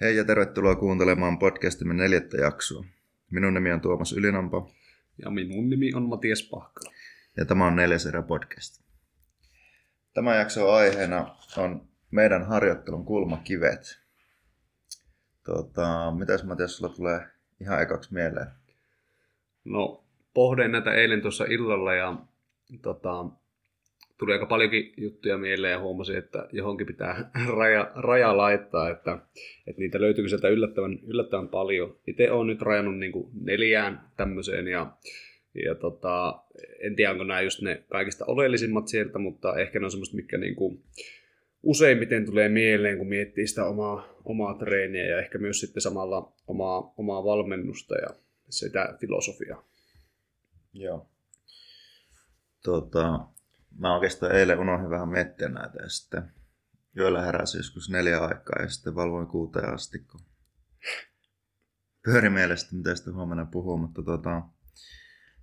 Hei ja tervetuloa kuuntelemaan podcastimme neljättä jaksoa. Minun nimi on Tuomas Ylinampa. Ja minun nimi on Matias Pahkala. Ja tämä on neljäs erä podcast. Tämä jakso aiheena on meidän harjoittelun kulmakivet. Tota, mitäs Matias sulla tulee ihan ekaksi mieleen? No, pohdin näitä eilen tuossa illalla ja tota, tuli aika paljonkin juttuja mieleen ja huomasin, että johonkin pitää raja, raja laittaa, että, että niitä löytyykö sieltä yllättävän, yllättävän paljon. Itse olen nyt rajannut niin kuin neljään tämmöiseen ja, ja tota, en tiedä, onko nämä just ne kaikista oleellisimmat sieltä, mutta ehkä ne on semmoista, mikä niin kuin useimmiten tulee mieleen, kun miettii sitä omaa, omaa treeniä ja ehkä myös sitten samalla omaa, omaa valmennusta ja sitä filosofiaa. Joo. Tota, mä oikeastaan eilen unohdin vähän miettiä näitä ja sitten yöllä heräsi joskus neljä aikaa ja sitten valvoin kuuteen asti, kun pyöri mielestä, mitä sitten huomenna puhuu, mutta tota,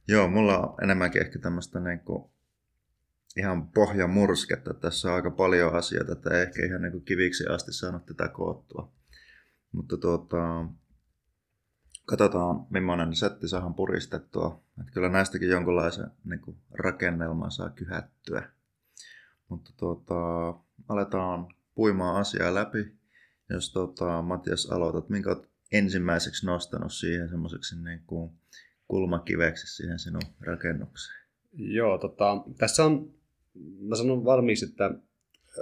joo, mulla on enemmänkin ehkä tämmöistä niin kuin ihan pohjamursketta. Tässä on aika paljon asioita, että ei ehkä ihan niin kuin kiviksi asti saanut tätä koottua. Mutta tuota, katsotaan, millainen setti saadaan puristettua. Että kyllä näistäkin jonkunlaisen niin kuin, rakennelman saa kyhättyä. Mutta tuota, aletaan puimaan asiaa läpi. Jos tuota, Matias aloitat, minkä olet ensimmäiseksi nostanut siihen semmoiseksi niin kuin kulmakiveksi siihen sinun rakennukseen? Joo, tota, tässä on, mä sanon valmiiksi, että ö,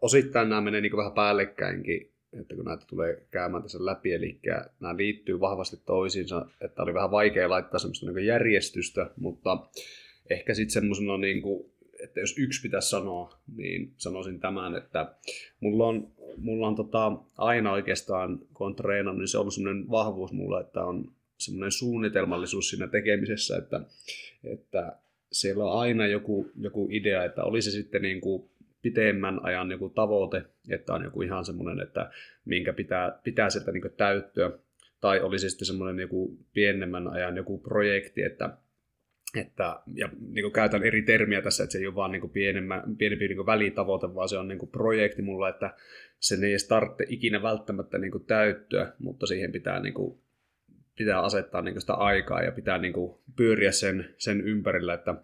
osittain nämä menee niin vähän päällekkäinkin että kun näitä tulee käymään tässä läpi, eli nämä liittyy vahvasti toisiinsa, että oli vähän vaikea laittaa semmoista niin järjestystä, mutta ehkä sitten semmoisena, niin kuin, että jos yksi pitäisi sanoa, niin sanoisin tämän, että mulla on, mulla on tota, aina oikeastaan, kun on treenannut, niin se on ollut semmoinen vahvuus mulla, että on semmoinen suunnitelmallisuus siinä tekemisessä, että, että siellä on aina joku, joku idea, että oli se sitten niin kuin pitemmän ajan joku tavoite, että on joku ihan semmoinen, että minkä pitää, pitää sieltä niin täyttyä, tai olisi sitten semmoinen joku pienemmän ajan joku projekti, että että, ja niin käytän eri termiä tässä, että se ei ole vaan niin pienempi niin välitavoite, vaan se on niin projekti mulla, että se ei edes tarvitse ikinä välttämättä niin täyttyä, mutta siihen pitää, niin kuin, pitää asettaa niin sitä aikaa ja pitää niin pyöriä sen, sen ympärillä, että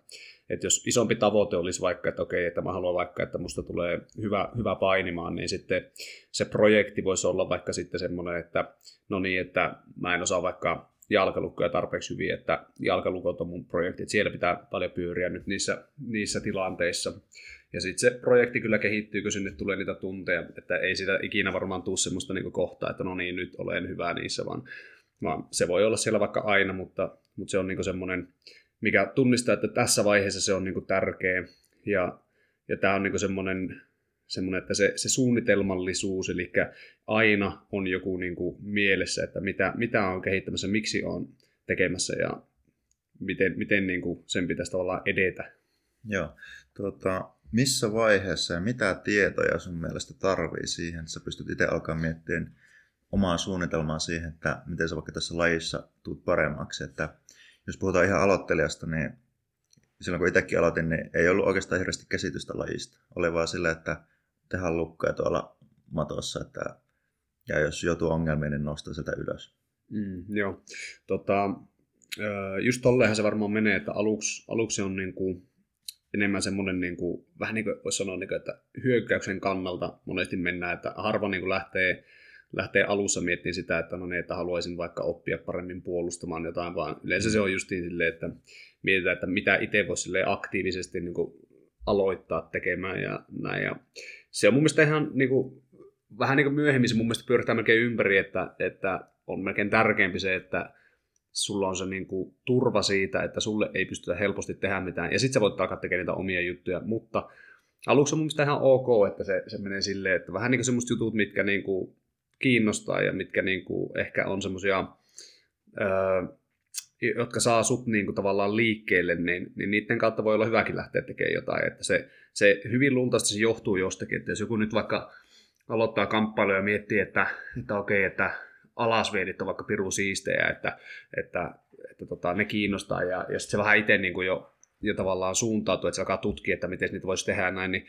että jos isompi tavoite olisi vaikka, että okei, että mä haluan vaikka, että musta tulee hyvä, hyvä painimaan, niin sitten se projekti voisi olla vaikka sitten semmoinen, että no niin, että mä en osaa vaikka jalkalukkoja tarpeeksi hyvin, että jalkalukot on mun projekti, että siellä pitää paljon pyöriä nyt niissä, niissä tilanteissa. Ja sitten se projekti kyllä kehittyy, kun sinne tulee niitä tunteja, että ei sitä ikinä varmaan tule semmoista niin kohtaa, että no niin, nyt olen hyvä niissä, vaan, vaan se voi olla siellä vaikka aina, mutta, mutta se on niin semmoinen mikä tunnistaa, että tässä vaiheessa se on niin kuin tärkeä. Ja, ja tämä on niin semmoinen, semmoinen, että se, se suunnitelmallisuus, eli aina on joku niin kuin mielessä, että mitä, mitä on kehittämässä, miksi on tekemässä ja miten, miten niin kuin sen pitäisi tavallaan edetä. Joo. Tuota, missä vaiheessa ja mitä tietoja sun mielestä tarvii siihen, että sä pystyt itse alkaa miettimään omaa suunnitelmaa siihen, että miten sä vaikka tässä lajissa tuut paremmaksi, että jos puhutaan ihan aloittelijasta, niin silloin kun itsekin aloitin, niin ei ollut oikeastaan hirveästi käsitystä lajista. Oli vaan sillä, että tehdään lukkoja tuolla matossa, että ja jos joutuu ongelmiin, niin nostaa sitä ylös. Mm, joo. Tota, just tolleenhan se varmaan menee, että aluksi, aluksi on niin kuin enemmän semmoinen, niin kuin, vähän niin kuin voisi sanoa, niin kuin, että hyökkäyksen kannalta monesti mennään, että harva niin kuin lähtee lähtee alussa miettimään sitä, että no niin, että haluaisin vaikka oppia paremmin puolustamaan jotain, vaan yleensä se on justiin silleen, että mietitään, että mitä itse voisi aktiivisesti niin kuin aloittaa tekemään ja näin. Ja se on mun mielestä ihan niin kuin, vähän niin kuin myöhemmin se mun mielestä pyörittää melkein ympäri, että, että on melkein tärkeämpi se, että sulla on se niin kuin turva siitä, että sulle ei pystytä helposti tehdä mitään. Ja sitten sä voit alkaa tekemään niitä omia juttuja, mutta aluksi on mun mielestä ihan ok, että se, se menee silleen, että vähän niin kuin semmoista jutut, mitkä niin kuin kiinnostaa ja mitkä niin kuin ehkä on semmoisia, jotka saa sut niin kuin tavallaan liikkeelle, niin, niin niiden kautta voi olla hyväkin lähteä tekemään jotain. Että se, se hyvin luultavasti se johtuu jostakin, että jos joku nyt vaikka aloittaa kamppailuja ja miettii, että, että okei, että alasviedit on vaikka piru siistejä, että, että, että tota, ne kiinnostaa ja, ja sitten se vähän itse niin kuin jo, jo tavallaan suuntautuu, että se alkaa tutkia, että miten niitä voisi tehdä näin, niin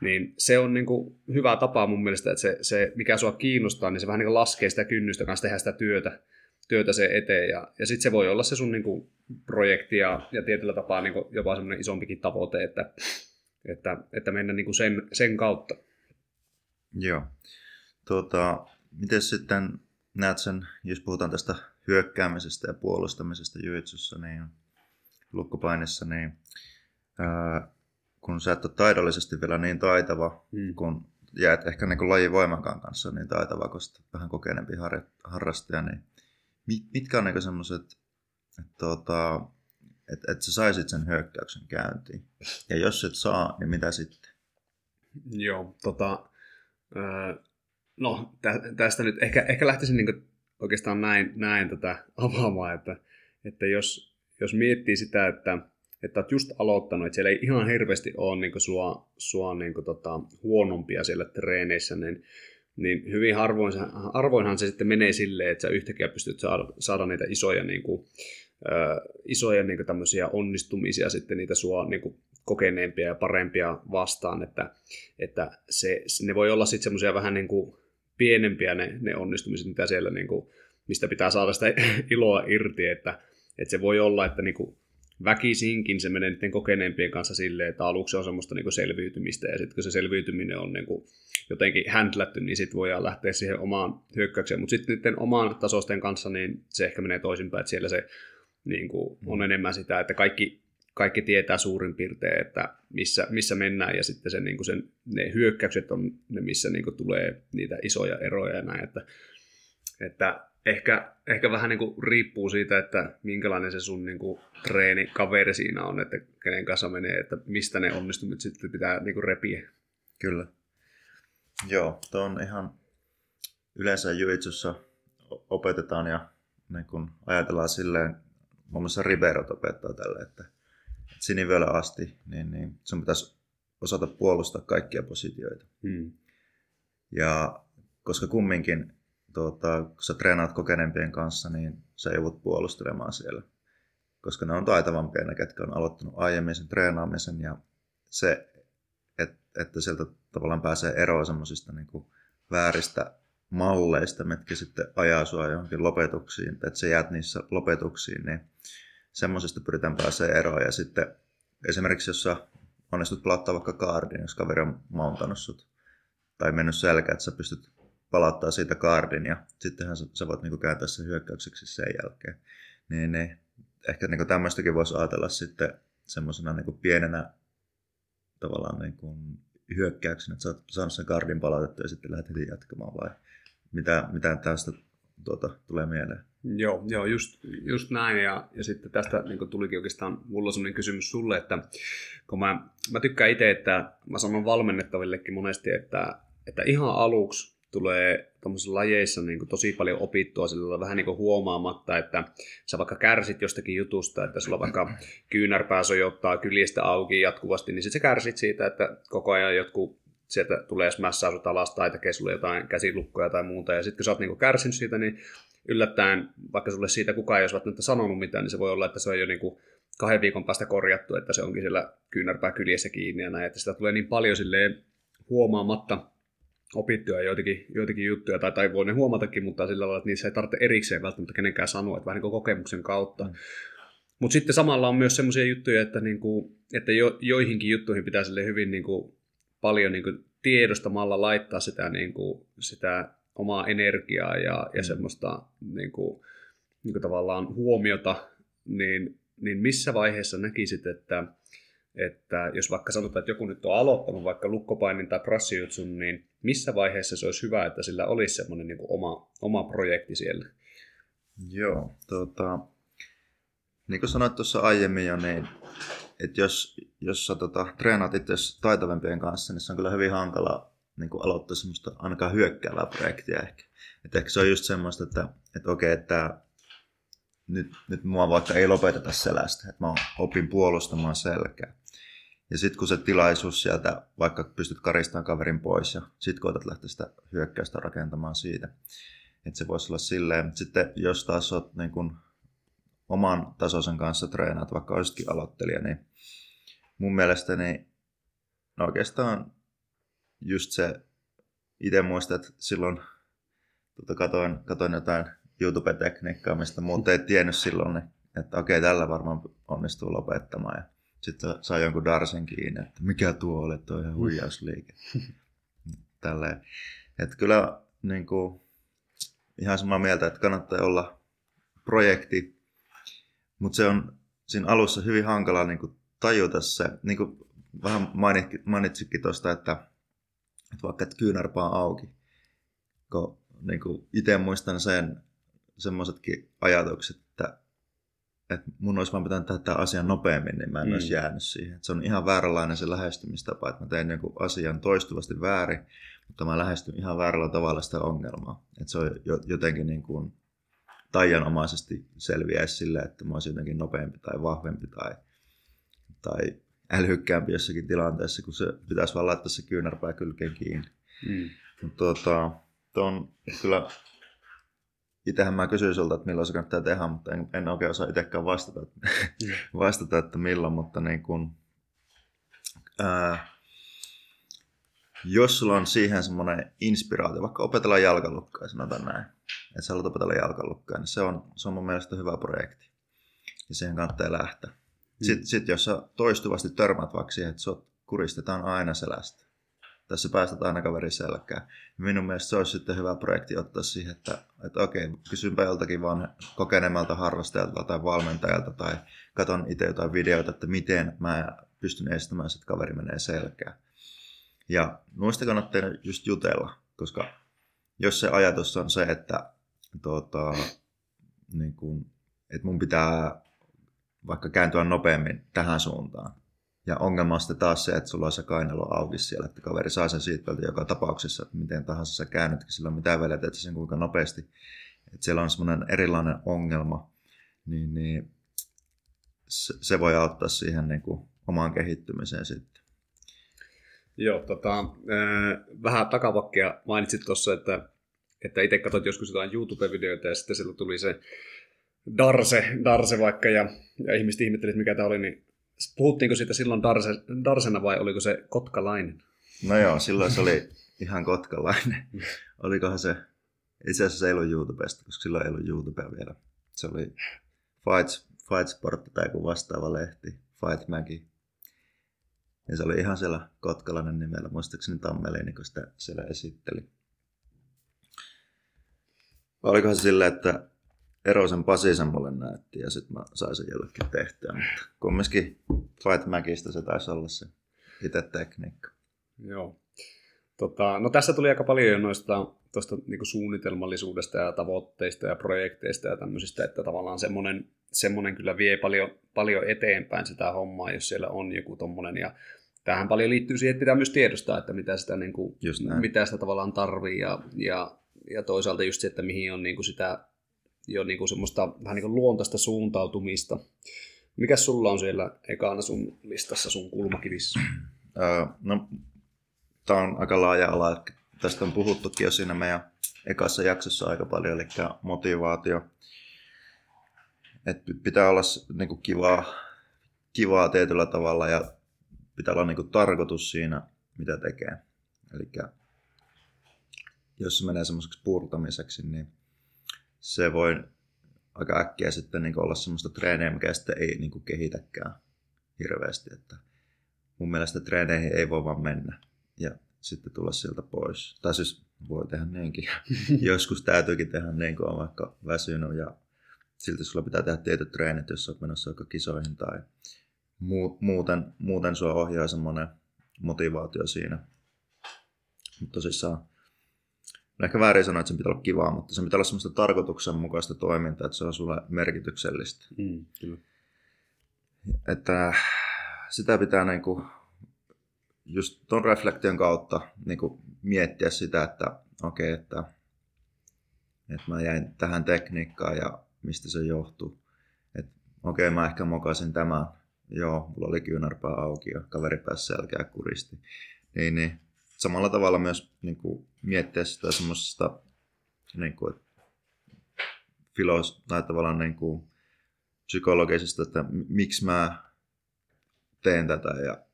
niin se on niin kuin hyvä tapa mun mielestä, että se, se mikä sua kiinnostaa, niin se vähän niin kuin laskee sitä kynnystä kanssa tehdä sitä työtä, työtä se eteen. Ja, ja sitten se voi olla se sun niin kuin projekti ja, ja tietyllä tapaa niin kuin jopa semmoinen isompikin tavoite, että, että, että mennä niin kuin sen, sen kautta. Joo. Tuota, miten sitten näet sen, jos puhutaan tästä hyökkäämisestä ja puolustamisesta jujitsussa, niin lukkopainissa, niin ää, kun sä et ole taidollisesti vielä niin taitava, hmm. kun jäät ehkä niin lajin voimakaan kanssa niin taitava, koska vähän kokeneempi harrastaja, niin mit, mitkä on niin semmoiset, että tuota, että et sä saisit sen hyökkäyksen käyntiin? Ja jos et saa, niin mitä sitten? Joo, tota, no tästä nyt ehkä, ehkä lähtisin niin oikeastaan näin, näin tätä avaamaan, että, että jos, jos miettii sitä, että, että olet just aloittanut, että siellä ei ihan hirveästi ole niin sua, sua niin tota, huonompia siellä treeneissä, niin, niin hyvin harvoin, harvoinhan se sitten menee silleen, että sä yhtäkkiä pystyt saada, saada niitä isoja, niin kuin, ö, isoja niin tämmöisiä onnistumisia sitten niitä sua niin kuin, kokeneempia ja parempia vastaan, että, että se, ne voi olla sitten semmoisia vähän niin kuin pienempiä ne, ne onnistumiset, mitä siellä niin kuin, mistä pitää saada sitä iloa irti, että, että se voi olla, että niin kuin väkisinkin se menee niiden kokeneempien kanssa silleen, että aluksi on semmoista niin kuin selviytymistä ja sitten kun se selviytyminen on niin kuin jotenkin händlätty, niin sitten voidaan lähteä siihen omaan hyökkäykseen, mutta sitten niiden oman tasosten kanssa niin se ehkä menee toisinpäin, että siellä se niin kuin, on mm. enemmän sitä, että kaikki kaikki tietää suurin piirtein, että missä, missä mennään ja sitten sen, niin kuin sen, ne hyökkäykset on ne, missä niin kuin tulee niitä isoja eroja ja näin, että, että ehkä, ehkä vähän niin kuin riippuu siitä, että minkälainen se sun niin kuin treenikaveri siinä on, että kenen kanssa menee, että mistä ne onnistumit sitten pitää niin kuin repiä. Kyllä. Joo, tuo on ihan yleensä jujitsussa opetetaan ja niin kun ajatellaan silleen, muun muassa Riberot opettaa tälle, että sinivellä asti, niin, niin sun pitäisi osata puolustaa kaikkia positioita. Hmm. Ja koska kumminkin, tuota, kun sä treenaat kokeneempien kanssa, niin sä joudut puolustelemaan siellä. Koska ne on taitavampia ne, ketkä on aloittanut aiemmin sen treenaamisen ja se, et, että sieltä tavallaan pääsee eroon semmoisista niin vääristä malleista, mitkä sitten ajaa sua johonkin lopetuksiin, että sä jäät niissä lopetuksiin, niin semmoisesta pyritään pääsemään eroon. Ja sitten esimerkiksi jos sä onnistut palauttaa vaikka kaardin, jos kaveri on mountannut sut tai mennyt selkä, että sä pystyt palauttaa siitä kaardin ja sittenhän sä, sä voit niinku kääntää sen hyökkäykseksi sen jälkeen. Niin, niin ehkä niinku tämmöistäkin voisi ajatella sitten semmoisena niinku pienenä tavallaan niinku hyökkäyksenä, että sä oot saanut sen kaardin palautettua ja sitten lähdet heti jatkamaan vai mitä, mitä tästä tuota, tulee mieleen? Joo, joo just, just näin. Ja, ja sitten tästä niin tulikin oikeastaan mulla sellainen kysymys sulle, että kun mä, mä tykkään itse, että mä sanon valmennettavillekin monesti, että, että ihan aluksi tulee tuommoisissa lajeissa niin tosi paljon opittua sillä vähän niin kuin huomaamatta, että sä vaikka kärsit jostakin jutusta, että sulla vaikka kyynärpää sojottaa kyljestä auki jatkuvasti, niin sitten sä kärsit siitä, että koko ajan jotkut sieltä tulee smässaa sut alas tai tekee sulle jotain käsilukkoja tai muuta. Ja sitten kun sä oot niinku kärsinyt siitä, niin yllättäen, vaikka sulle siitä kukaan ei olisi välttämättä sanonut mitään, niin se voi olla, että se on jo niinku kahden viikon päästä korjattu, että se onkin siellä kyynärpää kyljessä kiinni ja näin, että sitä tulee niin paljon silleen huomaamatta opittuja joitakin, joitakin juttuja, tai, tai voi ne huomatakin, mutta sillä lailla, että niissä ei tarvitse erikseen välttämättä kenenkään sanoa, että vähän niin kuin kokemuksen kautta. Mm. Mutta sitten samalla on myös sellaisia juttuja, että, niinku, että jo, joihinkin juttuihin pitää sille hyvin niinku paljon niin kuin tiedostamalla laittaa sitä, niin kuin, sitä omaa energiaa ja, ja mm. semmoista niin kuin, niin kuin tavallaan huomiota, niin, niin missä vaiheessa näkisit, että, että jos vaikka sanotaan, että joku nyt on aloittanut vaikka lukkopainin tai prassijutsun, niin missä vaiheessa se olisi hyvä, että sillä olisi semmoinen niin oma, oma projekti siellä? Joo, tota, niin kuin sanoit tuossa aiemmin jo, niin että jos, jos sä tota, treenaat itse taitavampien kanssa, niin se on kyllä hyvin hankala niin kuin aloittaa semmoista ainakaan hyökkäävää projektia ehkä. Et ehkä se on just semmoista, että, että okei, että nyt, nyt mua vaikka ei lopeteta selästä, että mä opin puolustamaan selkää. Ja sitten kun se tilaisuus sieltä, vaikka pystyt karistamaan kaverin pois ja sitten koetat lähteä sitä hyökkäystä rakentamaan siitä. Että se voisi olla silleen. Sitten jos taas olet niin kun oman tasoisen kanssa treenaat, vaikka olisikin aloittelija, niin mun mielestäni no oikeastaan just se, itse muistan, että silloin tota, katoin, katoin jotain YouTube-tekniikkaa, mistä muut ei tiennyt silloin, niin, että okei, tällä varmaan onnistuu lopettamaan. Ja sitten sai jonkun darsen kiinni, että mikä tuo oli, tuo ihan huijausliike. Tälleen. Että kyllä niin kuin, ihan samaa mieltä, että kannattaa olla projekti, mutta se on siinä alussa hyvin hankala niin kuin, tajuta se, niin kuin vähän mainitsikin tuosta, että, että vaikka että kyynärpää auki, kun niin itse muistan sen semmoisetkin ajatukset, että, mun olisi vaan pitänyt tehdä tämän asian nopeammin, niin mä en mm. olisi jäänyt siihen. Että se on ihan vääränlainen se lähestymistapa, että mä teen jonkun asian toistuvasti väärin, mutta mä lähestyn ihan väärällä tavalla sitä ongelmaa. Että se on jotenkin niin kuin taianomaisesti selviäisi sillä, että mä olisin jotenkin nopeampi tai vahvempi tai, tai älhykkäämpi jossakin tilanteessa, kun se pitäisi vaan laittaa se kyynärpää kylkeen kiinni. Mm. Mutta tuota, on kyllä, itsehän mä kysyin sulta, että milloin se kannattaa tehdä, mutta en, en oikein osaa itsekään vastata, että, vastata, että milloin, mutta niin kun, ää, jos sulla on siihen semmoinen inspiraatio, vaikka opetella jalkalukkaa, sanotaan näin, että sä haluat opetella jalkalukkaa, niin se on, se on mun mielestä hyvä projekti. Ja siihen kannattaa lähteä. Mm. Sitten sit jos sä toistuvasti törmät vaikka siihen, että sut kuristetaan aina selästä, tässä päästään aina kaveri selkään. Minun mielestä se olisi sitten hyvä projekti ottaa siihen, että, että okei, kysynpä joltakin vaan kokenemalta harrastajalta tai valmentajalta tai katon itse jotain videoita, että miten mä pystyn estämään, että kaveri menee selkään. Ja noista kannattaa just jutella, koska jos se ajatus on se, että, tuota, niin kun, että mun pitää vaikka kääntyä nopeammin tähän suuntaan, ja ongelma on sitten taas se, että sulla on se kainalo auki siellä, että kaveri saa sen seatbeltin joka tapauksessa, että miten tahansa sä käännytkin, sillä on mitään väliä, että sen kuinka nopeasti. Että siellä on semmoinen erilainen ongelma, niin, niin se, se voi auttaa siihen niin kuin omaan kehittymiseen sitten. Joo, tota, äh, vähän takapakkia mainitsit tuossa, että, että itse katsoit joskus jotain YouTube-videoita ja sitten siellä tuli se Darse, Darse vaikka ja, ja ihmiset ihmettelivät, mikä tämä oli, niin Puhuttiinko siitä silloin Darse, Darsena vai oliko se kotkalainen? No joo, silloin se oli ihan kotkalainen. Olikohan se, itse asiassa se ei ollut YouTubesta, koska silloin ei ollut YouTubea vielä. Se oli Fight, Fight Sport tai joku vastaava lehti, Fight Magi. Ja se oli ihan siellä kotkalainen nimellä, muistaakseni Tammeliini, kun sitä siellä esitteli. Olikohan se silleen, että Erosen Pasisen mulle näytti ja sitten mä sain sen jollekin tehtyä, mutta kumminkin Fight Magista se taisi olla se itse tekniikka. Joo. Tota, no tässä tuli aika paljon jo noista tuosta niinku suunnitelmallisuudesta ja tavoitteista ja projekteista ja tämmöisistä, että tavallaan semmoinen, semmoinen kyllä vie paljon, paljon eteenpäin sitä hommaa, jos siellä on joku tommonen. Ja tähän paljon liittyy siihen, että pitää myös tiedostaa, että mitä sitä, niin kuin, mitä sitä tavallaan tarvii ja, ja, ja toisaalta just se, että mihin on niin kuin sitä jo niin kuin semmoista vähän niin kuin luontaista suuntautumista. Mikä sulla on siellä ekana sun listassa, sun kulmakivissä? No, tämä on aika laaja ala. Tästä on puhuttukin jo siinä meidän ekassa jaksossa aika paljon, eli motivaatio. Et pitää olla niin kuin kivaa, kivaa tietyllä tavalla ja pitää olla niin kuin tarkoitus siinä, mitä tekee. Eli jos se menee semmoiseksi purtamiseksi, niin se voi aika äkkiä sitten niin olla semmoista treeniä, mikä sitten ei niin kuin kehitäkään hirveästi. Että mun mielestä treeneihin ei voi vaan mennä ja sitten tulla sieltä pois. Tai siis voi tehdä niinkin. Joskus täytyykin tehdä niin, kun on vaikka väsynyt ja silti sulla pitää tehdä tietyt treenit, jos olet menossa vaikka kisoihin tai muuten, muuten sua ohjaa semmoinen motivaatio siinä. Mutta tosissaan on ehkä väärin sanoa, että sen pitää olla kivaa, mutta se pitää olla semmoista tarkoituksenmukaista toimintaa, että se on sulle merkityksellistä. Mm, kyllä. Että sitä pitää niin kuin, just tuon reflektion kautta niin kuin miettiä sitä, että okei, okay, että, että mä jäin tähän tekniikkaan ja mistä se johtuu. Että okei, okay, mä ehkä mokasin tämän. Joo, mulla oli kyynärpää auki ja kaveri pääsi selkeä kuristi. Niin, niin samalla tavalla myös niin kuin, miettiä sitä semmoisesta niin kuin, filos, tai tavallaan niin kuin, psykologisesta, että miksi mä teen tätä ja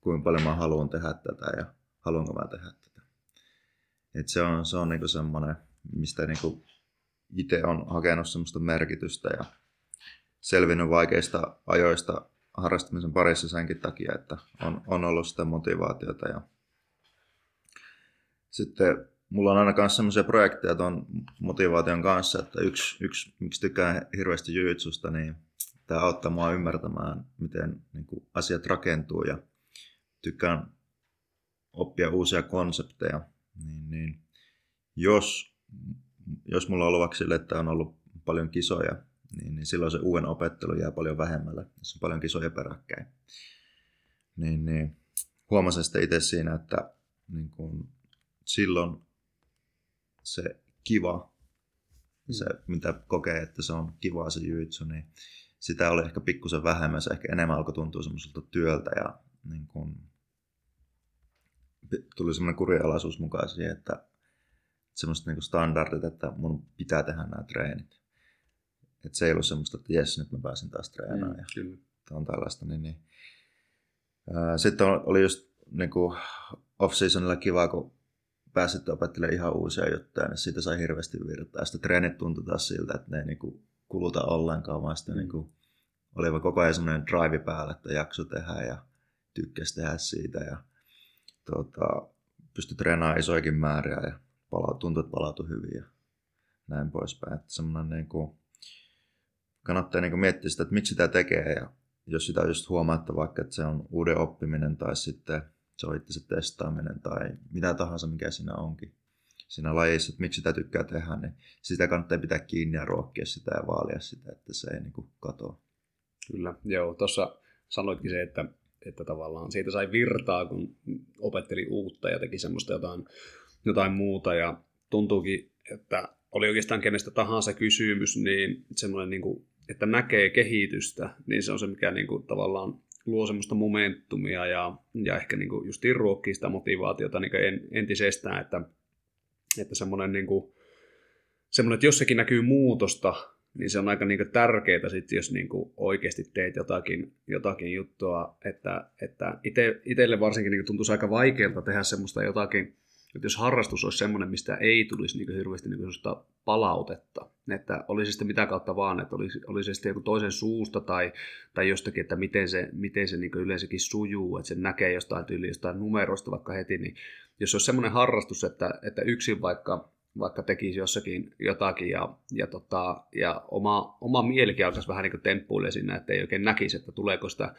kuinka paljon mä haluan tehdä tätä ja haluanko mä tehdä tätä. Et se on, se on niinku semmoinen, mistä niinku itse on hakenut semmoista merkitystä ja selvinnyt vaikeista ajoista harrastamisen parissa senkin takia, että on, on ollut sitä motivaatiota. Ja sitten mulla on aina myös sellaisia projekteja tuon motivaation kanssa, että yksi, yksi miksi tykkään hirveästi jujitsusta, niin tämä auttaa mua ymmärtämään, miten niin kuin, asiat rakentuu ja tykkään oppia uusia konsepteja. Niin, niin, jos, jos mulla on ollut sille, että on ollut paljon kisoja, niin, niin silloin se uuden opettelu jää paljon vähemmälle, jos on paljon kisoja peräkkäin. Niin, niin huomasin sitten itse siinä, että niin kun, silloin se kiva, se mitä kokee, että se on kivaa se jyytsu, niin sitä oli ehkä pikkusen vähemmän, se ehkä enemmän alkoi tuntua semmoiselta työltä ja niin kun, tuli semmoinen kurialaisuus mukaan siihen, että semmoiset niin standardit, että mun pitää tehdä nämä treenit. Et se ei ollut semmoista, että jes, nyt mä pääsin taas treenaamaan. Mm, ja kyllä. on tällaista. Niin, niin. Sitten oli just niin kuin off-seasonilla kiva, kun pääsit opettelemaan ihan uusia juttuja, niin siitä sai hirveästi virtaa. Sitten treenit tuntui taas siltä, että ne ei niin kuin kuluta ollenkaan, vaan sitten mm. niin kuin, oli koko ajan semmoinen drive päällä, että jakso tehdä ja tykkäsi tehdä siitä. Ja tuota, pystyi treenaamaan isoikin määriä ja pala, tuntui, että palautui hyvin ja näin poispäin. Että semmoinen niin kuin, kannattaa niin kuin miettiä sitä, että miksi sitä tekee ja jos sitä just huomaa, että vaikka että se on uuden oppiminen tai sitten se on itse se testaaminen tai mitä tahansa, mikä siinä onkin siinä lajissa, että miksi sitä tykkää tehdä, niin sitä kannattaa pitää kiinni ja ruokkia sitä ja vaalia sitä, että se ei niin kuin katoa. Kyllä, joo. Tuossa sanoitkin se, että, että tavallaan siitä sai virtaa, kun opetteli uutta ja teki semmoista jotain, jotain muuta ja tuntuukin, että oli oikeastaan kenestä tahansa kysymys, niin semmoinen, niin kuin, että näkee kehitystä, niin se on se, mikä niin kuin, tavallaan luo semmoista momentumia ja, ja ehkä niin kuin just ruokkii sitä motivaatiota niin en, entisestään, että, että semmoinen, niin kuin, semmoinen, että jos sekin näkyy muutosta, niin se on aika niin tärkeää sitten, jos niin kuin oikeasti teet jotakin, jotakin juttua, että, että itselle varsinkin niin tuntuisi aika vaikealta tehdä semmoista jotakin, että jos harrastus olisi semmoinen, mistä ei tulisi niin hirveästi niin palautetta, että olisi sitten mitä kautta vaan, että olisi, olisi sitten joku toisen suusta tai, tai jostakin, että miten se, miten se niin yleensäkin sujuu, että se näkee jostain tyyli jostain numerosta vaikka heti, niin jos olisi semmoinen harrastus, että, että yksin vaikka vaikka tekisi jossakin jotakin ja, ja, tota, ja oma, oma mielikin alkaisi vähän niin temppuille siinä, että ei oikein näkisi, että tuleeko sitä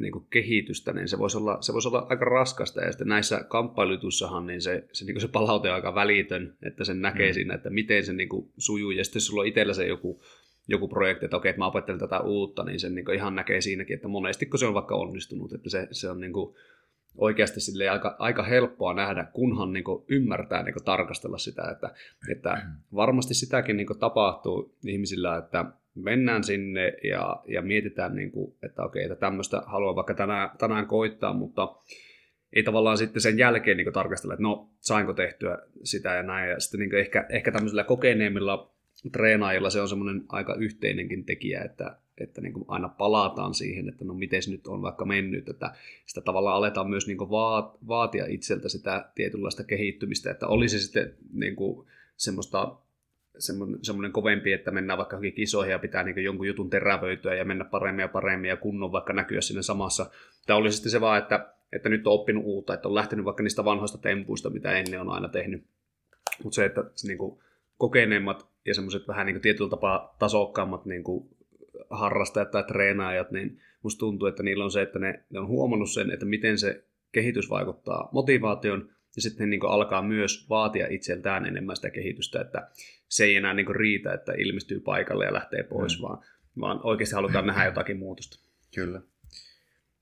niin kuin kehitystä, niin se voisi, olla, se voisi olla aika raskasta. Ja sitten näissä kamppailutussahan niin se, se, niin kuin se palaute on aika välitön, että sen näkee mm. siinä, että miten se niin kuin sujuu. Ja sitten sulla on itsellä se joku, joku projekti, että okei, että mä opettelen tätä uutta, niin sen niin kuin ihan näkee siinäkin, että monesti kun se on vaikka onnistunut, että se, se on niin kuin oikeasti sille aika, aika helppoa nähdä, kunhan niin kuin ymmärtää niin kuin tarkastella sitä, että, että mm. varmasti sitäkin niin kuin tapahtuu ihmisillä, että mennään sinne ja, ja mietitään, niin kuin, että okei, että tämmöistä haluan vaikka tänään, tänään koittaa, mutta ei tavallaan sitten sen jälkeen niin tarkastella, että no, sainko tehtyä sitä ja näin. Ja sitten niin ehkä, ehkä tämmöisillä kokeneemmilla treenaajilla se on semmoinen aika yhteinenkin tekijä, että, että niin aina palataan siihen, että no miten nyt on vaikka mennyt, että sitä tavallaan aletaan myös niin vaatia itseltä sitä tietynlaista kehittymistä, että olisi sitten niin semmoista semmoinen kovempi, että mennään vaikka johonkin kisoihin ja pitää niin jonkun jutun terävöityä ja mennä paremmin ja paremmin ja kunnon vaikka näkyä sinne samassa. Tai olisi sitten se vaan, että, että nyt on oppinut uutta, että on lähtenyt vaikka niistä vanhoista tempuista, mitä ennen on aina tehnyt. Mutta se, että se niin kokeneemmat ja semmoiset vähän niin tietyllä tapaa tasokkaammat niin harrastajat tai treenaajat, niin musta tuntuu, että niillä on se, että ne, ne on huomannut sen, että miten se kehitys vaikuttaa motivaation, ja sitten niin alkaa myös vaatia itseltään enemmän sitä kehitystä, että se ei enää niin riitä, että ilmestyy paikalle ja lähtee pois, mm. vaan, vaan oikeasti halutaan nähdä jotakin muutosta. Kyllä.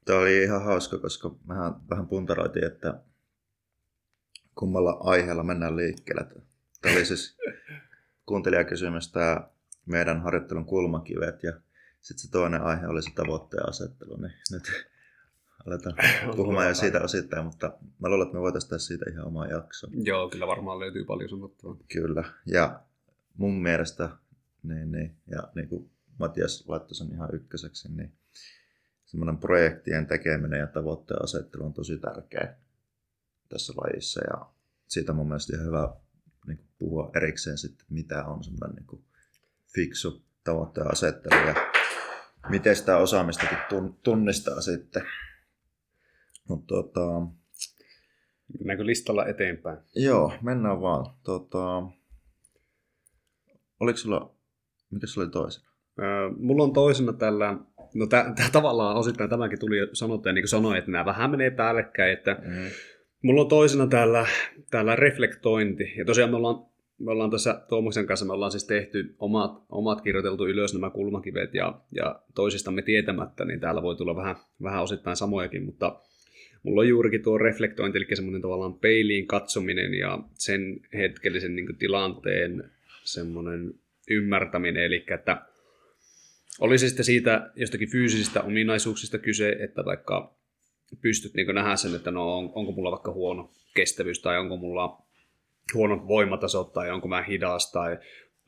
Tämä oli ihan hauska, koska mehän vähän puntaroitiin, että kummalla aiheella mennään liikkeelle. Tämä oli siis kuuntelijakysymys tämä meidän harjoittelun kulmakivet ja sitten se toinen aihe oli se tavoitteen asettelu. Niin nyt aletaan puhumaan jo siitä osittain, mutta mä luulen, että me voitaisiin tehdä siitä ihan oma jakso. Joo, kyllä varmaan löytyy paljon sanottavaa. Kyllä, ja mun mielestä, niin, niin, ja niin kuin Matias laittoi sen ihan ykköseksi, niin semmoinen projektien tekeminen ja tavoitteen asettelu on tosi tärkeä. tässä lajissa ja siitä mun mielestä ihan hyvä niin puhua erikseen sitten, mitä on semmoinen niin fiksu tavoitteen asettelu ja miten sitä osaamistakin tunnistaa sitten. Mutta tota, Mennäänkö listalla eteenpäin? Joo, mennään vaan. Tota, oliko sulla, mikä sulla oli toisena? Öö, mulla on toisena tällä, no tää, tää tavallaan osittain tämäkin tuli sanottu, ja niin kuin sanoin, että nämä vähän menee päällekkäin, että mm. mulla on toisena täällä, täällä reflektointi, ja tosiaan me ollaan, me ollaan tässä Tuomuksen kanssa, me ollaan siis tehty omat, omat kirjoiteltu ylös nämä kulmakivet, ja, ja toisistamme tietämättä, niin täällä voi tulla vähän, vähän osittain samojakin, mutta mulla on juurikin tuo reflektointi, eli semmoinen tavallaan peiliin katsominen ja sen hetkellisen niin tilanteen semmoinen ymmärtäminen, eli että olisi sitten siitä jostakin fyysisistä ominaisuuksista kyse, että vaikka pystyt niin nähdä sen, että no on, onko mulla vaikka huono kestävyys tai onko mulla huono voimataso tai onko mä hidas tai,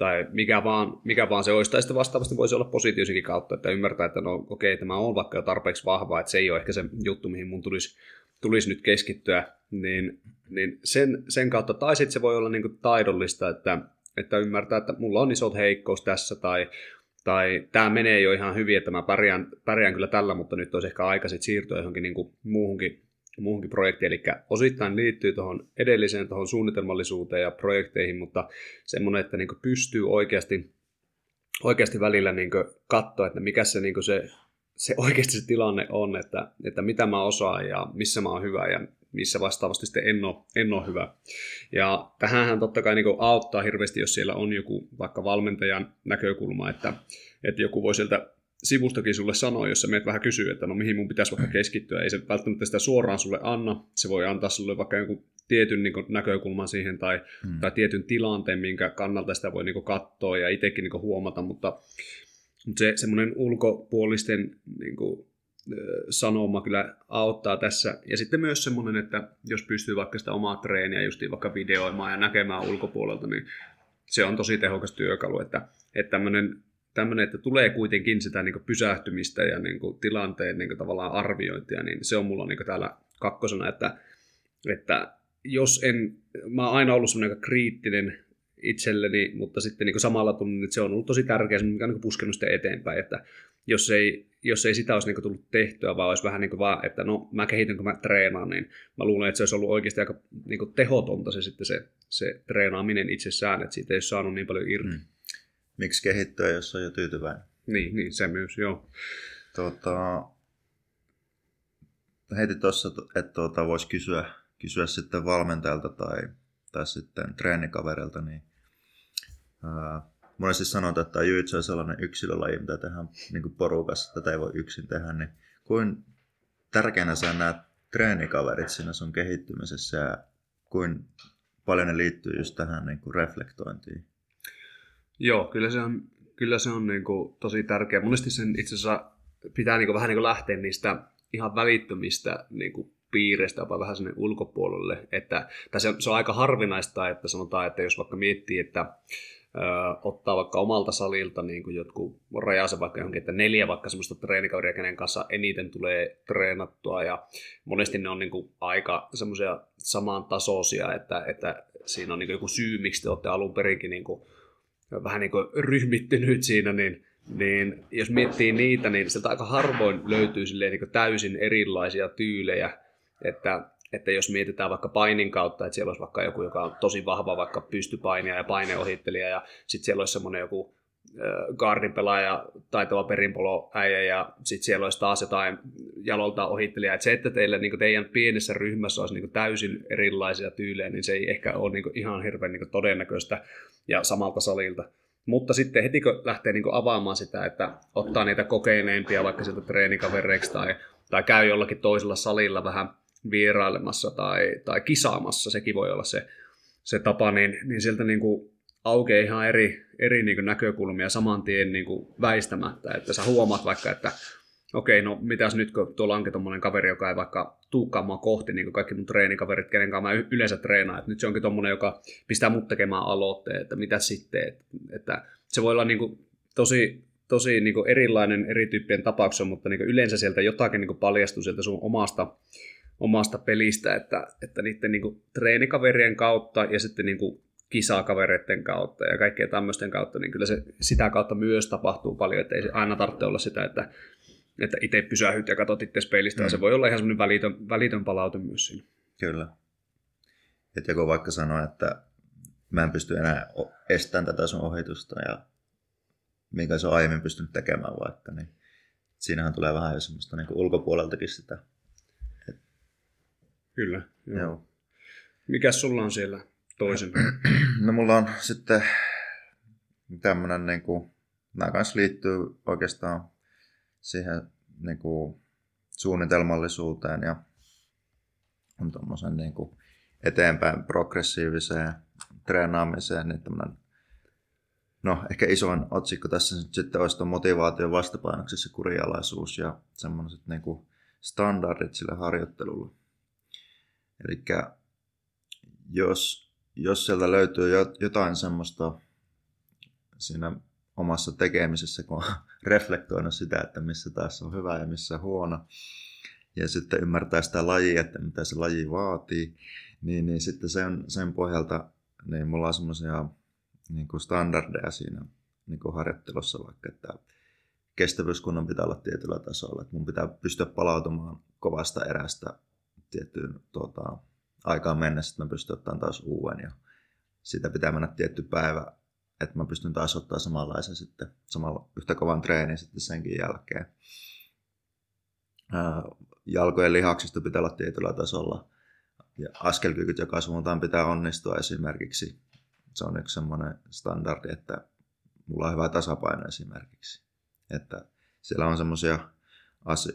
tai mikä, vaan, mikä vaan se olisi. Tai sitten vastaavasti voisi olla positiivisenkin kautta, että ymmärtää, että no okei, okay, tämä on vaikka jo tarpeeksi vahva, että se ei ole ehkä se juttu, mihin mun tulisi, tulisi nyt keskittyä, niin, niin sen, sen kautta, tai sitten se voi olla niin taidollista, että, että ymmärtää, että mulla on isot heikkous tässä, tai tai tämä menee jo ihan hyvin, että mä pärjään, pärjään kyllä tällä, mutta nyt olisi ehkä aika sit siirtyä johonkin niin kuin muuhunkin, muuhunkin projektiin. Eli osittain liittyy tuohon edelliseen tuohon suunnitelmallisuuteen ja projekteihin, mutta semmoinen, että niin pystyy oikeasti, oikeasti välillä niin katsoa, että mikä se, niin se, se oikeasti se tilanne on, että, että mitä mä osaan ja missä mä oon hyvä ja missä vastaavasti sitten en ole, en ole hyvä. Ja tähänhän totta kai niin auttaa hirveästi, jos siellä on joku vaikka valmentajan näkökulma, että, että joku voi sieltä sivustakin sulle sanoa, jos sä meet vähän kysyä, että no mihin mun pitäisi vaikka keskittyä. Ei se välttämättä sitä suoraan sulle anna. Se voi antaa sulle vaikka jonkun tietyn niin näkökulman siihen tai, hmm. tai tietyn tilanteen, minkä kannalta sitä voi niin katsoa ja itsekin niin huomata, mutta, mutta se semmoinen ulkopuolisten niin kuin, sanoma kyllä auttaa tässä. Ja sitten myös semmoinen, että jos pystyy vaikka sitä omaa treeniä justiin vaikka videoimaan ja näkemään ulkopuolelta, niin se on tosi tehokas työkalu, että, että tämmöinen, tämmöinen, että tulee kuitenkin sitä niin pysähtymistä ja niin tilanteen niin tavallaan arviointia, niin se on mulla niin täällä kakkosena, että, että jos en, mä oon aina ollut semmoinen kriittinen itselleni, mutta sitten niin samalla tunnin, että se on ollut tosi tärkeä, mikä on niin puskenut sitä eteenpäin, että jos ei, jos ei sitä olisi niin tullut tehtyä, vaan olisi vähän niin vaan, että no mä kehityn, kun mä treenaan, niin mä luulen, että se olisi ollut oikeasti aika niin tehotonta se sitten se, se treenaaminen itsessään, että siitä ei olisi saanut niin paljon irti. Hmm. Miksi kehittyä, jos on jo tyytyväinen? Niin, niin se myös, joo. Tota, heitin tuossa, että tuota, voisi kysyä, kysyä sitten valmentajalta tai, tai sitten treenikaverilta, niin ää, monesti sanotaan, että jujitsu on sellainen yksilölaji, mitä tehdään niin porukassa, tätä ei voi yksin tehdä, niin kuin tärkeänä sä näet treenikaverit siinä sun kehittymisessä ja kuin paljon ne liittyy just tähän niin kuin reflektointiin? Joo, kyllä se on, kyllä se on niin kuin tosi tärkeä. Monesti sen itse asiassa pitää niin kuin vähän niin kuin lähteä niistä ihan välittömistä niin kuin piireistä jopa vähän sinne ulkopuolelle. Että, tai se, se on aika harvinaista, että sanotaan, että jos vaikka miettii, että ottaa vaikka omalta salilta niin kuin jotkut rajaa vaikka johonkin, että neljä vaikka semmoista treenikaveria, kenen kanssa eniten tulee treenattua ja monesti ne on niin kuin aika semmoisia samantasoisia, että, että siinä on niin kuin joku syy, miksi te olette alun perinkin niin kuin, vähän niin kuin ryhmittynyt siinä, niin, niin jos miettii niitä, niin sieltä aika harvoin löytyy silleen niin täysin erilaisia tyylejä, että että jos mietitään vaikka painin kautta, että siellä olisi vaikka joku, joka on tosi vahva vaikka pystypainija ja paineohittelija ja sitten siellä olisi semmoinen joku guardin pelaaja, taitava perinpoloäijä ja sitten siellä olisi taas jotain jalolta ohittelija. Et se, että teille niin teidän pienessä ryhmässä olisi niin täysin erilaisia tyylejä, niin se ei ehkä ole niin ihan hirveän niin todennäköistä ja samalta salilta. Mutta sitten heti kun lähtee niin avaamaan sitä, että ottaa niitä kokeneimpia vaikka sieltä treenikavereiksi tai, tai käy jollakin toisella salilla vähän vierailemassa tai, tai kisaamassa, sekin voi olla se, se tapa, niin, niin sieltä niin kuin aukeaa ihan eri, eri niin näkökulmia saman tien niin väistämättä, että sä huomaat vaikka, että okei, no mitäs nyt, kun tuolla onkin tommonen kaveri, joka ei vaikka tuukaan mua kohti, niin kuin kaikki mun treenikaverit, kenen kanssa mä yleensä treenaan, että nyt se onkin tommonen, joka pistää mut tekemään aloitteen, että mitä sitten, että, että se voi olla niin kuin tosi, tosi niin kuin erilainen eri tyyppien tapauksessa, mutta niin kuin yleensä sieltä jotakin niin kuin paljastuu sieltä sun omasta omasta pelistä, että, että niiden niin kuin, treenikaverien kautta ja sitten niin kuin, kisakavereiden kautta ja kaikkien tämmöisten kautta, niin kyllä se sitä kautta myös tapahtuu paljon, että ei aina tarvitse olla sitä, että, että itse pysähyt ja katsot itse peilistä, mm. se voi olla ihan semmoinen välitön, välitön palaute myös siinä. Kyllä. Että joku vaikka sanoo, että mä en pysty enää estämään tätä sun ohitusta ja minkä se on aiemmin pystynyt tekemään vaikka, niin siinähän tulee vähän jo semmoista niin ulkopuoleltakin sitä. Kyllä, joo. joo. Mikäs sulla on siellä toisen? No mulla on sitten tämmönen niin kuin, nämä kanssa liittyy oikeastaan siihen niin kuin, suunnitelmallisuuteen ja tuommoisen niin kuin, eteenpäin progressiiviseen treenaamiseen, niin tämmönen, no ehkä isoin otsikko tässä nyt sitten olisi motivaation vastapainoksessa kurialaisuus ja semmoiset niin kuin standardit sille harjoittelulle. Eli jos, jos sieltä löytyy jotain semmoista siinä omassa tekemisessä, kun on reflektoinut sitä, että missä taas on hyvä ja missä huono, ja sitten ymmärtää sitä lajia, että mitä se laji vaatii, niin, niin sitten sen, sen pohjalta niin mulla on semmoisia niin standardeja siinä niin kuin harjoittelussa vaikka, että kestävyyskunnan pitää olla tietyllä tasolla, että mun pitää pystyä palautumaan kovasta erästä tiettyyn tuota, aikaan mennessä, että mä pystyn ottamaan taas uuden ja sitä pitää mennä tietty päivä, että mä pystyn taas ottaa samanlaisen sitten, samalla yhtä kovan treenin sitten senkin jälkeen. Ää, jalkojen lihaksista pitää olla tietyllä tasolla ja askelkykyt joka suuntaan pitää onnistua esimerkiksi. Se on yksi semmoinen standardi, että mulla on hyvä tasapaino esimerkiksi. Että siellä on semmoisia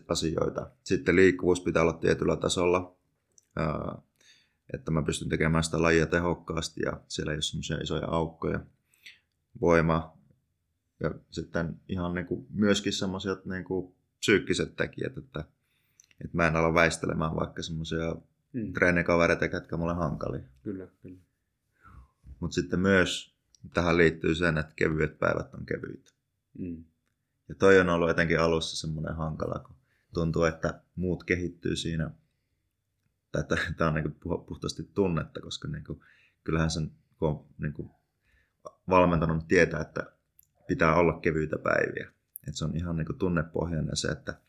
asioita. Sitten liikkuvuus pitää olla tietyllä tasolla, että mä pystyn tekemään sitä lajia tehokkaasti ja siellä ei ole semmoisia isoja aukkoja. Voima ja sitten ihan niin kuin myöskin semmoiset niin kuin psyykkiset tekijät, että, että mä en ala väistelemään vaikka semmoisia mm. treenikavereita, ketkä mulle hankali. Kyllä, kyllä. Mutta sitten myös tähän liittyy sen, että kevyet päivät on kevyitä. Mm. Ja toi on ollut etenkin alussa semmoinen hankala, kun tuntuu, että muut kehittyy siinä. Tämä on niin puhtaasti tunnetta, koska niin kuin, kyllähän sen, kun on niin kuin valmentanut, tietää, että pitää olla kevyitä päiviä. Et se on ihan niin kuin tunnepohjainen se, että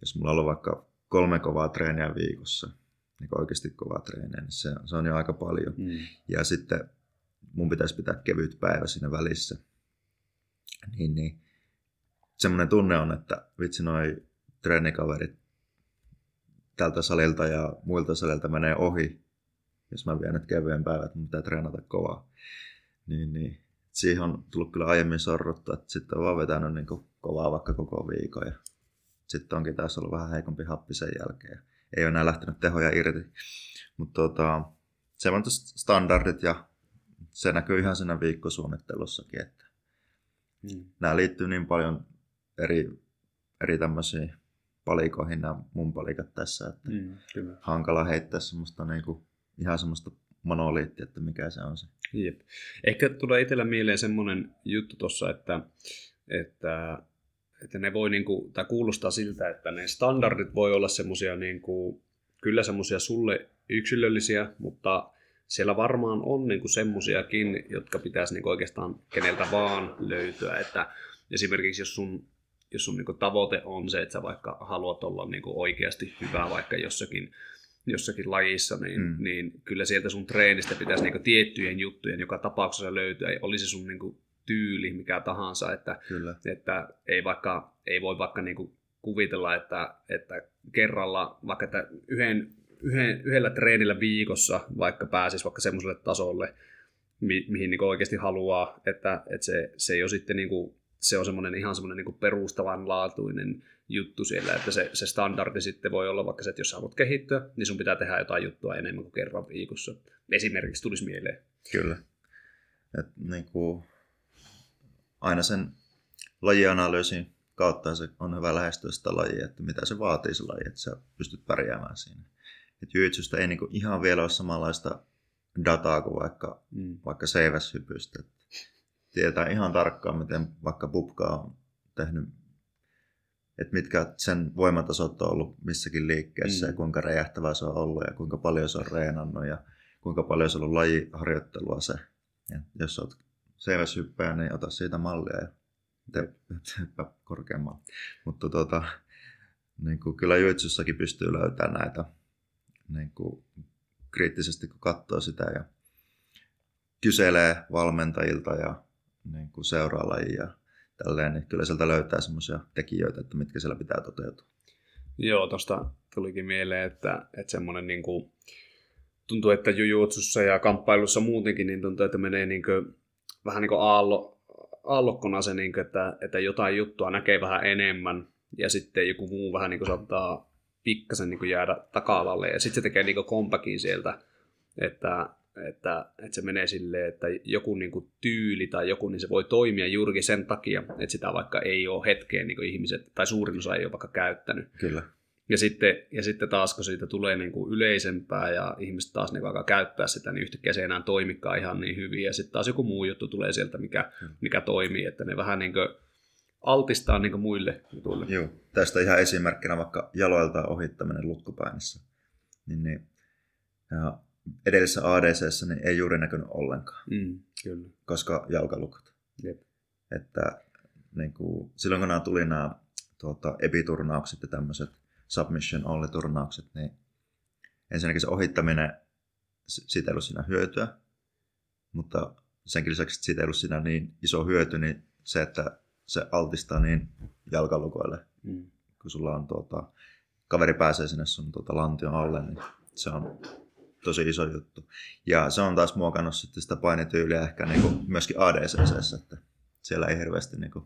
jos mulla on ollut vaikka kolme kovaa treeniä viikossa, niin oikeasti kovaa treeniä, niin se, se on jo aika paljon. Mm. Ja sitten mun pitäisi pitää kevyt päivä siinä välissä. Niin, niin semmoinen tunne on, että vitsi noi treenikaverit tältä salilta ja muilta salilta menee ohi, jos mä vien nyt kevyen mun pitää treenata kovaa. Niin, niin. Siihen on tullut kyllä aiemmin sorruttu, että sitten on vaan vetänyt niin kovaa vaikka koko viikon ja sitten onkin taas ollut vähän heikompi happi sen jälkeen. Ei ole enää lähtenyt tehoja irti. Mutta tota, se on standardit ja se näkyy ihan siinä viikkosuunnittelussakin, että mm. nämä liittyy niin paljon eri, eri tämmöisiin palikoihin nämä mun palikat tässä, että mm, kyllä. hankala heittää semmoista niinku, ihan semmoista monoliittia, että mikä se on se. Jep. Ehkä tulee itsellä mieleen semmoinen juttu tuossa, että, että, että ne voi niinku, tai kuulostaa siltä, että ne standardit voi olla semmoisia niinku, kyllä semmoisia sulle yksilöllisiä, mutta siellä varmaan on niinku semmoisiakin, jotka pitäisi niinku oikeastaan keneltä vaan löytyä, että esimerkiksi jos sun jos sun niin tavoite on se, että sä vaikka haluat olla niin oikeasti hyvä vaikka jossakin, jossakin lajissa, niin, mm. niin kyllä sieltä sun treenistä pitäisi niin tiettyjen juttujen joka tapauksessa löytyä, oli se sun niin tyyli mikä tahansa, että, kyllä. että ei, vaikka, ei voi vaikka niin kuvitella, että, että kerralla vaikka että yhden, yhden, yhdellä treenillä viikossa vaikka pääsisi vaikka semmoiselle tasolle, mi, mihin niin oikeasti haluaa, että, että se, se ei ole sitten niin kuin se on semmoinen ihan semmoinen niin perustavanlaatuinen juttu siellä, että se, se standardi sitten voi olla vaikka se, että jos sä haluat kehittyä, niin sun pitää tehdä jotain juttua enemmän kuin kerran viikossa. Esimerkiksi tulisi mieleen. Kyllä. Et niin kuin aina sen lajianalyysin kautta se on hyvä lähestyä sitä lajia, että mitä se vaatii se laji, että sä pystyt pärjäämään siinä. Et jujitsusta ei niin kuin ihan vielä ole samanlaista dataa kuin vaikka, mm. vaikka seiväshypystä tietää ihan tarkkaan, miten vaikka Pupka on tehnyt että mitkä sen voimatasot on ollut missäkin liikkeessä mm. ja kuinka räjähtävää se on ollut ja kuinka paljon se on reenannut ja kuinka paljon se on ollut lajiharjoittelua se. Ja jos olet CVS-hyppäjä, niin ota siitä mallia ja hyppää korkeammalla. Mutta tuota, niin kuin kyllä juitsussakin pystyy löytämään näitä niin kuin kriittisesti, kun katsoo sitä ja kyselee valmentajilta ja niin kuin seuraa lajia tälleen, niin kyllä sieltä löytää semmoisia tekijöitä, että mitkä siellä pitää toteutua. Joo, tuosta tulikin mieleen, että, että semmoinen niin kuin, tuntuu, että jujutsussa ja kamppailussa muutenkin, niin tuntuu, että menee niin kuin, vähän niin kuin aallo, aallokkona se, niin kuin, että, että jotain juttua näkee vähän enemmän ja sitten joku muu vähän niin kuin saattaa pikkasen niin kuin jäädä taka-alalle ja sitten se tekee niin kompakin sieltä, että, että, että se menee silleen, että joku niin kuin tyyli tai joku, niin se voi toimia juurikin sen takia, että sitä vaikka ei ole hetkeen niin kuin ihmiset, tai suurin osa ei ole vaikka käyttänyt. Kyllä. Ja sitten, ja sitten taas, kun siitä tulee niin kuin yleisempää ja ihmiset taas niin alkaa käyttää sitä, niin yhtäkkiä se ei enää toimikaan ihan niin hyvin. Ja sitten taas joku muu juttu tulee sieltä, mikä, mikä toimii, että ne vähän niin kuin altistaa niin muille jutuille. Joo, tästä ihan esimerkkinä vaikka jaloilta ohittaminen lutkupainissa. Niin, niin, ja edellisessä ADC niin ei juuri näkynyt ollenkaan. Mm, kyllä. Koska jalkalukot. Jep. Että niin kuin, silloin kun nämä tuli nämä tuota, epiturnaukset ja tämmöiset submission only turnaukset, niin ensinnäkin se ohittaminen, siitä ei ollut siinä hyötyä, mutta senkin lisäksi, että siitä ei ollut siinä niin iso hyöty, niin se, että se altistaa niin jalkalukoille, mm. kun sulla on tuota, kaveri pääsee sinne sun tuota, lantion alle, niin se on tosi iso juttu. Ja se on taas muokannut sitten sitä painityyliä ehkä niin kuin myöskin ADCC, että siellä ei hirveästi niin kuin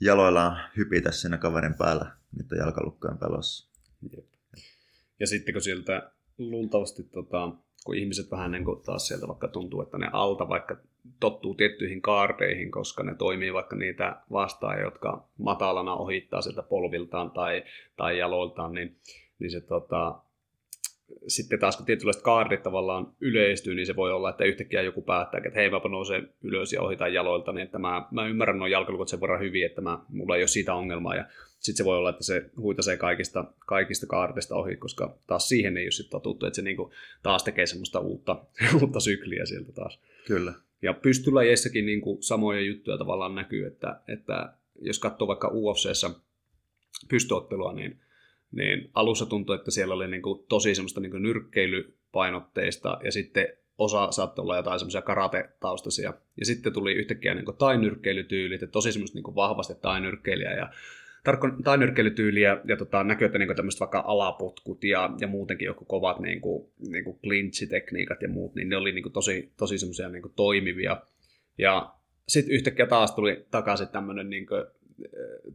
jaloillaan hypitä siinä kaverin päällä niiden jalkalukkojen pelossa. Ja sitten kun sieltä luultavasti tota, kun ihmiset vähän niin kuin taas sieltä vaikka tuntuu, että ne alta vaikka tottuu tiettyihin kaardeihin, koska ne toimii vaikka niitä vastaan, jotka matalana ohittaa sieltä polviltaan tai, tai jaloiltaan, niin, niin se tota, sitten taas kun tietynlaiset kaardit tavallaan yleistyy, niin se voi olla, että yhtäkkiä joku päättää, että hei, mä nousee ylös ja ohitan jaloilta, niin että mä, mä ymmärrän nuo jalkalukot sen verran hyvin, että mä, mulla ei ole siitä ongelmaa. Ja sitten se voi olla, että se huitasee kaikista, kaikista kaartista ohi, koska taas siihen ei ole sitten totuttu, että se niinku taas tekee semmoista uutta, uutta sykliä sieltä taas. Kyllä. Ja pystylajeissakin niinku samoja juttuja tavallaan näkyy, että, että jos katsoo vaikka UFCssä pystyottelua, niin niin alussa tuntui, että siellä oli niin kuin tosi semmoista niin kuin nyrkkeilypainotteista ja sitten osa saattoi olla jotain semmoisia karate-taustaisia. Ja sitten tuli yhtäkkiä niin tainyrkkeilytyylit, että tosi semmoista niin vahvasti tainyrkkeilijä ja tarkko tainyrkkeilytyyliä ja tota, näkyy, että niin tämmöiset vaikka alapotkut ja, ja muutenkin joku kovat niin kuin, niin kuin clinchitekniikat ja muut, niin ne oli niin kuin tosi, tosi semmoisia niin toimivia. Ja sitten yhtäkkiä taas tuli takaisin tämmöinen niin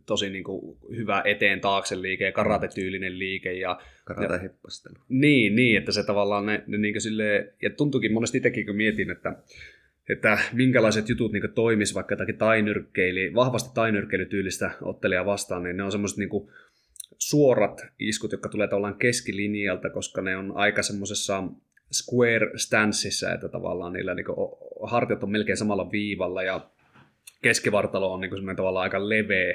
tosi niin kuin hyvä eteen taakse liike ja karatetyylinen liike. Ja, Karate-hippastelu. Niin, niin, että se tavallaan ne, ne niin silleen, ja tuntuukin monesti itsekin, kun mietin, että, että minkälaiset jutut niin toimisi vaikka jotakin tainyrkkeili, vahvasti tainyrkkeilytyylistä ottelijaa vastaan, niin ne on semmoiset niin suorat iskut, jotka tulee tavallaan keskilinjalta, koska ne on aika semmoisessa square stanceissa, että tavallaan niillä niin hartiat on melkein samalla viivalla ja keskivartalo on niin kuin tavallaan aika leveä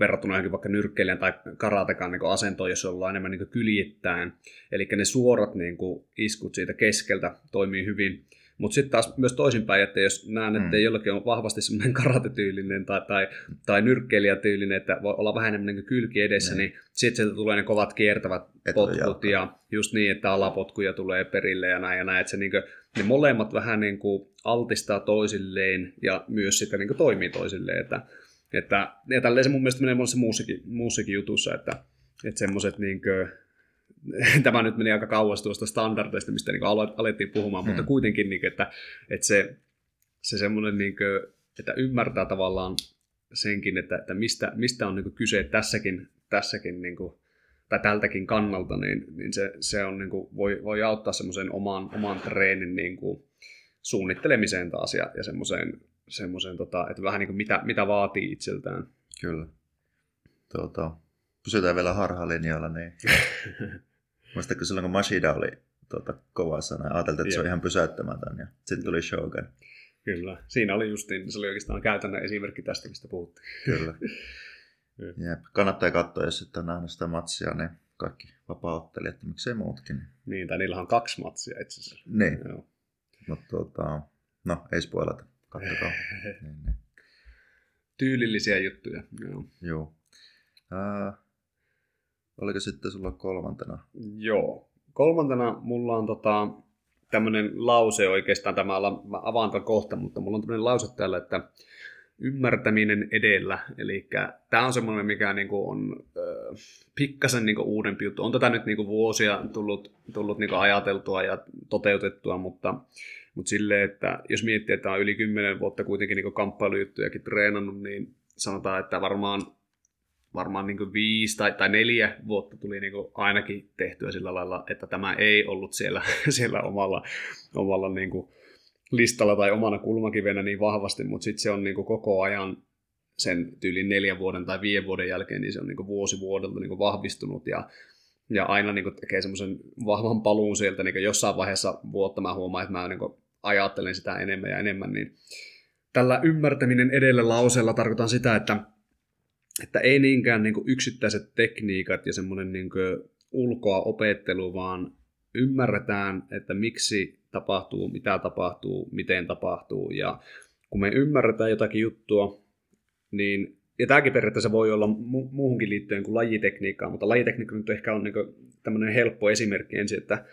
verrattuna johonkin vaikka nyrkkeilijän tai karatekan niin asentoon, jos ollaan enemmän niin kyljittäin. Eli ne suorat niin kuin, iskut siitä keskeltä toimii hyvin. Mutta sitten taas myös toisinpäin, että jos näen, että mm. jollakin on vahvasti semmoinen karatetyylinen tai, tai, tai nyrkkeilijätyylinen, että voi olla vähän enemmän niin kylki edessä, mm. niin sitten sieltä tulee ne kovat kiertävät potkut ja just niin, että alapotkuja tulee perille ja näin ja näin, että se niin kuin, ne molemmat vähän niin kuin altistaa toisilleen ja myös sitten niin kuin toimii toisilleen, että, että ja tälleen se mun mielestä menee monessa muussakin, muussakin jutussa, että, että semmoiset niin kuin, tämä nyt meni aika kauas tuosta standardeista, mistä niin alettiin puhumaan, hmm. mutta kuitenkin, niin, että, että se, se semmoinen, niin kuin, että ymmärtää tavallaan senkin, että, että mistä, mistä on niin kuin kyse tässäkin, tässäkin niin kuin, tai tältäkin kannalta, niin, niin se, se on, niin kuin, voi, voi auttaa semmoisen oman, oman treenin niin kuin, suunnittelemiseen taas ja, ja semmoiseen, semmoiseen tota, että vähän niin kuin mitä, mitä vaatii itseltään. Kyllä. Tuota, pysytään vielä harhalinjoilla, niin Muistatko silloin, kun Mashida oli tuota, kova sana, ajateltiin, että se on ihan pysäyttämätön, ja sitten tuli Shogun. Kyllä, siinä oli justiin, se oli oikeastaan käytännön esimerkki tästä, mistä puhuttiin. Kyllä. Mm. Jep. Kannattaa katsoa, jos et ole nähnyt sitä matsia, niin kaikki vapaa-ottelijat, miksei muutkin. Niin, tai niillä on kaksi matsia itse asiassa. Niin, Joo. mutta tota, no ei spoilata, kattokaa. niin, niin. Tyylillisiä juttuja. Joo. Joo. Ää, oliko sitten sulla kolmantena? Joo. Kolmantena mulla on tota, tämmöinen lause oikeastaan, tämä mä avaan tämän kohta, mutta mulla on tämmöinen lause täällä, että ymmärtäminen edellä. Eli tämä on semmoinen, mikä niinku on äh, pikkasen niinku uudempi juttu. On tätä nyt niinku vuosia tullut, tullut niinku ajateltua ja toteutettua, mutta, mutta silleen, että jos miettii, että on yli 10 vuotta kuitenkin niinku kamppailujuttujakin treenannut, niin sanotaan, että varmaan varmaan niin viisi tai, tai neljä vuotta tuli niin ainakin tehtyä sillä lailla, että tämä ei ollut siellä, siellä omalla, omalla niin listalla tai omana kulmakivenä niin vahvasti, mutta sitten se on niin koko ajan sen tyylin neljän vuoden tai viiden vuoden jälkeen, niin se on niin vuosi vuodelta niin vahvistunut ja, ja aina niin tekee semmoisen vahvan paluun sieltä niin jossain vaiheessa vuotta. Mä huomaan, että mä niin ajattelen sitä enemmän ja enemmän, niin tällä ymmärtäminen edellä lauseella tarkoitan sitä, että että ei niinkään niin kuin yksittäiset tekniikat ja semmoinen niin ulkoa opettelu, vaan ymmärretään, että miksi tapahtuu, mitä tapahtuu, miten tapahtuu. Ja kun me ymmärretään jotakin juttua, niin ja tämäkin periaatteessa voi olla mu- muuhunkin liittyen kuin lajitekniikkaan, mutta lajitekniikka nyt ehkä on niin tämmöinen helppo esimerkki ensin, että,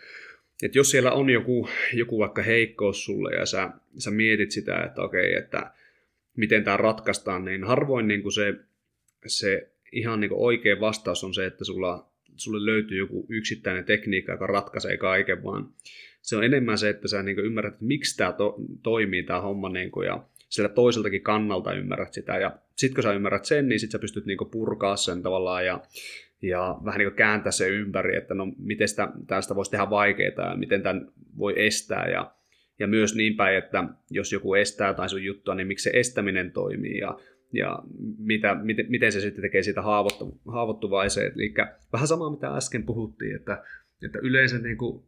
että jos siellä on joku, joku vaikka heikkous sulle ja sä, sä mietit sitä, että okei, että miten tämä ratkaistaan, niin harvoin niin kuin se se ihan niin oikea vastaus on se, että sulla, sulle löytyy joku yksittäinen tekniikka, joka ratkaisee kaiken, vaan se on enemmän se, että sä niin ymmärrät, että miksi tämä to, toimii tämä homma niin kuin, ja sillä toiseltakin kannalta ymmärrät sitä. Ja sitten kun sä ymmärrät sen, niin sitten sä pystyt niin purkaa sen tavallaan ja, ja vähän niin kääntää se ympäri, että no miten sitä, tästä voisi tehdä vaikeaa ja miten tämän voi estää. Ja, ja myös niin päin, että jos joku estää tai sun juttua, niin miksi se estäminen toimii. Ja ja mitä, miten, miten se sitten tekee siitä haavoittu, haavoittuvaiseen. Eli vähän samaa, mitä äsken puhuttiin, että, että yleensä niin kuin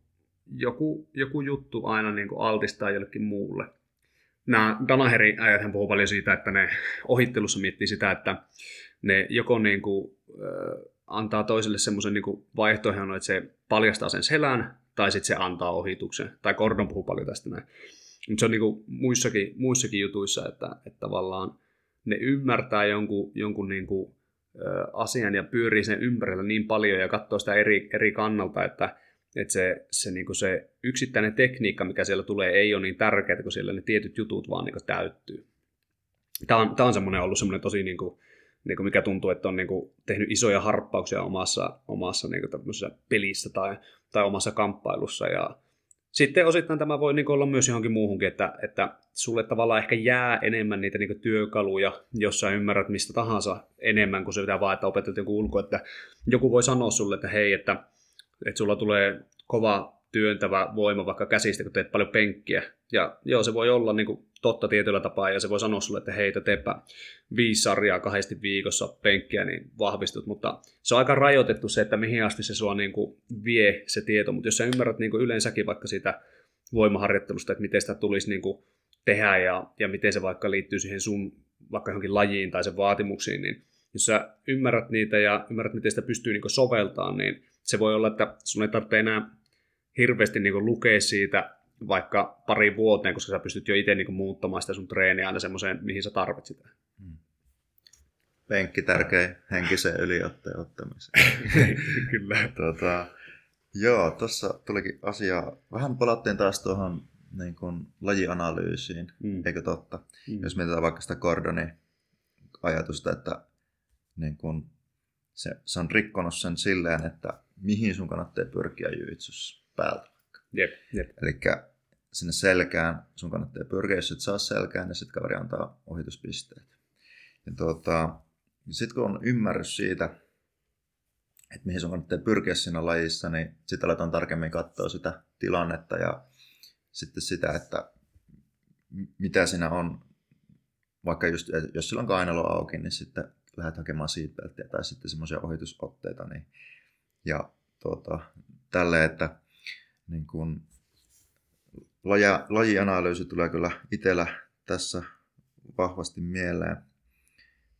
joku, joku juttu aina niin kuin altistaa jollekin muulle. Nämä Danaherin ajathan puhuu paljon siitä, että ne ohittelussa miettii sitä, että ne joko niin kuin, äh, antaa toiselle semmoisen niin vaihtoehdon, että se paljastaa sen selän, tai sitten se antaa ohituksen. Tai Gordon puhuu paljon tästä näin. Mutta se on niin kuin muissakin, muissakin jutuissa, että, että tavallaan ne ymmärtää jonkun, jonkun niin kuin, ö, asian ja pyörii sen ympärillä niin paljon ja katsoo sitä eri, eri kannalta, että, että se, se, niin kuin se yksittäinen tekniikka, mikä siellä tulee, ei ole niin tärkeää, kun siellä ne tietyt jutut vaan niin kuin täyttyy. Tämä on, tämä on semmoinen ollut semmoinen tosi, niin kuin, niin kuin mikä tuntuu, että on niin kuin tehnyt isoja harppauksia omassa, omassa niin kuin pelissä tai, tai omassa kamppailussa. Ja, sitten osittain tämä voi niin olla myös johonkin muuhunkin, että, että sulle tavallaan ehkä jää enemmän niitä niin työkaluja, jos sä ymmärrät mistä tahansa enemmän kuin se pitää vaan, että opetat joku ulko. Että joku voi sanoa sulle, että hei, että, että sulla tulee kova työntävä voima vaikka käsistä, kun teet paljon penkkiä. Ja joo, se voi olla niin kuin totta tietyllä tapaa, ja se voi sanoa sulle, että hei, teepä viisi sarjaa kahdesti viikossa penkkiä, niin vahvistut, mutta se on aika rajoitettu se, että mihin asti se sua niin kuin vie se tieto, mutta jos sä ymmärrät niin kuin yleensäkin vaikka sitä voimaharjoittelusta, että miten sitä tulisi niin kuin tehdä ja, ja miten se vaikka liittyy siihen sun vaikka johonkin lajiin tai sen vaatimuksiin, niin jos sä ymmärrät niitä ja ymmärrät, miten sitä pystyy niin soveltamaan, niin se voi olla, että sun ei tarvitse enää hirveästi niin lukea siitä vaikka pari vuoteen, koska sä pystyt jo itse niin muuttamaan sitä sun treeniä aina semmoiseen, mihin sä tarvitset sitä. Hmm. Penkki tärkeä henkiseen yliotteen ottamiseen. Kyllä. Tota, joo, tuossa tulikin asia. Vähän palattiin taas tuohon niin kuin, lajianalyysiin, mm. eikö totta? Mm. Jos mietitään vaikka sitä Gordonin ajatusta, että niin kuin, se, se on rikkonut sen silleen, että mihin sun kannattaa pyrkiä jyytsyssä päältä. Jep, jep. Eli sinne selkään sun kannattaa pyrkiä, jos et saa selkään, niin sitten kaveri antaa ohituspisteet. Ja tuota, sitten kun on ymmärrys siitä, että mihin sun kannattaa pyrkiä siinä lajissa, niin sitten aletaan tarkemmin katsoa sitä tilannetta ja sitten sitä, että mitä siinä on, vaikka just, jos sillä on kainalo auki, niin sitten lähdet hakemaan seatbeltia tai sitten semmoisia ohitusotteita. Niin, ja tuota, tälle, että niin kun, laja, lajianalyysi tulee kyllä itsellä tässä vahvasti mieleen,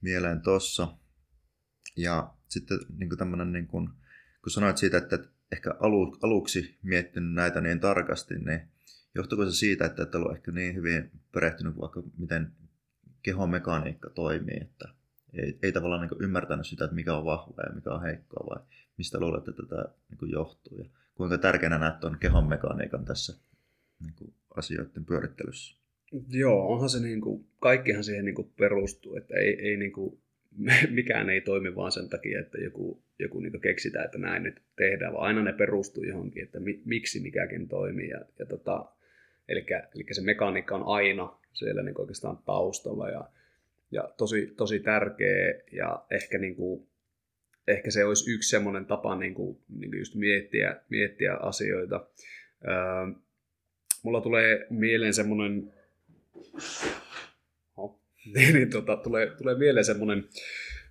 mieleen tossa. Ja sitten niin tämmöinen, niin kuin, kun sanoit siitä, että ehkä alu, aluksi miettinyt näitä niin tarkasti, niin johtuuko se siitä, että et ollut ehkä niin hyvin perehtynyt vaikka miten kehon mekaniikka toimii, että ei, ei tavallaan niin ymmärtänyt sitä, että mikä on vahvaa ja mikä on heikkoa vai mistä luulet, että tätä niin johtuu ja kuinka tärkeänä näet tuon kehon mekaniikan tässä niin kuin asioiden pyörittelyssä? Joo, onhan se niin kuin, kaikkihan siihen niin kuin perustuu, että ei, ei niin kuin, mikään ei toimi vaan sen takia, että joku, joku niin keksitään, että näin nyt tehdään, vaan aina ne perustuu johonkin, että mi, miksi mikäkin toimii. Ja, ja tota, eli, eli se mekaniikka on aina siellä niin oikeastaan taustalla ja, ja tosi, tosi tärkeä ja ehkä, niin kuin, ehkä se olisi yksi semmoinen tapa niin kuin, niin kuin just miettiä, miettiä asioita. Öö, mulla tulee mieleen semmoinen oh, niin, niin tota, tulee, tulee mieleen semmoinen,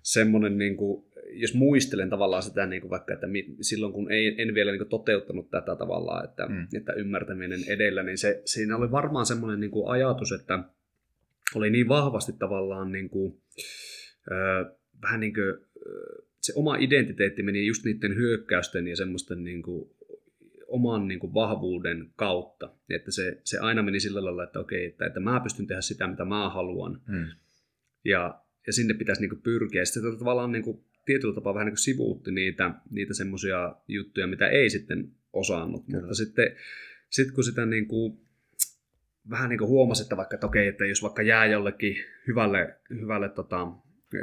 semmoinen niin kuin, jos muistelen tavallaan sitä niin kuin vaikka, että mi, silloin kun ei, en vielä niin kuin toteuttanut tätä tavallaan, että, mm. että ymmärtäminen edellä, niin se, siinä oli varmaan semmoinen niin kuin ajatus, että oli niin vahvasti tavallaan niin kuin, ö, vähän niin kuin, se oma identiteetti meni just niiden hyökkäysten ja semmoisten niin kuin oman niin kuin, vahvuuden kautta. Että se, se aina meni sillä lailla, että okei, että, että mä pystyn tehdä sitä, mitä mä haluan. Hmm. Ja, ja sinne pitäisi niin kuin, pyrkiä. Sitten tavallaan niin kuin, tietyllä tapaa vähän niin kuin sivuutti niitä, niitä semmoisia juttuja, mitä ei sitten osannut. Kyllä. Mutta sitten sit kun sitä niin kuin, vähän niin kuin huomasi, että vaikka, että okei, että jos vaikka jää jollekin hyvälle, hyvälle tota,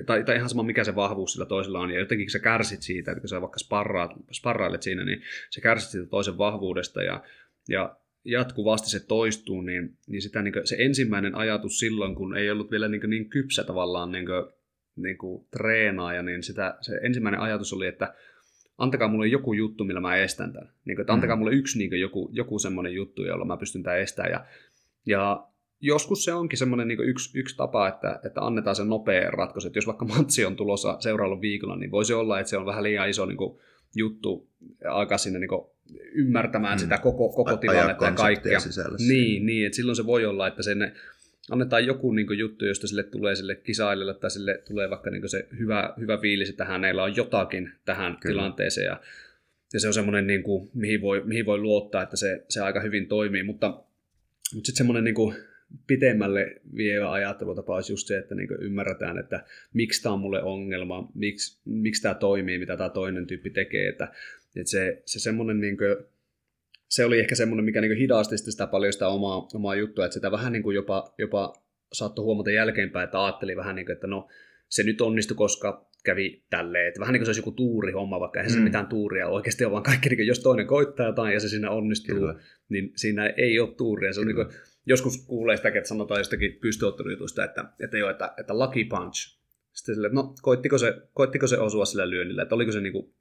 tai, tai ihan sama mikä se vahvuus sillä toisella on, ja jotenkin sä kärsit siitä, että kun sä vaikka sparraat, sparrailet siinä, niin sä kärsit siitä toisen vahvuudesta, ja, ja jatkuvasti se toistuu, niin, niin, sitä, niin se ensimmäinen ajatus silloin, kun ei ollut vielä niin, niin kypsä tavallaan niin kuin, niin kuin treenaaja, niin sitä, se ensimmäinen ajatus oli, että antakaa mulle joku juttu, millä mä estän tämän. Niin kuin, että antakaa mm. mulle yksi niin kuin, joku, joku semmoinen juttu, jolla mä pystyn tämän estämään. Ja, ja joskus se onkin semmoinen niin yksi, yksi tapa, että, että annetaan se nopea ratkaisu. Että jos vaikka matsi on tulossa seuraavalla viikolla, niin voisi olla, että se on vähän liian iso niin kuin, juttu alkaa sinne niin kuin, ymmärtämään mm. sitä koko, koko tilannetta ja kaikkea. Niin, niin, että silloin se voi olla, että sen annetaan joku niin kuin, juttu, josta sille tulee sille kisailijalle tai sille tulee vaikka niin kuin, se hyvä, hyvä fiilis, että hänellä on jotakin tähän Kyllä. tilanteeseen ja, ja se on semmoinen, niin kuin, mihin, voi, mihin voi luottaa, että se, se aika hyvin toimii, mutta, mutta sitten semmoinen niin kuin, pitemmälle vievä ajattelutapa olisi just se, että niin ymmärretään, että miksi tämä on mulle ongelma, miksi, miksi tämä toimii, mitä tämä toinen tyyppi tekee, että, että se, se semmoinen niin kuin, se oli ehkä semmoinen, mikä niin hidasti sitä paljon sitä omaa, omaa juttua, että sitä vähän niin kuin jopa, jopa saattoi huomata jälkeenpäin, että ajatteli vähän niin kuin, että no se nyt onnistui, koska kävi tälleen, että vähän niin kuin se olisi joku tuurihomma, vaikka eihän mm. se mitään tuuria oikeasti ole, vaan kaikki, niin kuin, jos toinen koittaa jotain ja se siinä onnistuu, Kyllä. niin siinä ei ole tuuria. Se on niin kuin, joskus kuulee sitä, että sanotaan jostakin pystyottelujutusta, että, että, joo, että, että lucky punch. Sitten sille, no koittiko se, koittiko se osua sillä lyönnillä, että oliko se, niin kuin,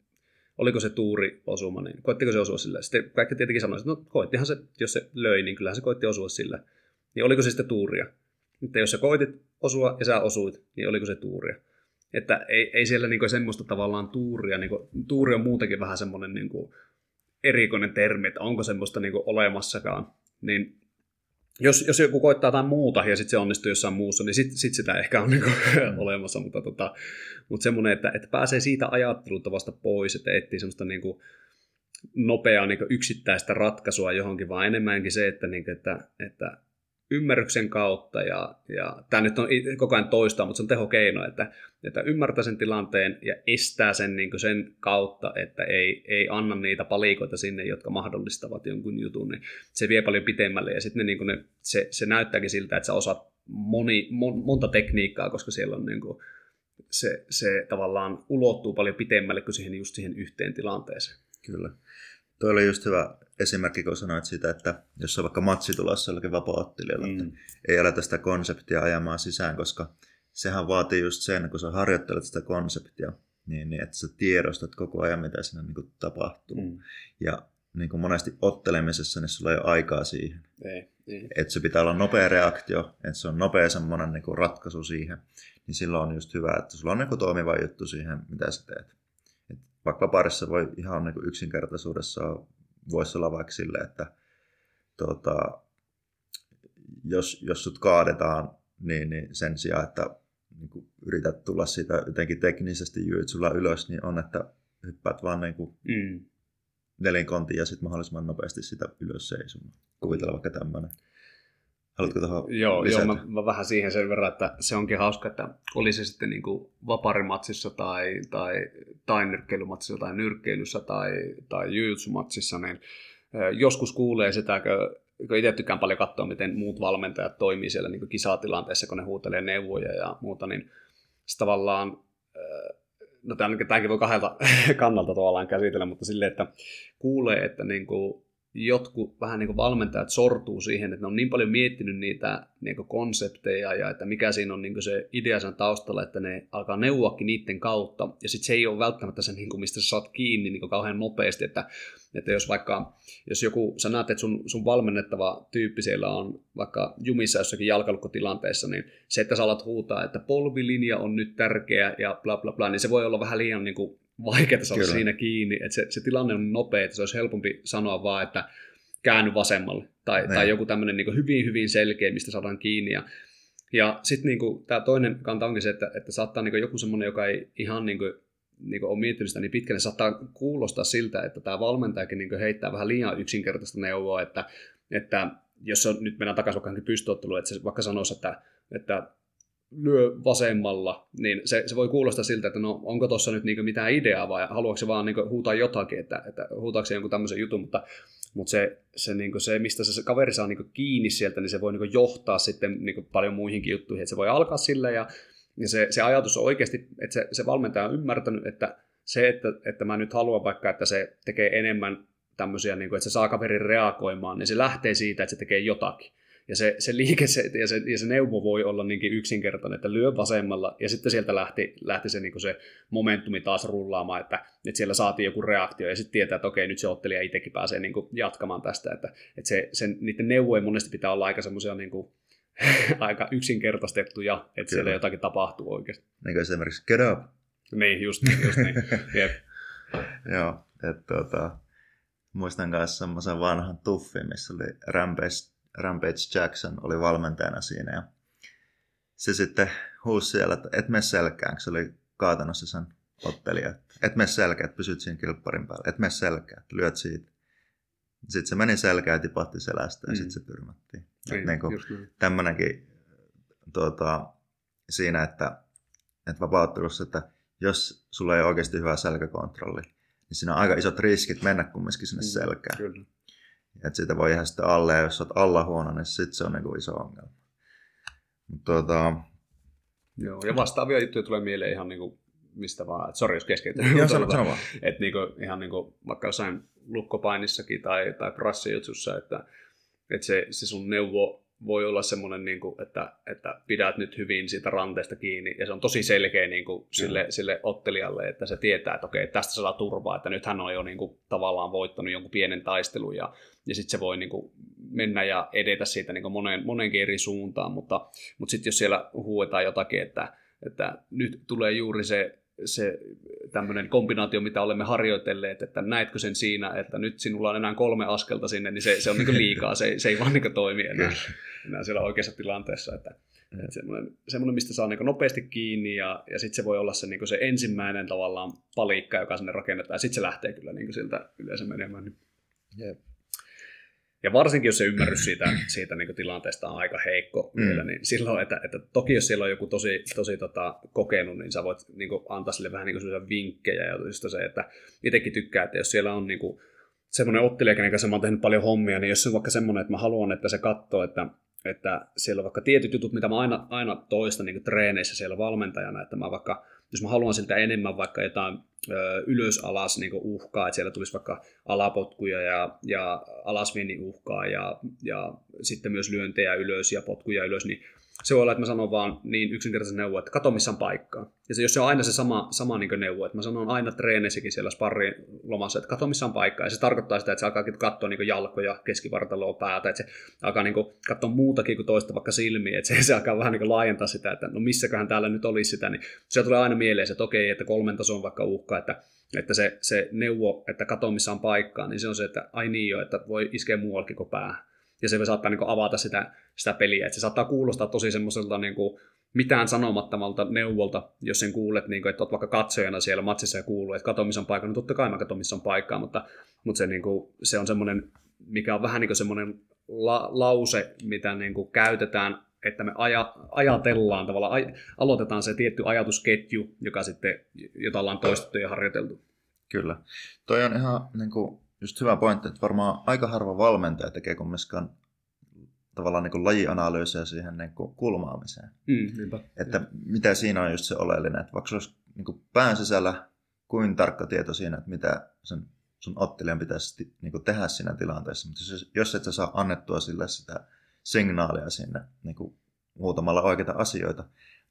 oliko se tuuri osuma, niin koittiko se osua sillä. Sitten kaikki tietenkin sanoisivat, että no koittihan se, jos se löi, niin kyllähän se koitti osua sillä. Niin oliko se sitten tuuria? Mutta jos sä koitit osua ja sä osuit, niin oliko se tuuria? Että ei, ei siellä niinku semmoista tavallaan tuuria, niinku, tuuri on muutenkin vähän semmoinen niinku erikoinen termi, että onko semmoista niinku olemassakaan. Niin jos, jos joku koittaa jotain muuta ja sitten se onnistuu jossain muussa, niin sitten sit sitä ehkä on niinku olemassa, mutta, tota, mutta semmoinen, että, että pääsee siitä ajattelutavasta pois, että etsii semmoista niinku nopeaa niinku yksittäistä ratkaisua johonkin, vaan enemmänkin se, että, niinku, että, että ymmärryksen kautta, ja, ja tämä nyt on koko ajan toistaa, mutta se on tehokeino, että, että ymmärtää sen tilanteen ja estää sen niin sen kautta, että ei, ei anna niitä palikoita sinne, jotka mahdollistavat jonkun jutun, niin se vie paljon pitemmälle, ja sitten niin ne, se, se näyttääkin siltä, että sä osaat moni, mon, monta tekniikkaa, koska siellä on niin kuin, se, se tavallaan ulottuu paljon pitemmälle kuin siihen, just siihen yhteen tilanteeseen. Kyllä. Tuo oli just hyvä esimerkki, kun sanoit sitä, että jos on vaikka matsi tulossa jollakin vapaa mm. ei aleta sitä konseptia ajamaan sisään, koska sehän vaatii just sen, kun sä harjoittelet sitä konseptia, niin, niin että sä tiedostat koko ajan, mitä siinä niin kuin, tapahtuu. Mm. Ja niin kuin monesti ottelemisessa, niin sulla ei ole aikaa siihen. Ei, ei. Että se pitää olla nopea reaktio, että se on nopea semmoinen niin kuin ratkaisu siihen. Niin silloin on just hyvä, että sulla on niin kuin toimiva juttu siihen, mitä sä teet vaikka parissa voi ihan niin kuin yksinkertaisuudessa voisi olla vaikka sille, että tuota, jos, jos sut kaadetaan, niin, niin sen sijaan, että niin kuin yrität tulla siitä jotenkin teknisesti jyytsulla ylös, niin on, että hyppäät vaan niin kuin mm. nelinkontin ja sitten mahdollisimman nopeasti sitä ylös seisomaan. Kuvitella vaikka tämmöinen. Haluatko tuohon Joo, joo mä, mä, vähän siihen sen verran, että se onkin hauska, että oli se sitten niin kuin vaparimatsissa tai, tai tainyrkkeilymatsissa tai nyrkkeilyssä tai, tai jujutsumatsissa, niin joskus kuulee sitä, kun itse tykkään paljon katsoa, miten muut valmentajat toimii siellä niin kisatilanteessa, kun ne huutelee neuvoja ja muuta, niin tavallaan, no tämäkin voi kahdelta kannalta tavallaan käsitellä, mutta silleen, että kuulee, että niin kuin jotkut vähän niin kuin valmentajat sortuu siihen, että ne on niin paljon miettinyt niitä niin kuin konsepteja ja että mikä siinä on niin kuin se idea sen taustalla, että ne alkaa neuvoakin niiden kautta. Ja sitten se ei ole välttämättä se, niin kuin, mistä sä saat kiinni niin kuin kauhean nopeasti, että, että jos vaikka, jos joku, sä näet, että sun, sun valmennettava tyyppi siellä on vaikka jumissa jossakin jalkalukkotilanteessa, niin se, että sä alat huutaa, että polvilinja on nyt tärkeä ja bla bla bla, niin se voi olla vähän liian niin kuin vaikeaa saada Kyllä. siinä kiinni, että se, se tilanne on nopea, että se olisi helpompi sanoa vaan, että käänny vasemmalle, tai, tai joku tämmöinen niin hyvin, hyvin selkeä, mistä saadaan kiinni, ja, ja sitten niin tämä toinen kanta onkin se, että, että saattaa niin joku semmoinen, joka ei ihan niin kuin, niin ole miettinyt sitä niin pitkälle, niin saattaa kuulostaa siltä, että tämä valmentajakin niin heittää vähän liian yksinkertaista neuvoa, että, että jos on, nyt mennään takaisin vaikka pystyotteluun, että se vaikka sanoisi, että, että lyö vasemmalla, niin se, se voi kuulostaa siltä, että no onko tuossa nyt niinku mitään ideaa vai haluatko se vaan niinku huutaa jotakin, että, että huutaako se jonkun tämmöisen jutun, mutta, mutta se, se, niinku se, mistä se, kaveri saa niinku kiinni sieltä, niin se voi niinku johtaa sitten niinku paljon muihinkin juttuihin, että se voi alkaa sillä ja, ja se, se ajatus on oikeasti, että se, se valmentaja on ymmärtänyt, että se, että, että mä nyt haluan vaikka, että se tekee enemmän tämmöisiä, niin kuin, että se saa kaverin reagoimaan, niin se lähtee siitä, että se tekee jotakin. Ja se, se liike se, ja, se, ja se neuvo voi olla niinkin yksinkertainen, että lyö vasemmalla, ja sitten sieltä lähti, lähti se, niin se momentumi taas rullaamaan, että, että siellä saatiin joku reaktio, ja sitten tietää, että okei, nyt se ottelija itsekin pääsee niin jatkamaan tästä, että, että se, sen, niiden neuvojen monesti pitää olla aika semmoisia niin kuin, aika yksinkertaistettuja, että Kyllä. siellä jotakin tapahtuu oikeasti. Niin kuin esimerkiksi get up. Niin, just, just niin. Jep. Joo, että tuota, muistan myös semmoisen vanhan tuffin, missä oli Rampage Rampage Jackson oli valmentajana siinä ja se sitten huusi siellä, että et mene selkään, se oli kaatanut se sen ottelija. Et mene selkään, että pysyt siinä kilpparin päällä. Et mene selkään, että lyöt siitä. Sitten se meni selkään ja tipahti selästä ja mm. sitten se tyrmättiin. Niin, niin kuin tämmöinenkin tuota, siinä, että, että vapauttelussa, että jos sulla ei oikeasti hyvä selkäkontrolli, niin siinä on aika isot riskit mennä kumminkin sinne mm, selkään. Kyllä. Että siitä voi jäädä sitten alle, ja jos olet alla huono, niin sitten se on niin kuin iso ongelma. Mutta tuota... Joo, ja vastaavia juttuja tulee mieleen ihan niin kuin mistä vaan, että sori jos keskeytyn. Joo, sano, sano vaan. Että niin kuin, ihan niin kuin vaikka jossain lukkopainissakin tai, tai prassijutsussa, että, että se, se sun neuvo voi olla semmoinen, niin kuin, että, että pidät nyt hyvin siitä ranteesta kiinni, ja se on tosi selkeä niin kuin, sille, sille ottelijalle, että se tietää, että okei, tästä saa turvaa, että nyt hän on jo niin kuin, tavallaan voittanut jonkun pienen taistelun, ja, ja sitten se voi niin kuin, mennä ja edetä siitä niin kuin monen, monenkin eri suuntaan, mutta, mutta sitten jos siellä huuetaan jotakin, että, että nyt tulee juuri se se tämmöinen kombinaatio, mitä olemme harjoitelleet, että näetkö sen siinä, että nyt sinulla on enää kolme askelta sinne, niin se, se on niin liikaa, se, se ei vaan niin toimi enää, enää siellä oikeassa tilanteessa. Että, että semmoinen, semmoinen, mistä saa niin nopeasti kiinni ja, ja sitten se voi olla se, niin se ensimmäinen tavallaan palikka, joka sinne rakennetaan ja sitten se lähtee kyllä niin siltä yleensä menemään. Niin. Jep. Ja varsinkin, jos se ymmärrys siitä, siitä niin tilanteesta on aika heikko mm. vielä, niin silloin, että, että toki jos siellä on joku tosi, tosi tota, kokenut, niin sä voit niin kuin, antaa sille vähän niin kuin vinkkejä. Ja just se, että itsekin tykkää, että jos siellä on niin kuin, semmoinen ottelija, kenen kanssa mä oon tehnyt paljon hommia, niin jos se on vaikka semmoinen, että mä haluan, että se katsoo, että, että siellä on vaikka tietyt jutut, mitä mä aina, aina toistan niin treeneissä siellä valmentajana, että mä vaikka, jos mä haluan siltä enemmän vaikka jotain ylös-alas niin uhkaa, että siellä tulisi vaikka alapotkuja ja, ja alasviennin uhkaa ja, ja sitten myös lyöntejä ylös ja potkuja ylös, niin se voi olla, että mä sanon vaan niin yksinkertaisen neuvo, että kato missä on paikkaa. Ja se, jos se on aina se sama, sama niin neuvo, että mä sanon aina treeneissäkin siellä sparrin lomassa, että kato missä on paikkaa. Ja se tarkoittaa sitä, että se alkaa katsoa niin jalkoja, keskivartaloa, päätä, että se alkaa niin katsoa muutakin kuin toista vaikka silmiä, että se, se alkaa vähän niin laajentaa sitä, että no missäköhän täällä nyt olisi sitä, niin se tulee aina mieleen, että okei, että kolmen tason vaikka uhka, että että se, se neuvo, että kato missä on paikkaa, niin se on se, että ai niin jo, että voi iskeä muuallakin kuin päähän ja se saattaa niin kuin avata sitä, sitä peliä. Et se saattaa kuulostaa tosi semmoiselta niin kuin, mitään sanomattomalta neuvolta, jos sen kuulet, niin kuin, että olet vaikka katsojana siellä matsissa ja kuuluu, että kato missä on paikka, no totta kai mä katon missä on paikkaa, mutta, mutta se, niin kuin, se on semmoinen, mikä on vähän niin semmoinen la, lause, mitä niin kuin käytetään, että me aja, ajatellaan tavallaan, aj, aloitetaan se tietty ajatusketju, joka sitten, jota ollaan toistettu ja harjoiteltu. Kyllä. Toi on ihan niin kuin, just hyvä pointti, että varmaan aika harva valmentaja tekee kumminkaan tavallaan niin lajianalyysiä siihen niin kuin kulmaamiseen. Mm, että ja. mitä siinä on just se oleellinen, että vaikka olisi niin kuin pään sisällä kuin tarkka tieto siinä, että mitä sen sun ottelijan pitäisi niin kuin tehdä siinä tilanteessa, mutta jos, jos et sä saa annettua sille sitä signaalia sinne niin kuin muutamalla oikeita asioita,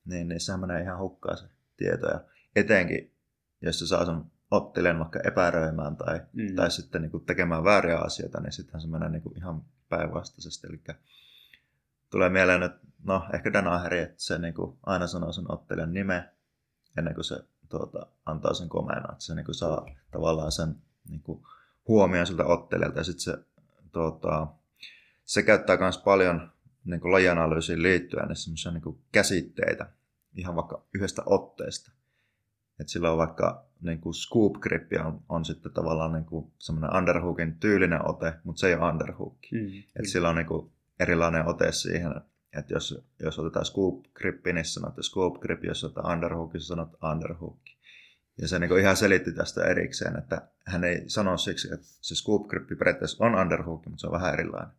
niin, niin sehän menee ihan hukkaan se tieto. Ja etenkin, jos se saa sun ottelijan vaikka epäröimään tai, mm. tai sitten niin kuin tekemään vääriä asioita, niin sittenhän se menee niin kuin ihan päinvastaisesti. Eli tulee mieleen, että no ehkä Danaheri, että se niin kuin aina sanoo sen ottelijan nime ennen kuin se tuota, antaa sen komennon, että se niin kuin saa tavallaan sen niin kuin, huomioon siltä ottelijalta ja sitten se, tuota, se käyttää myös paljon niin kuin lajianalyysiin liittyen niin semmoisia niin käsitteitä ihan vaikka yhdestä otteesta. Että sillä on vaikka niin kuin scoop grip on, on sitten tavallaan niin kuin semmoinen underhookin tyylinen ote, mutta se ei ole underhook. Mm. Että sillä on niin kuin erilainen ote siihen, että jos, jos otetaan scoop grippi, niin sanot scoop grip, jos otetaan underhook, niin sanot underhook. Ja se niin ihan selitti tästä erikseen, että hän ei sano siksi, että se scoop grippi periaatteessa on underhook, mutta se on vähän erilainen.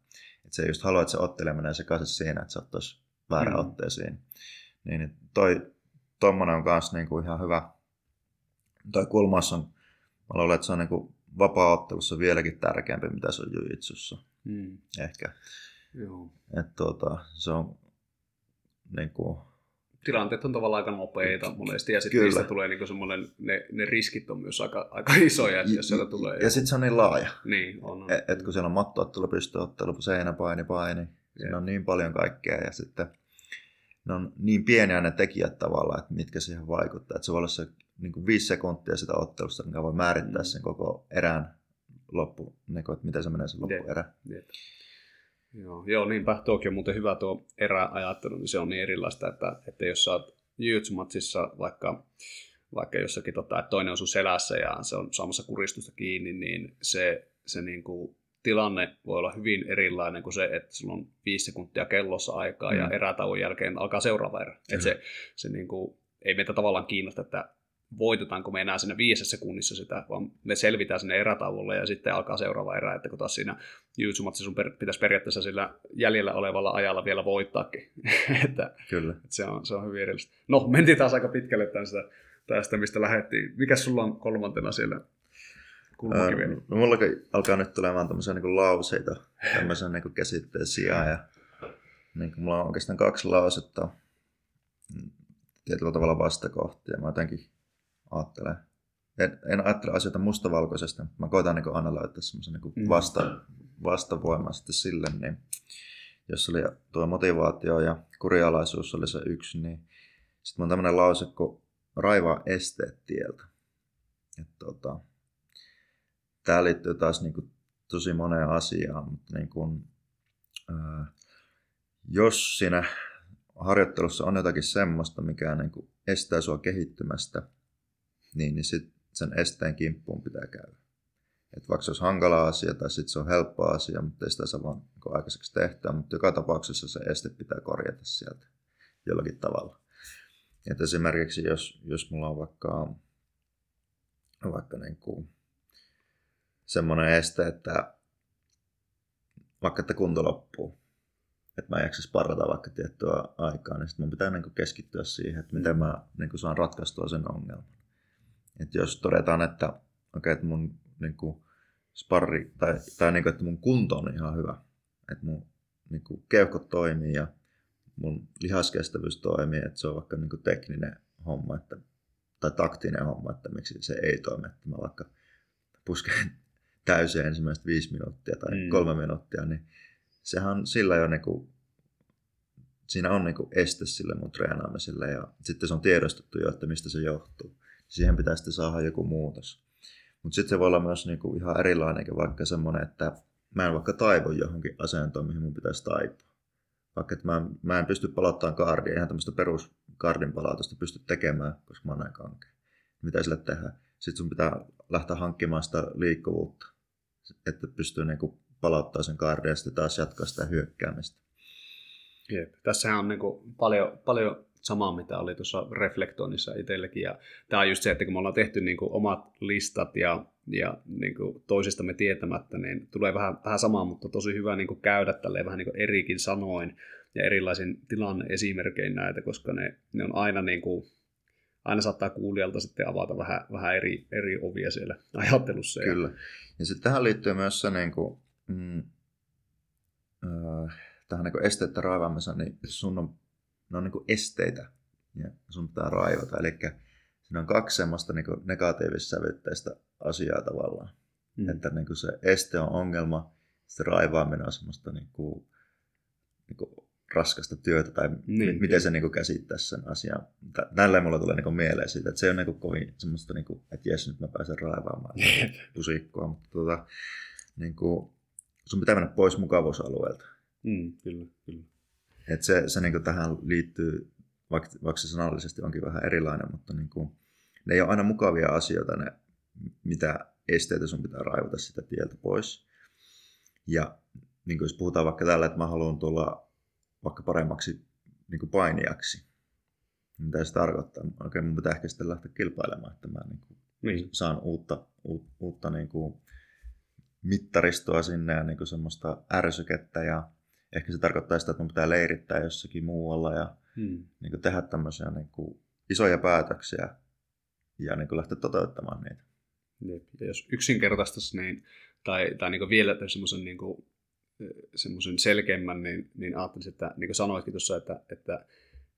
Että se just haluaa, että se ottelee menee sekaisin siinä, että se ottaisi väärän mm. otteeseen. Niin, niin toi, tommonen on myös niin kuin ihan hyvä. Toi kulmas on, mä luulen, että se on niin kuin vapaa-ottelussa vieläkin tärkeämpi, mitä se on jujitsussa. Mm. Ehkä. Joo. Että tuota, se on niin kuin, tilanteet on tavallaan aika nopeita monesti, ja sitten niistä tulee niinku semmoinen, ne, ne riskit on myös aika, aika isoja, että jos sieltä tulee... Ja sitten se on niin laaja. Niin, on. on. Et, et kun siellä on mattoottelu, pystyottelu, seinäpaini, paini, siinä on niin paljon kaikkea, ja sitten ne on niin pieniä ne tekijät tavallaan, että mitkä siihen vaikuttaa. Että se voi olla se niin kuin viisi sekuntia sitä ottelusta, mikä voi määrittää mm. sen koko erään loppu, niin kuin, että miten se menee se loppuerä. Joo, joo niinpä. Tuokin on muuten hyvä tuo eräajattelu, niin se on niin erilaista, että, että jos sä oot matsissa vaikka, vaikka jossakin, tota, että toinen on sun selässä ja se on saamassa kuristusta kiinni, niin se, se niin kuin tilanne voi olla hyvin erilainen kuin se, että sulla on viisi sekuntia kellossa aikaa mm. ja erätauon jälkeen alkaa seuraava erä. Että se, se niin kuin, ei meitä tavallaan kiinnosta, että voitetaanko me enää siinä viidessä sekunnissa sitä, vaan me selvitään sinne erätauolle ja sitten alkaa seuraava erä, että kun taas siinä Jutsumatsi sun per, pitäisi periaatteessa sillä jäljellä olevalla ajalla vielä voittaakin. että, Kyllä. Että se, on, se on hyvin erillistä. No, mentiin taas aika pitkälle tästä, tästä mistä lähdettiin. Mikä sulla on kolmantena siellä kulmakivellä? no, mulla alkaa nyt tulemaan tämmöisiä niin lauseita tämmöisen niin käsitteen sijaan. Ja, niin kuin mulla on oikeastaan kaksi lausetta tietyllä tavalla vastakohtia. Mä jotenkin ajattelen. En, en ajattele asioita mustavalkoisesti, mä koitan niin aina löytää semmoisen niin vasta, vastavoiman sitten sille, niin jos oli tuo motivaatio ja kurialaisuus oli se yksi, niin sitten on tämmöinen lause kun raivaa esteet tieltä. Tota, tämä liittyy taas niin kuin tosi moneen asiaan, mutta niin kuin, ää, jos siinä harjoittelussa on jotakin semmoista, mikä niin kuin estää sua kehittymästä – niin, niin sit sen esteen kimppuun pitää käydä. Et vaikka se olisi hankala asia tai sitten se on helppo asia, mutta ei sitä saa vaan niin aikaiseksi tehtyä, mutta joka tapauksessa se este pitää korjata sieltä jollakin tavalla. Et esimerkiksi jos, jos mulla on vaikka, vaikka niin kuin semmoinen este, että vaikka että kunto loppuu, että mä en jaksa parata vaikka tiettyä aikaa, niin sitten mun pitää niin keskittyä siihen, että miten mä niin saan ratkaistua sen ongelman. Että jos todetaan, että, okay, että mun niin kuin, sparri, tai, tai niin kuin, että mun kunto on ihan hyvä, että mun niin kuin, keuhkot toimii ja mun lihaskestävyys toimii, että se on vaikka niin kuin, tekninen homma, että, tai taktinen homma, että miksi se ei toimi, että mä vaikka pusken täysin ensimmäistä viisi minuuttia tai mm. kolme minuuttia, niin sehän on sillä jo niin kuin, siinä on niin kuin este sille mun treenaamiselle ja sitten se on tiedostettu jo, että mistä se johtuu siihen pitää sitten saada joku muutos. Mutta sitten se voi olla myös niinku ihan erilainen, vaikka semmoinen, että mä en vaikka taivu johonkin asentoon, mihin mun pitäisi taipua. vaikka että mä, mä en pysty palauttamaan kaardia, ihan tämmöistä perus kardin palautusta pysty tekemään, koska mä oon näin kankea. Mitä sille tehdään? Sitten sun pitää lähteä hankkimaan sitä liikkuvuutta, että pystyy niinku palauttaa sen kaardia ja sitten taas jatkaa sitä hyökkäämistä. Jep. Tässähän on niin kuin paljon, paljon samaa, mitä oli tuossa reflektoinnissa itselläkin. Ja tämä on just se, että kun me ollaan tehty niin kuin omat listat ja, ja niin kuin toisistamme tietämättä, niin tulee vähän, vähän samaa, mutta tosi hyvä niin kuin käydä tälleen vähän niin kuin erikin sanoin ja erilaisin tilanne esimerkkein näitä, koska ne, ne on aina niin kuin, aina saattaa kuulijalta sitten avata vähän, vähän eri, eri ovia siellä ajattelussa. Kyllä. Ja sitten tähän liittyy myös se, niin kuin, mm, äh, tähän niin esteettä raivaamiseen, niin sun on, ne on niin esteitä ja sun pitää raivata. Eli siinä on kaksi semmoista niin negatiivissävytteistä asiaa tavallaan. Mm. Että niin se este on ongelma, se raivaaminen on semmoista niin kuin, niin kuin raskasta työtä, tai niin, miten se niin kuin käsittäisi sen asian. Tällä mulla tulee niin mieleen siitä, että se on niin kovin semmoista, niin kuin, että jes, nyt mä pääsen raivaamaan pusikkoa, mutta tuota, niin kuin, sun pitää mennä pois mukavuusalueelta. Mm, kyllä, kyllä. Et se, se niin tähän liittyy, vaikka, vaikka se sanallisesti onkin vähän erilainen, mutta niin kuin, ne ei ole aina mukavia asioita, ne, mitä esteitä sun pitää raivata sitä tieltä pois. Ja niin kuin jos puhutaan vaikka tällä, että mä haluan tulla vaikka paremmaksi niin kuin painijaksi, niin mitä se tarkoittaa? Okei, okay, mun pitää ehkä sitten lähteä kilpailemaan, että mä niin kuin niin. saan uutta, uut, uutta niin kuin mittaristoa sinne ja niin kuin semmoista ärsykettä ja ehkä se tarkoittaa sitä, että mun pitää leirittää jossakin muualla ja hmm. niin kuin tehdä tämmöisiä niin kuin isoja päätöksiä ja niin kuin lähteä toteuttamaan niitä. Ja jos yksinkertaistaisi niin, tai, tai niin vielä semmoisen niin semmoisen selkeämmän, niin, niin ajattelisin, että niin kuin sanoitkin tuossa, että, että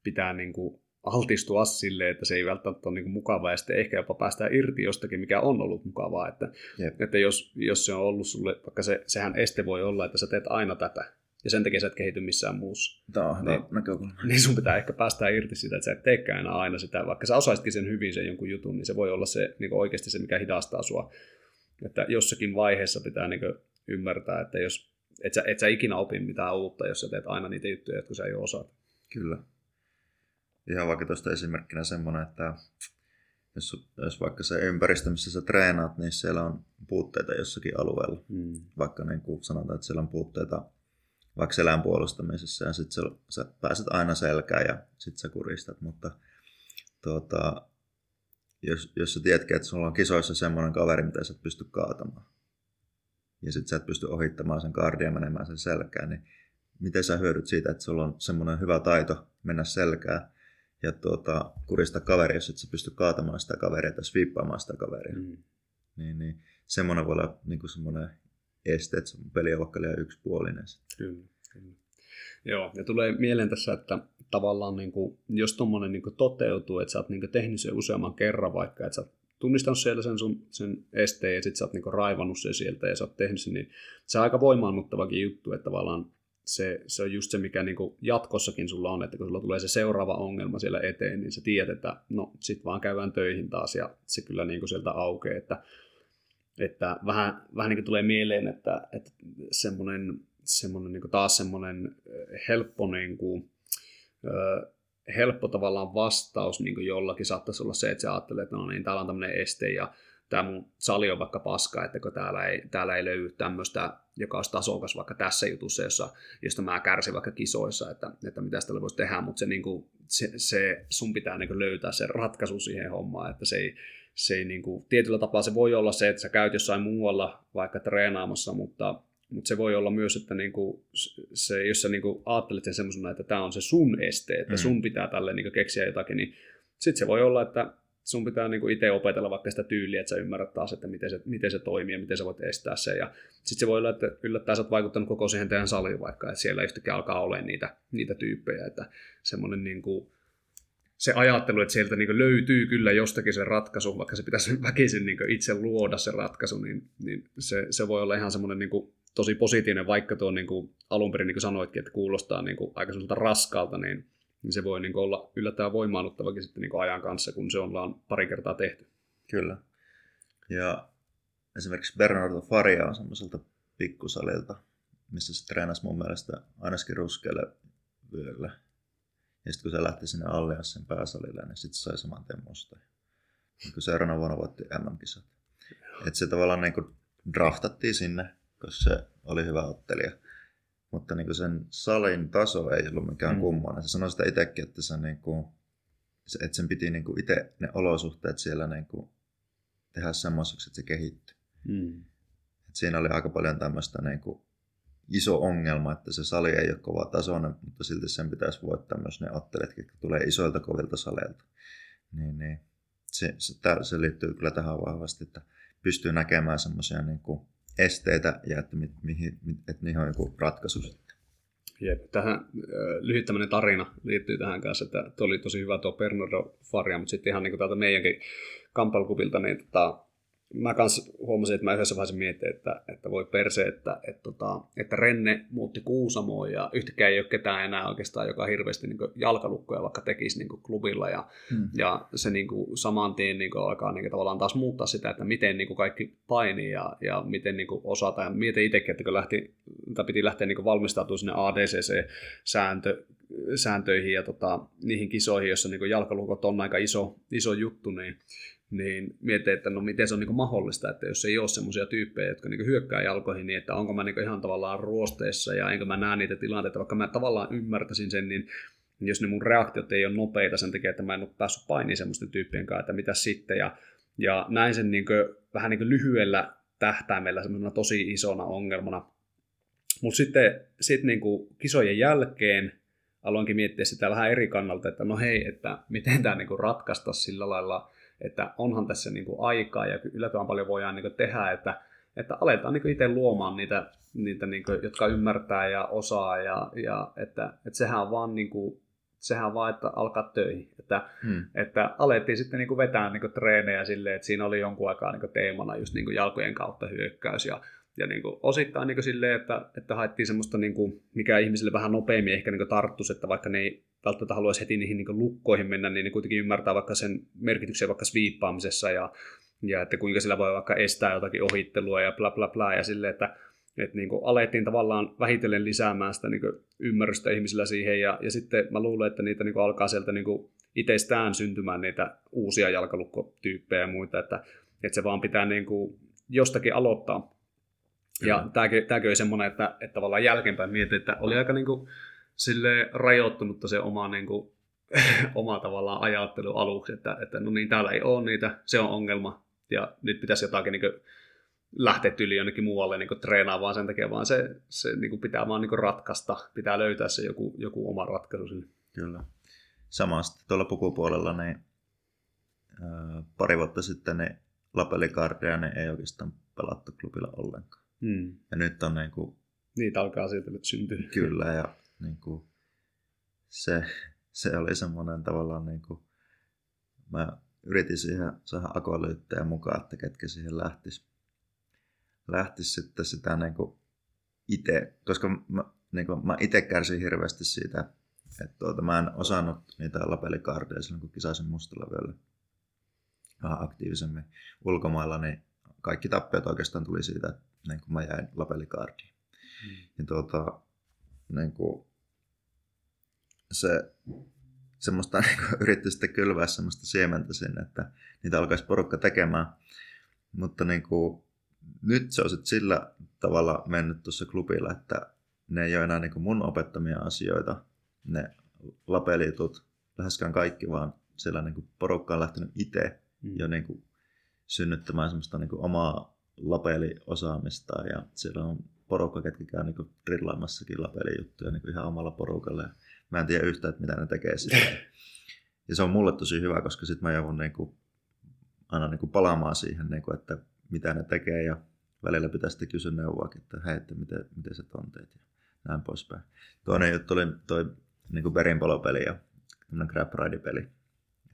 pitää niin kuin altistua sille, että se ei välttämättä ole niin kuin mukavaa ja sitten ehkä jopa päästään irti jostakin, mikä on ollut mukavaa. Että, että jos, jos se on ollut sulle, vaikka se, sehän este voi olla, että sä teet aina tätä, ja sen takia sä et kehity missään muussa. Tämä on niin, näkökulma. Niin sun pitää ehkä päästä irti sitä, että sä et teekään enää aina sitä. Vaikka sä osaisitkin sen hyvin sen jonkun jutun, niin se voi olla se niin oikeasti se, mikä hidastaa sua. Että jossakin vaiheessa pitää niin ymmärtää, että jos et sä, et sä ikinä opi mitään uutta, jos sä teet aina niitä juttuja, jotka sä ei ole osaat. Kyllä. Ihan vaikka tuosta esimerkkinä semmoinen, että jos, jos vaikka se ympäristö, missä sä treenaat, niin siellä on puutteita jossakin alueella. Mm. Vaikka niin kuin sanotaan, että siellä on puutteita vaikka selän puolustamisessa ja sitten sä pääset aina selkään ja sitten sä kuristat, mutta tuota, jos, jos sä tiedätkin, että sulla on kisoissa semmoinen kaveri, mitä sä et pysty kaatamaan, ja sitten sä et pysty ohittamaan sen kardia menemään sen selkään, niin miten sä hyödyt siitä, että sulla on semmoinen hyvä taito mennä selkään ja tuota, kurista kaveri, jos et sä pysty kaatamaan sitä kaveria tai sviippaamaan sitä kaveria. Mm. Niin, niin semmoinen voi olla niin semmoinen este, että sun peli on vaikka liian yksipuolinen. Kyllä, kyllä. Joo, ja tulee mieleen tässä, että tavallaan niin kuin, jos tuommoinen niin toteutuu, että sä oot niin tehnyt sen useamman kerran vaikka, että sä oot tunnistanut siellä sen, sun, sen esteen ja sitten sä oot niin raivannut sen sieltä ja sä oot tehnyt sen, niin se on aika voimaannuttavakin juttu, että tavallaan se, se on just se, mikä niin jatkossakin sulla on, että kun sulla tulee se seuraava ongelma siellä eteen, niin sä tiedät, että no sit vaan käydään töihin taas ja se kyllä niin sieltä aukeaa, että että vähän, vähän niin kuin tulee mieleen, että, että semmoinen, semmoinen niin taas semmoinen helppo, niin kuin, helppo tavallaan vastaus niin jollakin saattaisi olla se, että se ajattelee, että no niin, täällä on tämmöinen este ja tämä mun sali on vaikka paska, että kun täällä ei, täällä ei löydy tämmöistä, joka olisi tasokas vaikka tässä jutussa, jossa, josta mä kärsin vaikka kisoissa, että, että mitä tällä voisi tehdä, mutta se, niin kuin, se, se, sun pitää niin löytää se ratkaisu siihen hommaan, että se ei, se ei niin kuin, tietyllä tapaa se voi olla se, että sä käyt jossain muualla vaikka treenaamassa, mutta, mutta se voi olla myös, että niin kuin, se, jos sä niin kuin, ajattelet sen semmoisena, että tämä on se sun este, että mm. sun pitää tälle niin kuin, keksiä jotakin, niin sitten se voi olla, että sun pitää niin itse opetella vaikka sitä tyyliä, että sä ymmärrät taas, että miten se, miten se toimii ja miten sä voit estää sen. Ja sitten se voi olla, että yllättäen sä oot vaikuttanut koko siihen teidän saliin vaikka, että siellä yhtäkkiä alkaa olemaan niitä, niitä tyyppejä, että semmoinen niin kuin, se ajattelu, että sieltä niin löytyy kyllä jostakin se ratkaisu, vaikka se pitäisi väkisin niin itse luoda se ratkaisu, niin, niin se, se voi olla ihan semmoinen niin tosi positiivinen, vaikka tuo niin alun perin niin sanoitkin, että kuulostaa niin aika raskalta, niin, niin se voi niin olla yllättävän voimaannuttavakin sitten niin ajan kanssa, kun se ollaan pari kertaa tehty. Kyllä. Ja esimerkiksi Bernardo Faria on semmoiselta pikkusalilta, missä se treenasi mun mielestä ainakin ruskeelle vyöllä. Ja sitten kun se lähti sinne Allianssin pääsalille, niin sitten sai saman tien musta. Niin kun seuraavana vuonna voitti MM-kisat. Että se tavallaan niin kuin draftattiin sinne, koska se oli hyvä ottelija. Mutta niin kuin sen salin taso ei ollut mikään mm. kummonen. Se sanoi sitä itsekin, että, se niin kuin, että sen piti niin kuin itse ne olosuhteet siellä niin kuin tehdä semmoiseksi, että se kehittyi. Mm. Et siinä oli aika paljon tämmöistä niin kuin iso ongelma, että se sali ei ole kova tasoinen, mutta silti sen pitäisi voittaa myös ne ottelet, jotka tulee isoilta kovilta saleilta. Niin, niin. Se, se, se, liittyy kyllä tähän vahvasti, että pystyy näkemään semmoisia niin esteitä ja että, mi, mihin, että niihin on joku ratkaisu sitten. Jep. Tähän äh, lyhyt tämmöinen tarina liittyy tähän kanssa, että oli tosi hyvä tuo Bernardo Faria, mutta sitten ihan niin kuin täältä meidänkin kamppailukupilta, niin tota, mä kans huomasin, että mä yhdessä vaiheessa mietin, että, että voi perse, että, että, tota, että Renne muutti Kuusamoon ja yhtäkään ei ole ketään enää oikeastaan, joka hirveästi niin jalkalukkoja vaikka tekisi niin klubilla ja, hmm. ja se niin kuin, saman tien niin kuin, alkaa niin kuin, tavallaan taas muuttaa sitä, että miten niin kuin, kaikki painii ja, ja miten niin kuin, osataan. Ja mietin itsekin, että kun lähti, tai piti lähteä niin valmistautumaan sinne ADCC-sääntö, sääntöihin ja tota, niihin kisoihin, jossa niin jalkalukot on aika iso, iso juttu, niin niin mietin, että no miten se on niin mahdollista, että jos ei ole semmoisia tyyppejä, jotka niin hyökkää jalkoihin, niin että onko mä niin ihan tavallaan ruosteessa ja enkä mä näe niitä tilanteita, vaikka mä tavallaan ymmärtäisin sen, niin jos ne mun reaktiot ei ole nopeita sen takia, että mä en ole päässyt painiin semmoisten tyyppien kanssa, että mitä sitten, ja, ja näin sen niin vähän niin lyhyellä tähtäimellä semmoisena tosi isona ongelmana. Mutta sitten sit niin kisojen jälkeen aloinkin miettiä sitä vähän eri kannalta, että no hei, että miten tämä niin ratkaista sillä lailla, että onhan tässä niin kuin aikaa ja yllättävän paljon voidaan niin kuin tehdä, että, että aletaan niin itse luomaan niitä, niitä niin kuin, jotka ymmärtää ja osaa ja, ja että, että sehän on vaan niin kuin, sehän on vaan, että alkaa töihin. Että, hmm. että alettiin sitten niin kuin vetää niin kuin treenejä silleen, että siinä oli jonkun aikaa niin kuin teemana just niin kuin jalkojen kautta hyökkäys ja ja niin kuin osittain niin kuin silleen, että, että haettiin semmoista, niin kuin, mikä ihmisille vähän nopeammin ehkä niin tarttuisi, että vaikka ne ei välttämättä haluaisi heti niihin niin lukkoihin mennä, niin ne kuitenkin ymmärtää vaikka sen merkityksen vaikka sviippaamisessa ja, ja että kuinka sillä voi vaikka estää jotakin ohittelua ja bla bla bla ja sille, että että niin kuin alettiin tavallaan vähitellen lisäämään sitä niin kuin ymmärrystä ihmisillä siihen ja, ja sitten mä luulen, että niitä niin kuin alkaa sieltä niin kuin itsestään syntymään niitä uusia jalkalukkotyyppejä ja muita, että, että se vaan pitää niin kuin jostakin aloittaa. Kyllä. Ja tämäkin, tämäkin oli semmoinen, että, että tavallaan jälkeenpäin mietin, että oli aika niin kuin, sille rajoittunutta se oma, niin kuin, oma tavallaan ajattelu aluksi, että, että no niin, täällä ei ole niitä, se on ongelma, ja nyt pitäisi jotakin niin kuin, lähteä tyyliin jonnekin muualle niin treenaamaan sen takia, vaan se, se niin pitää vaan niin ratkaista, pitää löytää se joku, joku oma ratkaisu sille. Kyllä. Samasta tuolla pukupuolella niin, ää, pari vuotta sitten ne lapelikardeja ne ei oikeastaan pelattu klubilla ollenkaan. Hmm. Ja nyt on niin kuin, Niitä alkaa sieltä nyt syntyä. Kyllä, ja niin kuin, se, se oli semmoinen tavallaan, niin kuin, mä yritin siihen saada akolyyttejä mukaan, että ketkä siihen lähtis. Lähtis sitten sitä niin kuin itse, koska mä, niin kuin, mä itse kärsin hirveästi siitä, että tuota, mä en osannut niitä lapelikardeja silloin, kun kisasin mustalla vyöllä vähän aktiivisemmin ulkomailla, niin kaikki tappiot oikeastaan tuli siitä, että niin kuin mä jäin lapelikaardiin. Mm. Ja tuota, niin kuin, se semmoista niin kuin, yritti sitten kylvää semmoista siementä sinne, että niitä alkaisi porukka tekemään. Mutta niin kuin, nyt se on sitten sillä tavalla mennyt tuossa klubilla, että ne ei ole enää niin kuin mun opettamia asioita, ne lapelitut, läheskään kaikki, vaan siellä niin kuin porukka on lähtenyt itse mm. jo niin kuin synnyttämään semmoista niin kuin omaa lapeliosaamista ja siellä on porukka, ketkä käy niin drillaamassakin lapelijuttuja niin ihan omalla porukalla. Ja mä en tiedä yhtään, että mitä ne tekee sitä. Ja se on mulle tosi hyvä, koska sitten mä joudun niin kuin, aina niin kuin palaamaan siihen, niin kuin, että mitä ne tekee ja välillä pitää sitten kysyä neuvoakin, että hei, että miten, miten sä ton teet ja näin poispäin. Toinen juttu oli toi niin kuin perinpalopeli ja grab ride peli.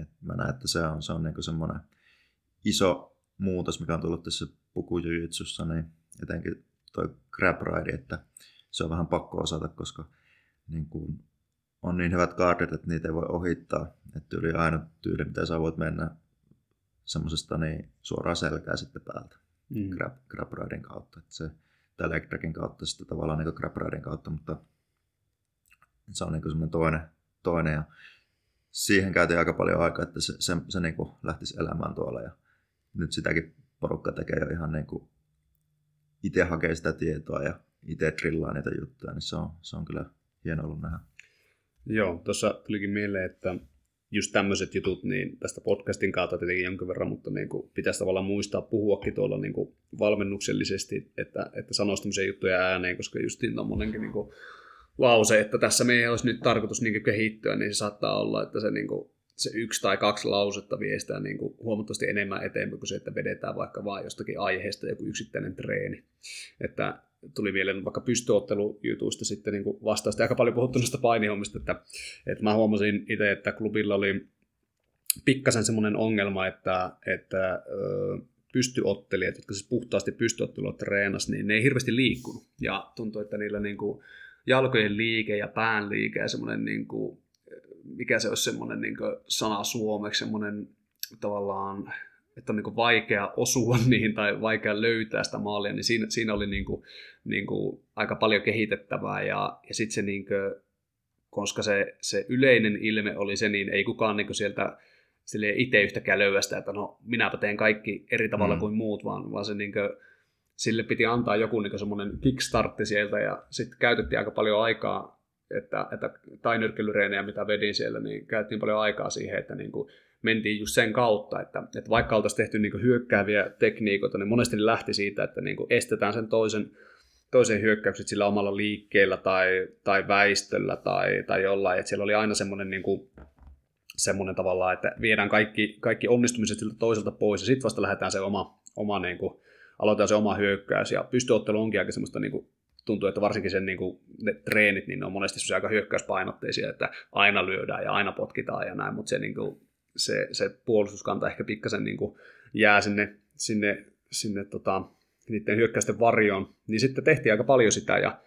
Et mä näen, että se on, se on niin semmoinen iso muutos, mikä on tullut tässä pukujujitsussa, niin etenkin toi grab ride, että se on vähän pakko osata, koska niin kuin on niin hyvät kaardit, että niitä ei voi ohittaa. Että yli ainoa tyyli, mitä sä voit mennä semmoisesta niin suoraan selkää sitten päältä mm. grab, grab ridein kautta. Että se, tai leg kautta sitten tavallaan niin grab ridein kautta, mutta Se on niin semmoinen toinen, toinen ja siihen käytiin aika paljon aikaa, että se, se, se niin lähtisi elämään tuolla ja nyt sitäkin porukka tekee jo ihan niin kuin itse hakee sitä tietoa ja itse drillaa niitä juttuja, niin se on, se on kyllä hieno ollut nähdä. Joo, tuossa tulikin mieleen, että just tämmöiset jutut, niin tästä podcastin kautta tietenkin jonkin verran, mutta niin kuin pitäisi tavallaan muistaa puhuakin tuolla niin kuin valmennuksellisesti, että, että sanoisi tämmöisiä juttuja ääneen, koska just tuommoinenkin niin lause, että tässä me ei olisi nyt tarkoitus niin kehittyä, niin se saattaa olla, että se, niin kuin, se yksi tai kaksi lausetta vie sitä niin kuin huomattavasti enemmän eteenpäin kuin se, että vedetään vaikka vain jostakin aiheesta joku yksittäinen treeni. Että tuli mieleen vaikka pystyottelujutuista sitten niin vastausta aika paljon puhuttu noista painihommista, että, että mä huomasin itse, että klubilla oli pikkasen semmoinen ongelma, että, että pystyottelijat, jotka siis puhtaasti pystyottelua treenas, niin ne ei hirveästi liikkunut. Ja tuntui, että niillä niin kuin jalkojen liike ja pään liike ja semmoinen, niin kuin, mikä se olisi semmoinen niin sana suomeksi, semmoinen tavallaan että on niin vaikea osua niihin tai vaikea löytää sitä maalia, niin siinä, siinä oli niin kuin, niin kuin aika paljon kehitettävää. Ja, ja sitten se, niin kuin, koska se, se yleinen ilme oli se, niin ei kukaan niin kuin sieltä itse yhtäkään löyästä, että no minäpä teen kaikki eri tavalla mm. kuin muut, vaan, vaan se niin kuin, sille piti antaa joku niin semmoinen kickstartti sieltä ja sitten käytettiin aika paljon aikaa, että, että tai nyrkkelyreenejä, mitä vedin siellä, niin käytettiin paljon aikaa siihen, että niin kuin, mentiin just sen kautta, että, että vaikka oltaisiin tehty niin hyökkääviä tekniikoita, niin monesti ne lähti siitä, että niin estetään sen toisen, toisen hyökkäykset sillä omalla liikkeellä tai, tai väistöllä tai, tai jollain. Että siellä oli aina semmoinen, niin kuin, semmoinen tavalla, että viedään kaikki, kaikki onnistumiset siltä toiselta pois ja sitten vasta lähdetään se oma, oma niin kuin, aloitetaan se oma hyökkäys. Ja pystyottelu onkin aika semmoista niin kuin, tuntuu, että varsinkin sen niin kuin, ne treenit, niin ne on monesti aika hyökkäyspainotteisia, että aina lyödään ja aina potkitaan ja näin, mutta se niin kuin, se, se puolustuskanta ehkä pikkasen niin kuin jää sinne, sinne, sinne tota, niiden hyökkäysten varjoon, niin sitten tehtiin aika paljon sitä ja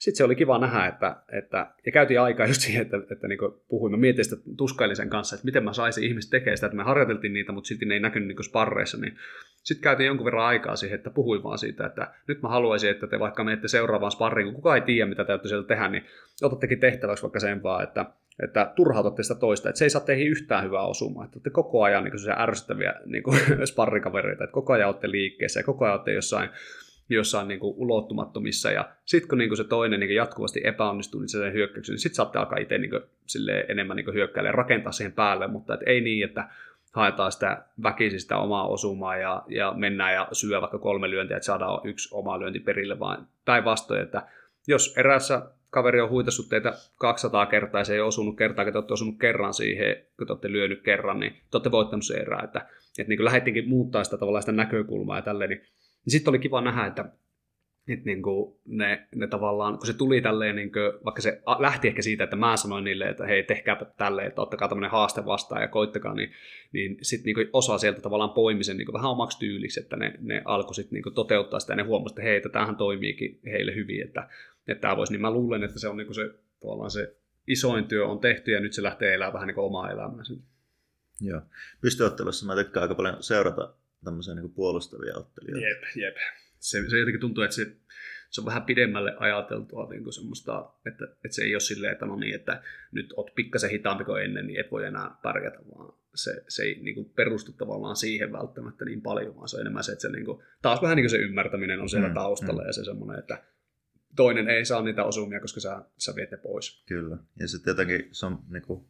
sitten se oli kiva nähdä, että, että ja käytiin aikaa just siihen, että, että niin puhuimme, mietin sitä tuskailisen kanssa, että miten mä saisin ihmiset tekemään sitä, että me harjoiteltiin niitä, mutta silti ne ei näkynyt niin sparreissa, niin sitten käytiin jonkun verran aikaa siihen, että puhuin vaan siitä, että nyt mä haluaisin, että te vaikka menette seuraavaan sparriin, kun kukaan ei tiedä, mitä täytyy sieltä tehdä, niin otattekin tehtäväksi vaikka sen vaan, että että turhautatte sitä toista, että se ei saa teihin yhtään hyvää osumaa, että olette koko ajan niin ärsyttäviä niin sparrikavereita, että koko ajan olette liikkeessä ja koko ajan olette jossain, jossain niin kuin, ulottumattomissa ja sitten kun niin kuin se toinen niin kuin, jatkuvasti epäonnistuu niin sen hyökkäyksen, niin sitten saatte alkaa itse niin kuin, enemmän niin hyökkäille rakentaa siihen päälle, mutta et ei niin, että haetaan sitä väkisistä omaa osumaa ja, ja mennään ja syö vaikka kolme lyöntiä, että saadaan yksi oma lyönti perille, vaan päinvastoin, että jos erässä kaveri on huitassut teitä 200 kertaa ja se ei osunut kertaa, kun te olette osunut kerran siihen, kun te olette lyönyt kerran, niin te olette voittanut se erää. Että, että niin lähdettiinkin muuttaa sitä tavallaan sitä näkökulmaa ja tälleen. Niin sitten oli kiva nähdä, että, että niin kuin ne, ne tavallaan, kun se tuli tälleen, niin kuin, vaikka se lähti ehkä siitä, että mä sanoin niille, että hei, tehkääpä tälleen, että ottakaa tämmöinen haaste vastaan ja koittakaa, niin, niin sitten niin osa sieltä tavallaan poimi sen niin vähän omaksi tyyliksi, että ne, ne alkoi sitten niin toteuttaa sitä ja ne huomasivat, että hei, tämähän toimiikin heille hyvin, että että tämä voisi, niin mä luulen, että se on niin se, tavallaan se isoin työ on tehty ja nyt se lähtee elämään vähän niin kuin omaa elämäänsä. Joo. Pystyottelussa mä tykkään aika paljon seurata tämmöisiä niin puolustavia ottelijoita. Jep, jep. Se, se jotenkin tuntuu, että se, se on vähän pidemmälle ajateltua niin kuin semmoista, että, että se ei ole silleen, että no niin, että nyt oot pikkasen hitaampi kuin ennen, niin et voi enää pärjätä, vaan se, se ei niin kuin perustu tavallaan siihen välttämättä niin paljon, vaan se on enemmän se, että se niin kuin, taas vähän niin kuin se ymmärtäminen on siellä mm, taustalla mm. ja se semmoinen, että toinen ei saa niitä osumia, koska sä, sä viet ne pois. Kyllä. Ja sitten jotenkin se on niin kuin,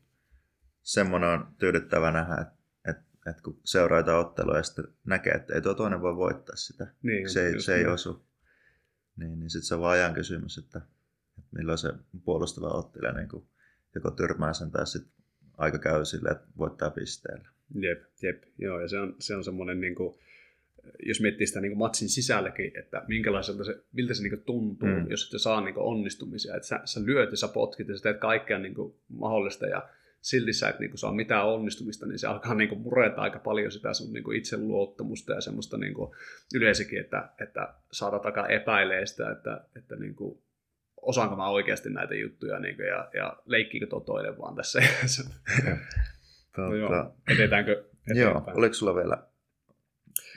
semmoinen on tyydyttävä nähdä, että et, et kun seuraa jotain ottelua ja sitten näkee, että ei tuo toinen voi voittaa sitä. Niin, se, ei, se ei osu. Niin, niin sitten se on vaan ajan kysymys, että, että milloin se puolustava ottelija niin kuin, joko tyrmää sen tai sitten aika käy sille, että voittaa pisteellä. Jep, jep. Joo, ja se on, se on semmoinen niin kuin, jos miettii sitä niin kuin matsin sisälläkin, että minkälaiselta se, miltä se niin kuin tuntuu, mm. jos et saa niin kuin onnistumisia. Että sä, sä lyöt ja sä potkit ja sä teet kaikkea niin kuin mahdollista ja silti sä et niin kuin saa mitään onnistumista, niin se alkaa niin kuin mureta aika paljon sitä sun niin kuin itseluottamusta ja semmoista niin kuin yleensäkin, että, että saada takaa epäilee sitä, että, että niin kuin, osaanko mä oikeasti näitä juttuja niin kuin, ja, ja leikkiikö tuo toinen vaan tässä. no joo, edetäänkö eteenpäin? Joo, oliko sulla vielä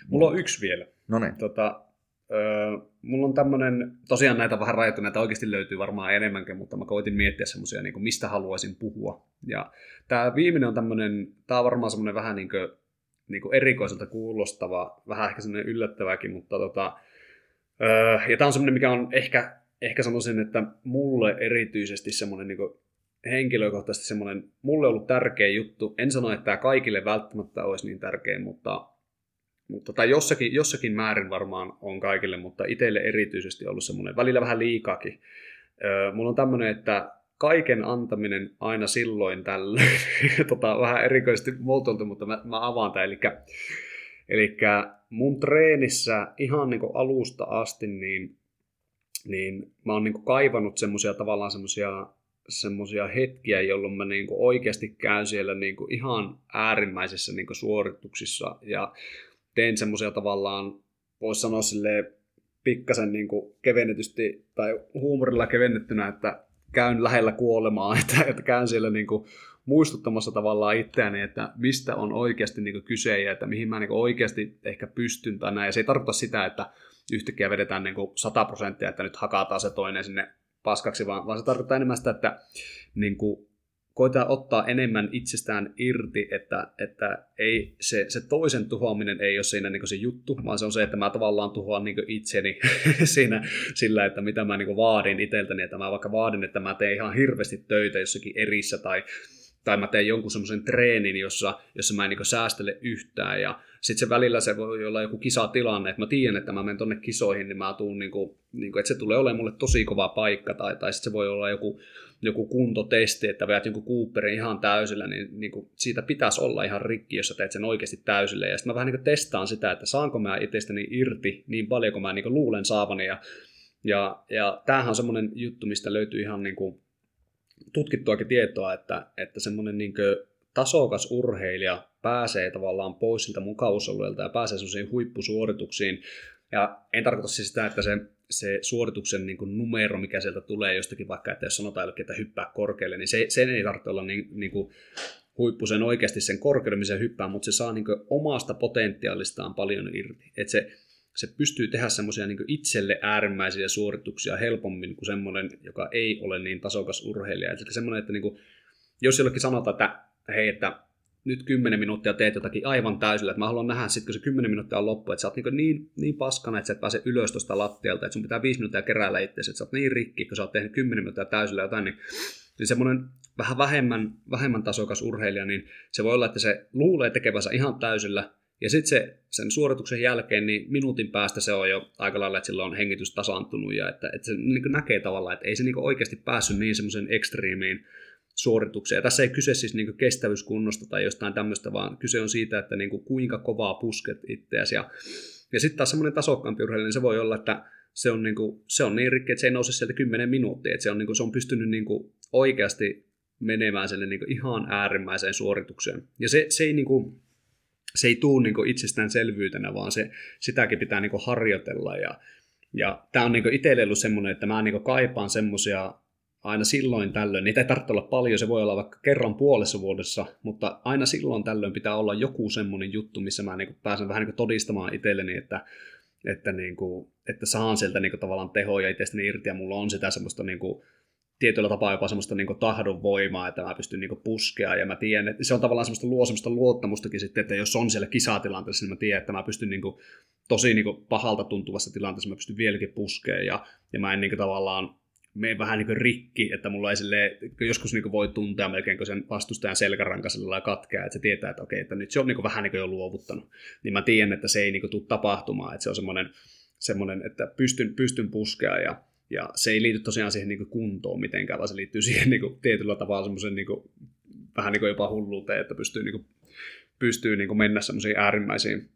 Mulla on yksi vielä. No niin. Tota, Öö, mulla on tämmöinen, tosiaan näitä vähän rajattu, näitä oikeasti löytyy varmaan enemmänkin, mutta mä koitin miettiä semmoisia, niin kuin mistä haluaisin puhua. Ja tämä viimeinen on tämmöinen, tämä on varmaan semmoinen vähän niin kuin, niin kuin erikoiselta kuulostava, vähän ehkä semmoinen yllättäväkin, mutta tota, öö, ja tämä on semmoinen, mikä on ehkä, ehkä sanoisin, että mulle erityisesti semmoinen niin henkilökohtaisesti semmoinen, mulle ollut tärkeä juttu. En sano, että tämä kaikille välttämättä olisi niin tärkeä, mutta mutta, tai jossakin, jossakin määrin varmaan on kaikille, mutta itselle erityisesti ollut semmoinen, välillä vähän liikakin. Öö, mulla on tämmöinen, että kaiken antaminen aina silloin tällöin, tota, vähän erikoisesti muotoiltu, mutta mä, mä avaan tämän. Eli, eli mun treenissä ihan niin alusta asti, niin, niin mä oon niin kaivannut semmoisia tavallaan semmoisia semmoisia hetkiä, jolloin mä niin oikeasti käyn siellä niin ihan äärimmäisissä niin suorituksissa ja teen semmoisia tavallaan, voisi sanoa sille pikkasen niin kuin kevennetysti tai huumorilla kevennettynä, että käyn lähellä kuolemaa, että, että käyn siellä niin kuin muistuttamassa tavallaan itseäni, että mistä on oikeasti niin kuin kyse ja että mihin mä niin kuin oikeasti ehkä pystyn tai näin. Ja se ei tarkoita sitä, että yhtäkkiä vedetään niin kuin 100 prosenttia, että nyt hakataan se toinen sinne paskaksi, vaan, vaan se tarkoittaa enemmän sitä, että niin kuin koitetaan ottaa enemmän itsestään irti, että, että ei, se, se toisen tuhoaminen ei ole siinä niin se juttu, vaan se on se, että mä tavallaan tuhoan niin itseni siinä sillä, että mitä mä niin vaadin itseltäni, että mä vaikka vaadin, että mä teen ihan hirveästi töitä jossakin erissä tai tai mä teen jonkun semmoisen treenin, jossa, jossa mä en niin säästele yhtään, ja sitten se välillä se voi olla joku kisatilanne, että mä tiedän, että mä menen tonne kisoihin, niin mä tuun, niin kuin, niin kuin, että se tulee olemaan mulle tosi kova paikka, tai, tai sitten se voi olla joku, joku kuntotesti, että veät jonkun Cooperin ihan täysillä, niin, niin kuin, siitä pitäisi olla ihan rikki, jos sä teet sen oikeasti täysille, ja sitten mä vähän niin kuin testaan sitä, että saanko mä itsestäni irti niin paljon kuin mä niin kuin luulen saavani, ja, ja, ja tämähän on semmoinen juttu, mistä löytyy ihan niin kuin, tutkittuakin tietoa, että, että semmoinen niin tasokas urheilija pääsee tavallaan pois siltä mukavuusalueelta ja pääsee semmoisiin huippusuorituksiin. Ja en tarkoita siis sitä, että se, se suorituksen niin kuin numero, mikä sieltä tulee jostakin vaikka, että jos sanotaan jollekin, että hyppää korkealle, niin se, sen ei tarvitse olla niin, niin kuin huippu sen oikeasti sen korkeuden, missä hyppää, mutta se saa niin omasta potentiaalistaan paljon irti. Että se, se pystyy tehdä semmoisia niin itselle äärimmäisiä suorituksia helpommin kuin semmoinen, joka ei ole niin tasokas urheilija. Eli semmoinen, että niin kuin, jos jollekin sanotaan, että hei, että nyt 10 minuuttia teet jotakin aivan täysillä, että mä haluan nähdä sitten, kun se 10 minuuttia on loppu, että sä oot niin, niin, niin paskana, että sä et pääse ylös tuosta lattialta, että sun pitää 5 minuuttia keräällä itse, että sä oot niin rikki, kun sä oot tehnyt 10 minuuttia täysillä jotain, niin, niin semmoinen vähän vähemmän, vähemmän tasokas urheilija, niin se voi olla, että se luulee tekevänsä ihan täysillä, ja sitten se, sen suorituksen jälkeen, niin minuutin päästä se on jo aika lailla, että sillä on hengitys tasaantunut ja että, että se niin näkee tavallaan, että ei se niin oikeasti päässyt niin semmoisen ekstriimiin suoritukseen. Ja tässä ei kyse siis niin kestävyyskunnosta tai jostain tämmöistä, vaan kyse on siitä, että niin kuinka kovaa pusket itseäsi. Ja, ja sitten taas semmoinen tasokkaampi urheilija, niin se voi olla, että se on, niin kuin, se on niin rikki, että se ei nouse sieltä 10 minuuttia. Että se on, niin kuin, se on pystynyt niin kuin oikeasti menemään sinne niin ihan äärimmäiseen suoritukseen. Ja se, se ei niin kuin, se ei tule niin itsestäänselvyytenä, vaan se, sitäkin pitää niin harjoitella. Ja, ja tämä on niin itselle ollut semmoinen, että mä niin kaipaan semmoisia aina silloin tällöin, niitä ei tarvitse olla paljon, se voi olla vaikka kerran puolessa vuodessa, mutta aina silloin tällöin pitää olla joku semmoinen juttu, missä mä niin pääsen vähän niin todistamaan itselleni, että, että, niin kuin, että saan sieltä niin tavallaan tehoja itsestäni irti ja mulla on sitä semmoista niin kuin, tietyllä tapaa jopa semmoista niin tahdon voimaa, että mä pystyn niin puskea ja mä tiedän, että se on tavallaan semmoista luo semmoista luottamustakin sitten, että jos on siellä kisatilanteessa, niin mä tiedän, että mä pystyn niin kuin, tosi niin kuin pahalta tuntuvassa tilanteessa, mä pystyn vieläkin puskemaan ja, ja mä en niin kuin, tavallaan mene vähän niin rikki, että mulla ei silleen, joskus niin voi tuntea melkein, kun sen vastustajan selkäranka sillä katkeaa, että se tietää, että okei, että nyt se on niin vähän niin jo luovuttanut. Niin mä tiedän, että se ei niin tule tapahtumaan, että se on semmoinen, semmoinen että pystyn, pystyn puskea ja ja se ei liity tosiaan siihen niin kuntoon mitenkään, vaan se liittyy siihen niin tietyllä tavalla semmoisen niin vähän niin jopa hulluuteen, että pystyy, niin kuin, pystyy niin mennä semmoisiin äärimmäisiin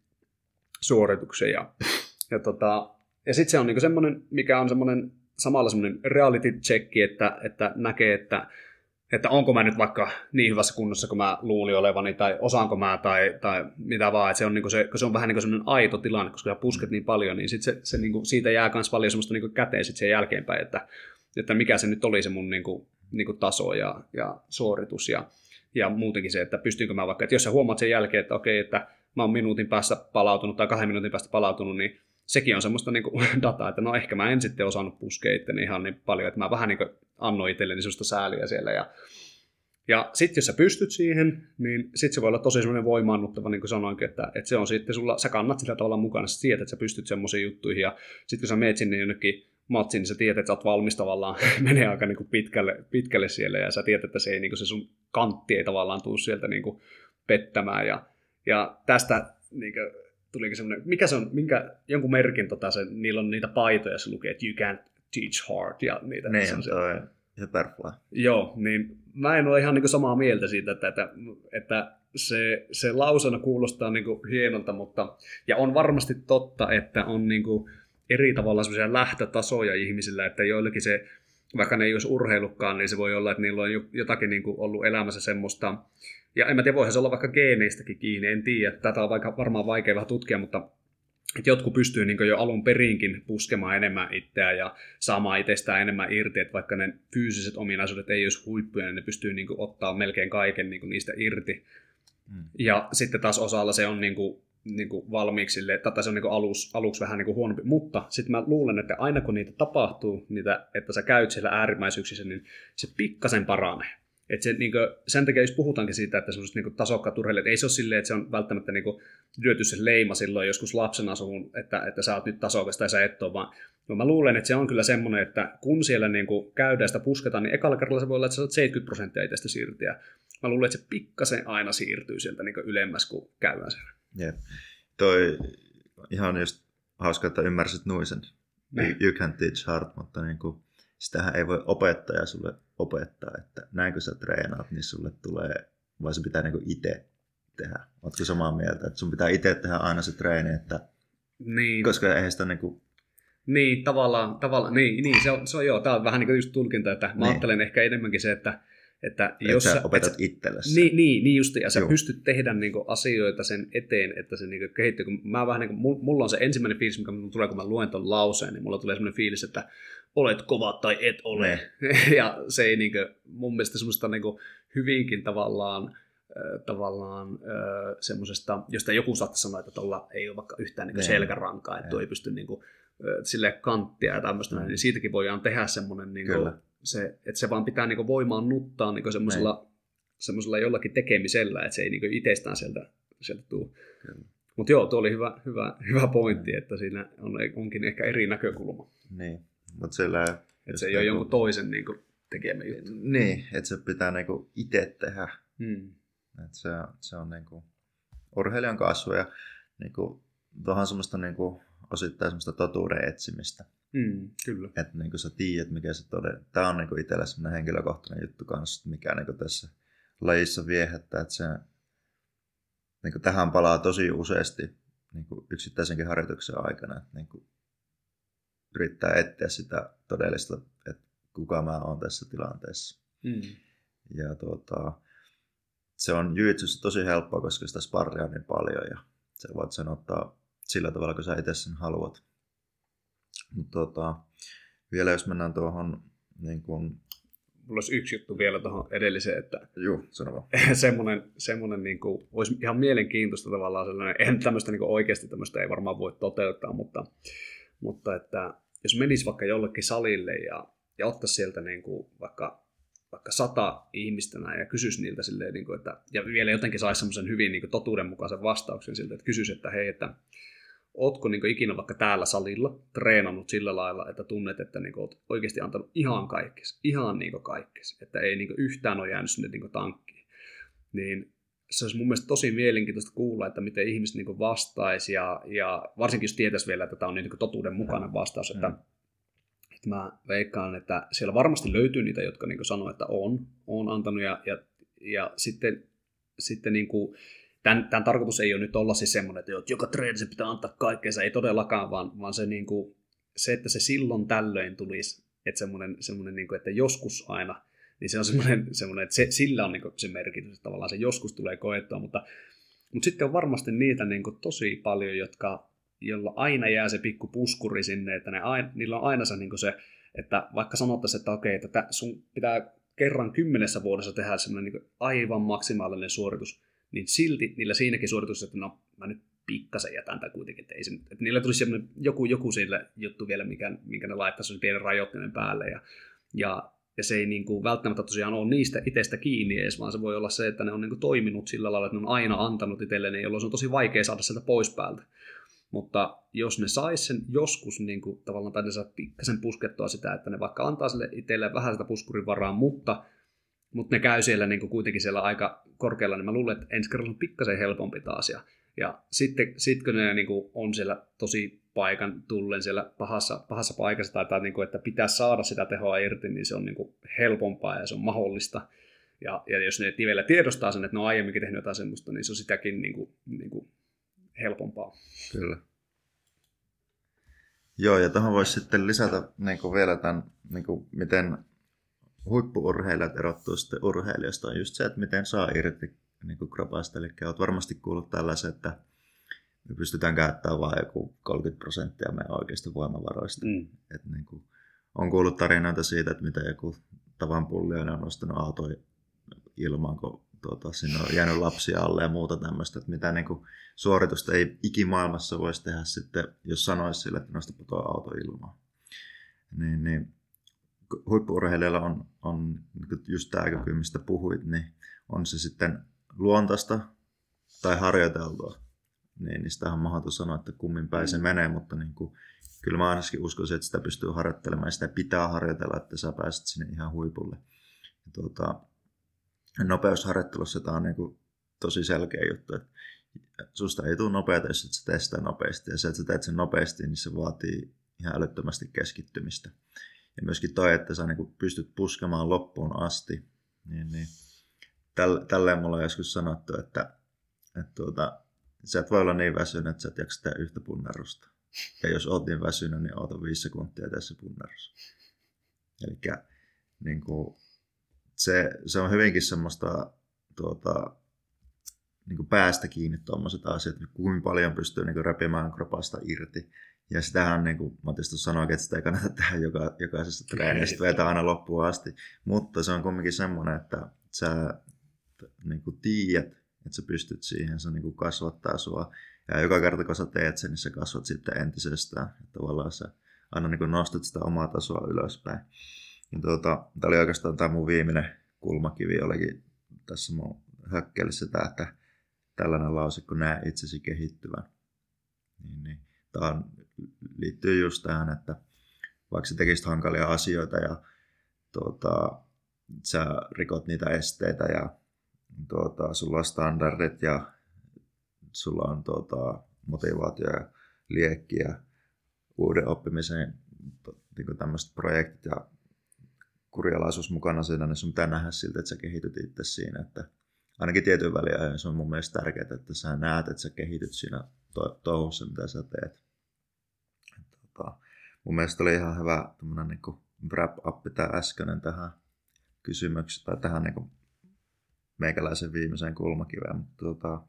suorituksiin. Ja, ja, tota, ja sitten se on niin semmoinen, mikä on semmoinen samalla semmoinen reality check, että, että näkee, että että onko mä nyt vaikka niin hyvässä kunnossa kuin mä luulin olevani, tai osaanko mä, tai, tai mitä vaan, että se on, niin se, se on vähän niin semmoinen aito tilanne, koska sä pusket niin paljon, niin sit se, se niin kuin, siitä jää myös paljon semmoista niin käteen sit sen jälkeenpäin, että, että mikä se nyt oli se mun niin kuin, niin kuin taso ja, ja suoritus, ja, ja muutenkin se, että pystynkö mä vaikka, että jos sä huomaat sen jälkeen, että okei, että mä oon minuutin päästä palautunut tai kahden minuutin päästä palautunut, niin sekin on semmoista niin dataa, että no ehkä mä en sitten osannut puskea itteni ihan niin paljon, että mä vähän niin annoin itselleni semmoista sääliä siellä ja ja sitten jos sä pystyt siihen, niin sitten se voi olla tosi semmoinen voimaannuttava, niin kuin sanoinkin, että, että se on sitten sulla, sä kannat sillä tavalla mukana, sä tiedät, että sä pystyt semmoisiin juttuihin, ja sitten kun sä meet sinne jonnekin matsiin, niin sä tiedät, että sä oot valmis tavallaan, menee aika niin kuin pitkälle, pitkälle siellä, ja sä tiedät, että se, ei, niin kuin se sun kantti ei tavallaan tule sieltä niin kuin pettämään, ja, ja tästä niin kuin, tulikin semmoinen, mikä se on, minkä, jonkun merkin, tota, se, niillä on niitä paitoja, se lukee, että you can't teach hard, ja niitä. Niin, toi Hyperfly. Joo, niin mä en ole ihan niin samaa mieltä siitä, että, että, että se, se lausena kuulostaa niin hienolta, mutta ja on varmasti totta, että on niin eri tavalla sellaisia lähtötasoja ihmisillä, että joillekin se, vaikka ne ei olisi urheilukkaan, niin se voi olla, että niillä on jotakin niin ollut elämässä semmoista, ja en mä tiedä, voihan se olla vaikka geeneistäkin kiinni, en tiedä, tätä on vaikka varmaan vaikea vähän tutkia, mutta että jotkut pystyy niin jo alun perinkin puskemaan enemmän itseään ja saamaan itsestään enemmän irti, että vaikka ne fyysiset ominaisuudet ei olisi huippuja, niin ne pystyy niin ottaa melkein kaiken niin niistä irti. Mm. Ja sitten taas osalla se on niin kuin, niin kuin valmiiksi sille, tai se on niin kuin alus, aluksi vähän niin kuin huonompi, mutta sitten mä luulen, että aina kun niitä tapahtuu, niitä, että sä käyt siellä äärimmäisyyksissä, niin se pikkasen paranee. Et se, niin kuin, sen takia jos puhutaankin siitä, että semmoiset niin tasokkaat urheilijat, ei se ole silleen, että se on välttämättä niin lyöty se leima silloin joskus lapsen asuun, että, että sä oot nyt tasokas tai sä et ole, vaan no mä luulen, että se on kyllä semmoinen, että kun siellä niin kuin käydään sitä pusketaan, niin ekalla kerralla se voi olla, että sä saat 70 prosenttia itsestä siirtyä. Mä luulen, että se pikkasen aina siirtyy sieltä niin ylemmäs, kun käydään siellä. Jep. Toi ihan just hauska, että ymmärsit nuisen. You, you can teach hard, mutta niin kuin, sitähän ei voi opettaja sulle opettaa, että näin kun sä treenaat, niin sulle tulee, vai se pitää niinku itse tehdä. Oletko samaa mieltä, että sun pitää itse tehdä aina se treeni, että niin. koska eihän sitä niinku niin, tavallaan, tavallaan niin, niin se, on, se on joo, tämä on vähän niin kuin just tulkinta, että mä niin. ajattelen ehkä enemmänkin se, että että et jos sä opetat et, itsellesi. Niin, niin, niin just, ja sä Joo. pystyt tehdä niin kuin, asioita sen eteen, että se niin kuin, kehittyy. Kun mä vähän niin kuin, mulla on se ensimmäinen fiilis, mikä mulla tulee, kun mä luen ton lauseen, niin mulla tulee semmoinen fiilis, että olet kova tai et ole. Ne. ja se ei niin kuin, mun mielestä semmoista niin kuin, hyvinkin tavallaan, tavallaan semmoisesta, josta joku saattaa sanoa, että tuolla ei ole vaikka yhtään niin selkärankaa, että ei pysty niin kuin, sille kanttia ja tämmöistä, mm. niin siitäkin voidaan tehdä semmoinen, niin kuin, se, että se vaan pitää niin kuin, voimaan nuttaa niin semmoisella, semmoisella jollakin tekemisellä, että se ei niin itsestään sieltä, sieltä tule. Mutta joo, tuo oli hyvä, hyvä, hyvä pointti, että siinä on, onkin ehkä eri näkökulma. Niin. Mutta sillä... Että se ei ole jonkun toisen niinku tekemä juttu. Niin, että se pitää niinku itse tehdä. Hmm. Et se, se on niinku urheilijan kasvu ja niinku, tuohon semmoista niinku, osittain semmoista totuuden etsimistä. Mm, kyllä. Että niinku sä tiedät, mikä se todella... Tämä on niinku itsellä semmoinen henkilökohtainen juttu kanssa, mikä niinku tässä lajissa viehättää, että se niinku tähän palaa tosi useasti niinku yksittäisenkin harjoituksen aikana. Että niinku yrittää etsiä sitä todellista, että kuka mä oon tässä tilanteessa. Mm. Ja tuota, se on jujitsussa tosi helppoa, koska sitä sparria on niin paljon ja sä voit sen ottaa sillä tavalla, kun sä itse sen haluat. Mutta tuota, vielä jos mennään tuohon niin kun... Mulla olisi yksi juttu vielä tuohon edelliseen, että Joo, sano vaan. semmoinen, semmoinen niin kuin, olisi ihan mielenkiintoista tavallaan sellainen, en tämmöistä niin kuin oikeasti tämmöistä ei varmaan voi toteuttaa, mutta, mutta että jos menisi vaikka jollekin salille ja, ja ottaisi sieltä niin kuin vaikka, vaikka sata ihmistä näin ja kysyisi niiltä silleen, niin kuin, että, ja vielä jotenkin saisi semmoisen hyvin niin kuin totuudenmukaisen vastauksen siltä, että kysyisi, että hei, että ootko niin ikinä vaikka täällä salilla treenannut sillä lailla, että tunnet, että niin oot oikeasti antanut ihan kaikkes, ihan niin kaikkes, että ei niin yhtään ole jäänyt sinne niin tankkiin. Niin se olisi mun mielestä tosi mielenkiintoista kuulla, että miten ihmiset niin vastaisi, ja, ja varsinkin jos tietäisi vielä, että tämä on niin totuuden mukainen vastaus, että, mm. että mä veikkaan, että siellä varmasti löytyy niitä, jotka niin sanoo, että on, on antanut, ja, ja, ja sitten, sitten niin kuin, tämän, tämän tarkoitus ei ole nyt olla siis semmoinen, että joka treenissä pitää antaa kaikkeensa, ei todellakaan, vaan, vaan se, niin kuin, se, että se silloin tällöin tulisi, että semmoinen, semmoinen niin kuin, että joskus aina, niin se on semmoinen, semmoinen että se, sillä on niin se merkitys, että tavallaan se joskus tulee koettua, mutta, mutta sitten on varmasti niitä niin kuin tosi paljon, jotka, jolla aina jää se pikku puskuri sinne, että ne aina, niillä on aina se, niin se että vaikka sanottaisiin, että okei, että sun pitää kerran kymmenessä vuodessa tehdä semmoinen niin aivan maksimaalinen suoritus, niin silti niillä siinäkin suoritus, että no mä nyt pikkasen jätän tai kuitenkin, että, ei se, että niillä tulisi joku, joku sille juttu vielä, mikä, minkä ne laittaisi pienen rajoittimen päälle ja, ja ja se ei niin kuin välttämättä tosiaan ole niistä itsestä kiinni edes, vaan se voi olla se, että ne on niin kuin toiminut sillä lailla, että ne on aina antanut itselleen, jolloin se on tosi vaikea saada sieltä pois päältä. Mutta jos ne sais sen joskus niin kuin, tavallaan, tai ne saa pikkasen puskettua sitä, että ne vaikka antaa sille itselleen vähän sitä puskurin varaa, mutta, mutta ne käy siellä niin kuin kuitenkin siellä aika korkealla, niin mä luulen, että ensi kerralla on pikkasen helpompi taas. Ja, ja sitten sit kun ne niin kuin, on siellä tosi paikan tullen siellä pahassa, pahassa paikassa, tai, tai niin kuin, että pitää saada sitä tehoa irti, niin se on niin kuin, helpompaa ja se on mahdollista. Ja, ja jos ne vielä tiedostaa sen, että ne on aiemminkin tehnyt jotain semmoista, niin se on sitäkin niin kuin, niin kuin helpompaa. Kyllä. Joo, ja tuohon voisi sitten lisätä niin kuin vielä tämän, niin kuin miten huippuurheilijat erottuu sitten urheilijoista, on just se, että miten saa irti niin kuin kropasta. Eli olet varmasti kuullut tällaisen, että me pystytään käyttämään vain joku 30 prosenttia meidän oikeista voimavaroista. Mm. Et niin kuin, on kuullut tarinoita siitä, että miten joku tavan pulli on nostanut auto ilmaan, kun tuota, sinne on jäänyt lapsia alle ja muuta tämmöistä, että mitä niin kuin, suoritusta ei ikimaailmassa voisi tehdä sitten, jos sanoisi sille, että nosta putoa auto ilmaan. Niin, niin huippuurheilijalla on, on niin just tämä kyky, mistä puhuit, niin on se sitten luontaista tai harjoiteltua. Niin, niin sitä on mahdoton sanoa, että kummin päin se mm. menee, mutta niin kuin, kyllä mä ainakin uskoisin, että sitä pystyy harjoittelemaan ja sitä pitää harjoitella, että sä pääset sinne ihan huipulle. Ja tuota, nopeusharjoittelussa tämä on niin kuin tosi selkeä juttu, että susta ei tule nopeata, jos et sä tee sitä nopeasti. Ja se, että sä teet sen nopeasti, niin se vaatii ihan älyttömästi keskittymistä. Ja myöskin toi, että sä niin pystyt puskemaan loppuun asti. Niin, niin. Täl, tälleen mulla on joskus sanottu, että, että tuota, sä et voi olla niin väsynyt, että sä et jaksa yhtä punnerusta. Ja jos oot niin väsynyt, niin oota viisi sekuntia tässä punnerus. Eli niin kuin, se, se on hyvinkin semmoista tuota, niin kuin päästä kiinni tuommoiset asiat, että kuinka paljon pystyy niin kuin repimään kropasta irti. Ja sitähän, niin kuin Matias sanoi, että sitä ei kannata tehdä joka, jokaisessa treenissä, vetää aina loppuun asti. Mutta se on kuitenkin semmoinen, että sä niin kuin tiedät, että sä pystyt siihen, se niin kuin kasvattaa sua. Ja joka kerta kun sä teet sen, niin sä kasvat sitten entisestään. Että tavallaan sä aina niin kuin nostat sitä omaa tasoa ylöspäin. Ja tuota, tämä oli oikeastaan tämä mun viimeinen kulmakivi, olikin tässä mun hökkelissä tämä, että tällainen lause, kun näe itsesi kehittyvän. Niin, niin. Tämä on, liittyy just tähän, että vaikka sä tekisit hankalia asioita ja tuota, sä rikot niitä esteitä ja tuota, sulla on standardit ja sulla on tuota, motivaatio ja liekki ja uuden oppimisen niin tämmöiset projektit ja kurjalaisuus mukana siinä, niin sun pitää nähdä siltä, että sä kehityt itse siinä, että ainakin tietyn väliajan se on mun mielestä tärkeää, että sä näet, että sä kehityt siinä to- touhussa, mitä sä teet. Mun mielestä oli ihan hyvä tämmönen niin wrap-up tämä äskeinen tähän kysymykseen tai tähän niin meikäläisen viimeiseen kulmakiveen, mutta tota,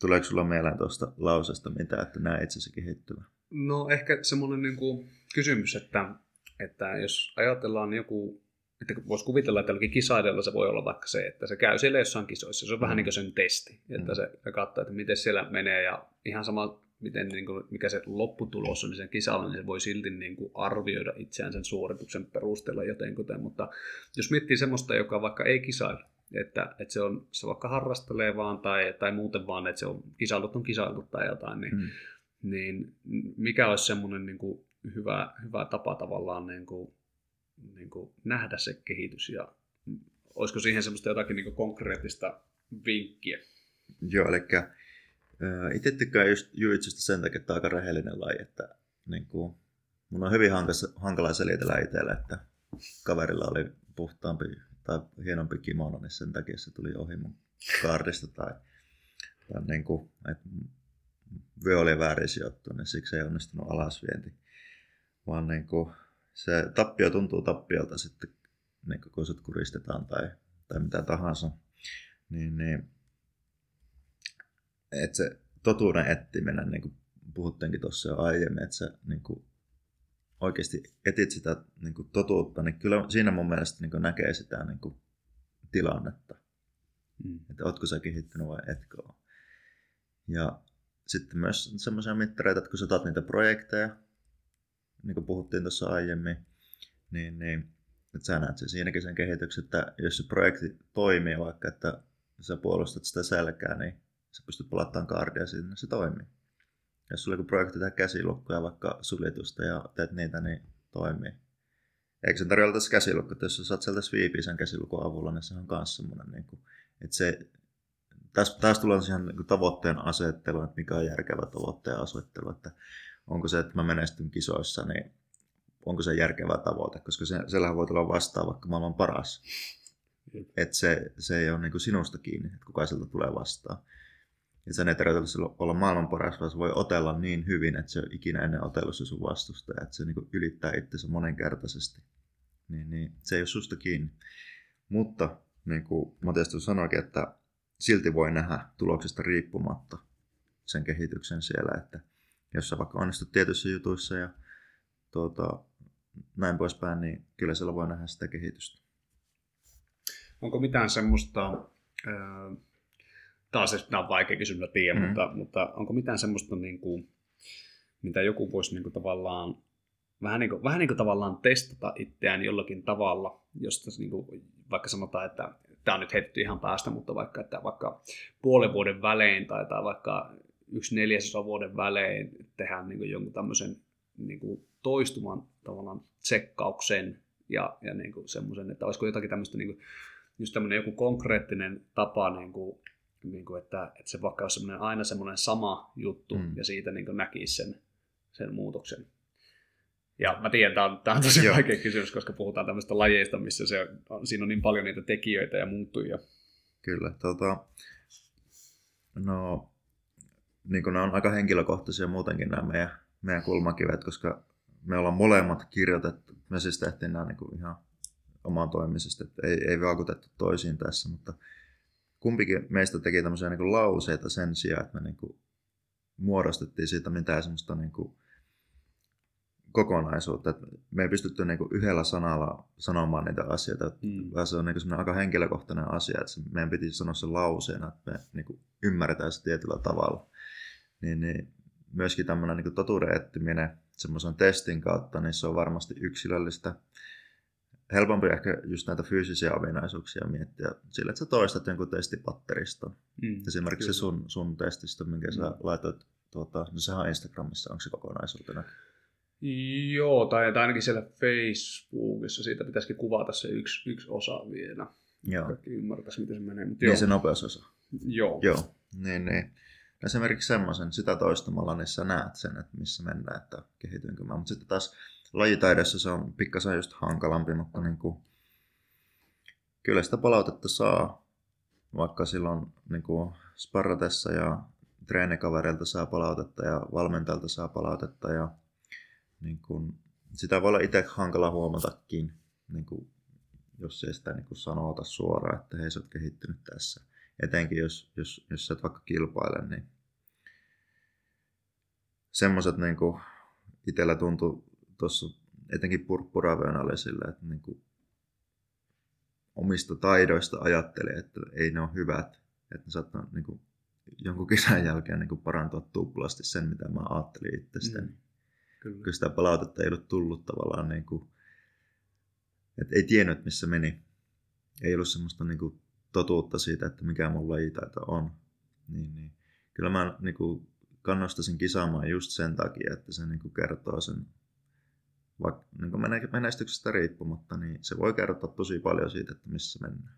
tuleeko sulla mieleen tuosta lausesta mitä, että näe itsesi kehittyvä? No ehkä semmoinen niin kuin kysymys, että, että jos ajatellaan joku että voisi kuvitella, että jollakin kisaidella se voi olla vaikka se, että se käy siellä jossain kisoissa. Se on mm. vähän niin kuin sen testi, että mm. se, se katsoo, että miten siellä menee ja ihan sama, miten, niin kuin, mikä se lopputulos on niin sen kisalla, niin se voi silti niin kuin arvioida itseään sen suorituksen perusteella jotenkin. Mutta jos miettii semmoista, joka vaikka ei kisaile, että, että se, on, se vaikka harrastelee vaan tai, tai muuten vaan, että se on kisailut on kisailut tai jotain, niin, mm. niin mikä olisi semmoinen niin kuin hyvä, hyvä tapa tavallaan niin kuin niin kuin nähdä se kehitys ja olisiko siihen semmoista jotakin niin kuin konkreettista vinkkiä? Joo, eli itse tykkään just sen takia, että on aika rehellinen laji, että niin kuin, mun on hyvin hankas, hankala selitellä itselle, että kaverilla oli puhtaampi tai hienompi kimono, niin sen takia se tuli ohi mun kaardista tai, tai niin kuin, että vyö oli väärin sijoittu, niin siksi ei onnistunut alasvienti. Vaan niin kuin, se tappio tuntuu tappiolta sitten, niin kun sut kuristetaan tai, tai mitä tahansa. Niin, niin, että se totuuden etsiminen, niin kuin puhuttiinkin tuossa jo aiemmin, että sä niin kuin oikeasti etit sitä niin kuin totuutta, niin kyllä siinä mun mielestä niin kuin näkee sitä niin kuin tilannetta. Mm. Että ootko sä kehittynyt vai etkö ole. Ja sitten myös semmoisia mittareita, että kun sä otat niitä projekteja, niin kuin puhuttiin tuossa aiemmin, niin, niin että sä näet sen siinäkin sen kehityksen, että jos se projekti toimii vaikka, että sä puolustat sitä selkää, niin sä pystyt palattamaan kaardia sinne, se toimii. Jos sulla joku projekti tehdä käsilukkoja, vaikka suljetusta ja teet niitä, niin toimii. Eikö se tarjolla tässä käsilukko, että jos sä saat sieltä sweepia sen käsilukon avulla, niin se on myös semmoinen, niin kuin, että se, tässä, tässä tulee siihen niin tavoitteen asettelu, että mikä on järkevä tavoitteen asettelu, että onko se, että mä menestyn kisoissa, niin onko se järkevä tavoite, koska se, siellähän voi tulla vastaan vaikka maailman paras. Että se, se ei ole niin kuin sinusta kiinni, että kuka sieltä tulee vastaan. Ja sen ei tarvitse olla maailman paras, vaan se voi otella niin hyvin, että se on ikinä ennen otellut se sun vastustaja, että se niin ylittää itsensä monenkertaisesti. Niin, niin, se ei ole susta kiinni. Mutta niin kuin Matias sanoikin, että silti voi nähdä tuloksesta riippumatta sen kehityksen siellä, että jos sä vaikka onnistut tietyissä jutuissa ja tuota, näin poispäin, niin kyllä siellä voi nähdä sitä kehitystä. Onko mitään semmoista, taas tämä on vaikea kysymys, tiedä, mm. mutta, mutta onko mitään semmoista, niin kuin, mitä joku voisi niin kuin, tavallaan vähän niin kuin, vähän niin kuin tavallaan testata itseään jollakin tavalla, josta niin kuin, vaikka sanotaan, että tämä on nyt heitetty ihan päästä, mutta vaikka, että vaikka puolen vuoden välein tai, tai vaikka yksi neljäsosa vuoden välein tehdään niin kuin jonkun tämmöisen niin kuin toistuman tavallaan tsekkauksen ja, ja niin kuin semmoisen, että olisiko jotakin tämmöistä niin kuin, just tämmöinen joku konkreettinen tapa, niin kuin, niin kuin, että, että se vaikka olisi semmoinen, aina semmoinen sama juttu mm. ja siitä niin kuin näkisi sen, sen muutoksen. Ja mä tiedän, tämä on, tämä on tosi Joo. vaikea kysymys, koska puhutaan tämmöistä lajeista, missä se, siinä on niin paljon niitä tekijöitä ja muuttujia. Kyllä, tota, no niin kuin nämä on aika henkilökohtaisia muutenkin nämä meidän, meidän kulmakivet, koska me ollaan molemmat kirjoitettu. Me siis tehtiin nämä niin kuin ihan omaan toimisesta, että ei, ei vaikutettu toisiin tässä, mutta kumpikin meistä teki tämmöisiä niin kuin lauseita sen sijaan, että me niin kuin muodostettiin siitä mitään semmoista niin kuin kokonaisuutta. Että me ei pystytty niin kuin yhdellä sanalla sanomaan niitä asioita, mm. se on niin kuin aika henkilökohtainen asia, että meidän piti sanoa se lauseena, että me niin kuin ymmärretään se tietyllä tavalla. Niin, niin myöskin tämmöinen niin totuuden etsiminen semmoisen testin kautta, niin se on varmasti yksilöllistä. Helpompi ehkä just näitä fyysisiä ominaisuuksia miettiä sillä, että sä toistat jonkun testipatteriston. Mm, Esimerkiksi kyllä. se sun, sun testistö, minkä mm. sä laitoit, tuota, no sehän on Instagramissa, onko se kokonaisuutena? Joo, tai, tai ainakin siellä Facebookissa, siitä pitäisikin kuvata se yksi, yksi osa vielä. Joo. Kaikki ymmärtäisi, miten se menee. Mutta niin joo. se nopeusosa. Joo. Joo, niin, niin. Esimerkiksi semmoisen, sitä toistamalla, niin sä näet sen, että missä mennään, että kehitynkö mä. Mutta sitten taas lajitaidossa se on pikkasen just hankalampi, mutta niin kuin, kyllä sitä palautetta saa, vaikka silloin niin kuin sparratessa ja treenikavereilta saa palautetta ja valmentajalta saa palautetta ja niin kuin, sitä voi olla itse hankala huomatakin, niin kuin, jos ei sitä niin kuin sanota suoraan, että hei sä oot kehittynyt tässä. Etenkin jos, jos, jos sä et vaikka kilpaile, niin semmoiset niin itsellä tuntui tuossa etenkin purppuravyön oli sille, että niin kuin, omista taidoista ajattelee, että ei ne ole hyvät, että ne saattaa niin kuin, jonkun kisan jälkeen niin kuin, parantua tuplasti sen, mitä mä ajattelin itsestäni. Mm. Kyllä. Kyllä sitä palautetta ei ollut tullut tavallaan, niin kuin, että ei tiennyt, missä meni. Ei ollut semmoista niin kuin, totuutta siitä, että mikä mun lajitaito on. Niin, niin. Kyllä mä niin kuin, kannustasin kisaamaan just sen takia, että se niin kuin, kertoo sen, vaikka niin menestyksestä riippumatta, niin se voi kertoa tosi paljon siitä, että missä mennään.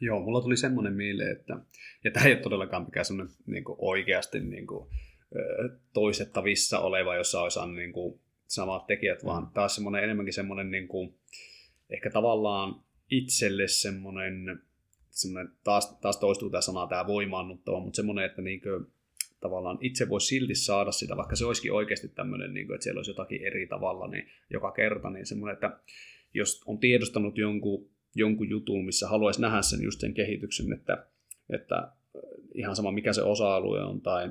Joo, mulla tuli semmoinen mieleen, että, ja tämä ei ole todellakaan mikään semmoinen niin kuin oikeasti niin kuin, toistettavissa oleva, jossa olisi niin kuin, samat tekijät, mm. vaan taas semmoinen enemmänkin semmoinen niin kuin, ehkä tavallaan itselle semmoinen, semmoinen taas, taas toistuu tämä sana, tämä voimaannuttava, mutta semmoinen, että niin kuin, tavallaan itse voi silti saada sitä, vaikka se olisikin oikeasti tämmöinen, niin kuin, että siellä olisi jotakin eri tavalla niin joka kerta, niin semmoinen, että jos on tiedostanut jonkun, jonkun jutun, missä haluaisi nähdä sen just sen kehityksen, että, että ihan sama mikä se osa-alue on tai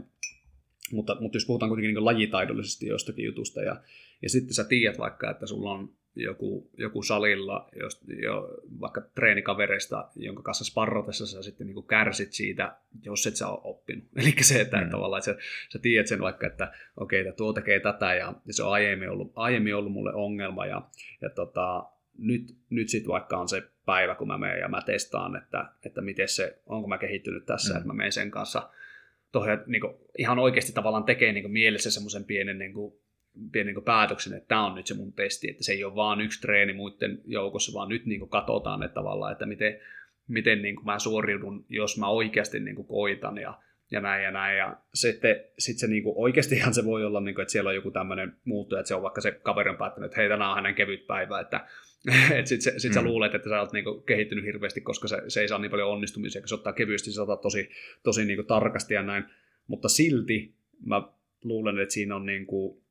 mutta, mutta jos puhutaan kuitenkin niin lajitaidollisesti jostakin jutusta ja, ja sitten sä tiedät vaikka, että sulla on joku, joku salilla, jos, jo, vaikka treenikavereista, jonka kanssa sparratessa sä sitten niin kärsit siitä, jos et sä ole oppinut. Eli se, että mm. tavallaan että sä, sä tiedät sen vaikka, että okei, okay, tuo tekee tätä ja, ja se on aiemmin ollut, aiemmin ollut mulle ongelma ja, ja tota, nyt, nyt sitten vaikka on se päivä, kun mä menen ja mä testaan, että, että miten se, onko mä kehittynyt tässä, mm. että mä menen sen kanssa tohon, niin kuin, ihan oikeasti tavallaan tekee niin kuin, mielessä semmoisen pienen niin kuin, pienen niin päätöksen, että tämä on nyt se mun testi, että se ei ole vaan yksi treeni muiden joukossa, vaan nyt niin kuin katsotaan, että tavallaan, että miten, miten niin kuin mä suoriudun, jos mä oikeasti niin kuin koitan ja, ja näin ja näin. Ja sitten sit se niin kuin oikeastihan se voi olla, niin kuin, että siellä on joku tämmöinen muuttuja, että se on vaikka se kaveri on päättänyt, että hei, tänään on hänen kevyt päivä, että et sit, sit mm. sä luulet, että sä oot niinku kehittynyt hirveästi, koska se, se ei saa niin paljon onnistumisia, kun se ottaa kevyesti, se ottaa tosi, tosi niinku tarkasti ja näin. Mutta silti mä luulen, että siinä on niinku,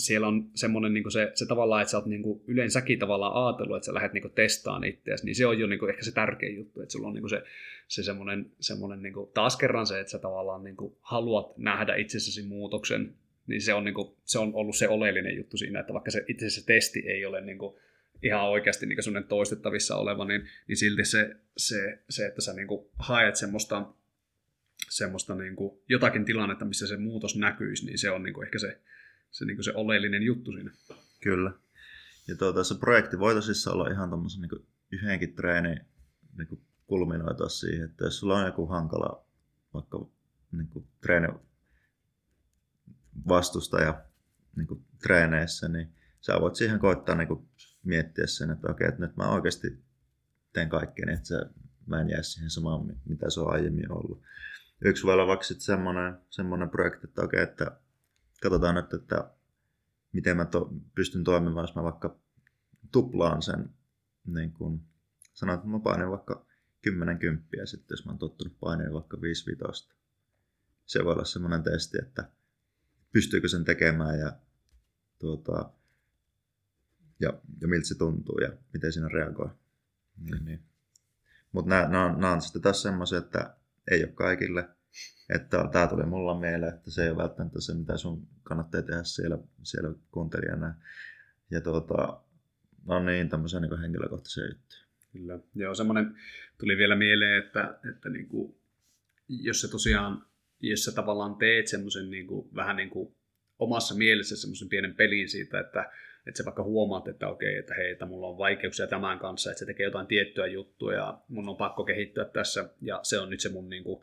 siellä on semmoinen niin se, se tavallaan, että sä oot niin kuin yleensäkin tavallaan ajatellut, että sä lähdet niin testaan itseäsi, niin se on jo niin kuin ehkä se tärkein juttu, että sulla on niin kuin se, se semmoinen, semmoinen niin kuin, taas kerran se, että sä tavallaan niin kuin haluat nähdä itsessäsi muutoksen, niin se on, niin kuin, se on ollut se oleellinen juttu siinä, että vaikka se itse se testi ei ole niin kuin, ihan oikeasti niin semmoinen toistettavissa oleva, niin, niin silti se, se, se, että sä niin kuin haet semmoista, semmoista niin kuin jotakin tilannetta, missä se muutos näkyisi, niin se on niin kuin ehkä se, se, niin se oleellinen juttu siinä. Kyllä. Ja tuota, se projekti voi tosissaan olla ihan tuommoisen niin yhdenkin treeni niin kulminoitua siihen, että jos sulla on joku hankala vaikka niin treeni vastustaja niin treeneissä, niin sä voit siihen koittaa niin miettiä sen, että okei, että nyt mä oikeasti teen kaikkea, niin että se, mä en jää siihen samaan, mitä se on aiemmin ollut. Yksi voi olla vaikka semmoinen, semmoinen projekti, että okei, että katsotaan nyt, että miten mä to, pystyn toimimaan, jos mä vaikka tuplaan sen, niin kun sanon, että mä painen vaikka 10 kymppiä sitten, jos mä oon tottunut paineen vaikka 5 vitosta. Se voi olla semmoinen testi, että pystyykö sen tekemään ja, tuota, ja, ja miltä se tuntuu ja miten siinä reagoi. Niin, niin. Mutta nämä, on, nämä on sitten taas semmoisia, että ei ole kaikille – että tämä tuli mulla mieleen, että se ei ole välttämättä se, mitä sun kannattaa tehdä siellä, siellä kuuntelijana. Ja tuota, no niin, tämmöisiä niin henkilökohtaisia juttuja. Kyllä. Joo, semmoinen tuli vielä mieleen, että, että niin kuin, jos sä tosiaan, jos sä tavallaan teet semmoisen niin kuin, vähän niin kuin omassa mielessä semmoisen pienen pelin siitä, että, että sä vaikka huomaat, että okei, että hei, että mulla on vaikeuksia tämän kanssa, että se tekee jotain tiettyä juttua ja mun on pakko kehittyä tässä ja se on nyt se mun niin kuin,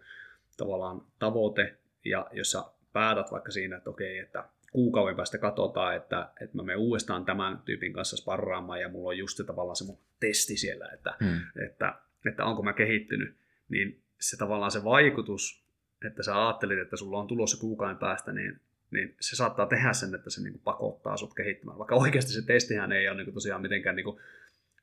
tavallaan tavoite, ja jos sä päätät vaikka siinä, että okei, että kuukauden päästä katsotaan, että, että mä menen uudestaan tämän tyypin kanssa sparraamaan, ja mulla on just se tavallaan se mun testi siellä, että, hmm. että, että onko mä kehittynyt, niin se tavallaan se vaikutus, että sä ajattelit, että sulla on tulossa kuukauden päästä, niin, niin se saattaa tehdä sen, että se niin kuin pakottaa sut kehittymään. Vaikka oikeasti se testihän ei ole niin kuin tosiaan mitenkään niin kuin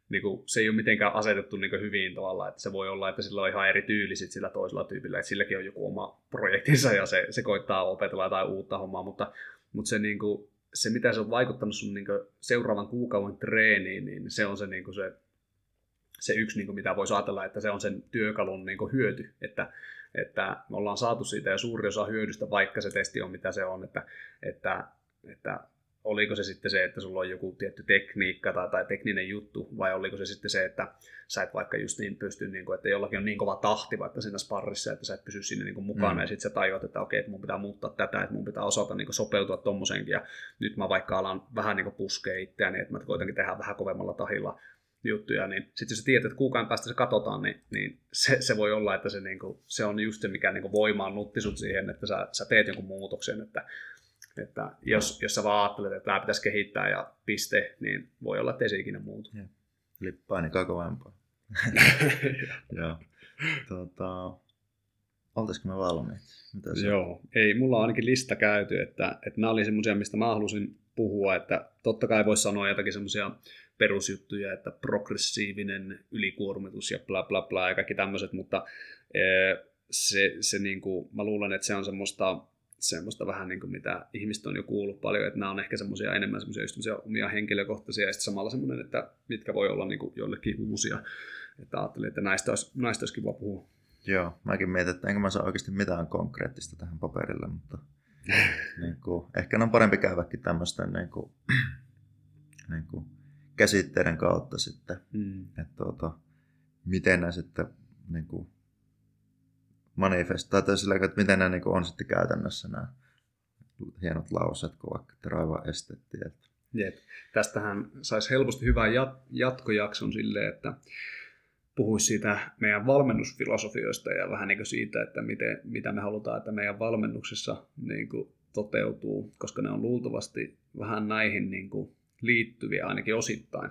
niin kuin, se ei ole mitenkään asetettu niin hyvin tavalla, että se voi olla, että sillä on ihan eri tyyli sit sillä toisella tyypillä, että silläkin on joku oma projektinsa ja se, se koittaa opetella jotain uutta hommaa, mutta, mutta se, niin kuin, se mitä se on vaikuttanut sun niin seuraavan kuukauden treeniin, niin se on se, niin kuin se, se yksi, niin kuin mitä voisi ajatella, että se on sen työkalun niin hyöty, että, että me ollaan saatu siitä ja suuri osa hyödystä, vaikka se testi on mitä se on, että, että, että oliko se sitten se, että sulla on joku tietty tekniikka tai, tai tekninen juttu, vai oliko se sitten se, että sä et vaikka just niin pysty, niin kuin, että jollakin on niin kova tahti vaikka siinä sparrissa, että sä et pysy sinne niin kuin mukana, mm. ja sitten sä tajuat, että okei, että mun pitää muuttaa tätä, että mun pitää osata niin kuin sopeutua tommosenkin, ja nyt mä vaikka alan vähän niin kuin puskea itseäni, että mä koitankin tehdä vähän kovemmalla tahilla juttuja, niin sitten jos sä tiedät, että kuukauden päästä se katsotaan, niin, niin se, se, voi olla, että se, niin kuin, se on just se, mikä niin kuin voimaan nutti sut siihen, että sä, sä teet jonkun muutoksen, että että jos, jos sä vaan ajattelet, että tämä pitäisi kehittää ja piste, niin voi olla, että ei se ikinä muutu. Ja. Eli painikaa kovempaa. Joo. Tuota, oltaisiko me valmiit? Mitä Joo, ei, mulla on ainakin lista käyty, että, että nämä oli semmoisia, mistä mä halusin puhua, että totta kai voisi sanoa jotakin semmoisia perusjuttuja, että progressiivinen ylikuormitus ja bla bla bla ja kaikki tämmöiset, mutta se, se niin kuin, mä luulen, että se on semmoista semmoista vähän niin kuin mitä ihmiset on jo kuullut paljon, että nämä on ehkä semmoisia enemmän semmoisia just omia henkilökohtaisia ja sitten samalla semmoinen, että mitkä voi olla niin kuin jollekin uusia. Että ajattelin, että näistä olisi, näistä olisi kiva puhua. Joo, mäkin mietin, että enkö mä saa oikeasti mitään konkreettista tähän paperille, mutta niin kuin, ehkä on parempi käydäkin tämmöisten niin kuin, niin kuin, käsitteiden kautta sitten, Mm. että tuota, miten ne sitten niin kuin, manifestaa, tai sillä, että miten ne niin on sitten käytännössä nämä hienot lauseet, kun vaikka että raivaa estettiin. Että, Jep. Tästähän saisi helposti hyvän jat- jatkojakson silleen, että puhuisi siitä meidän valmennusfilosofioista ja vähän niin siitä, että miten, mitä me halutaan, että meidän valmennuksessa niin kuin toteutuu, koska ne on luultavasti vähän näihin niin kuin liittyviä ainakin osittain.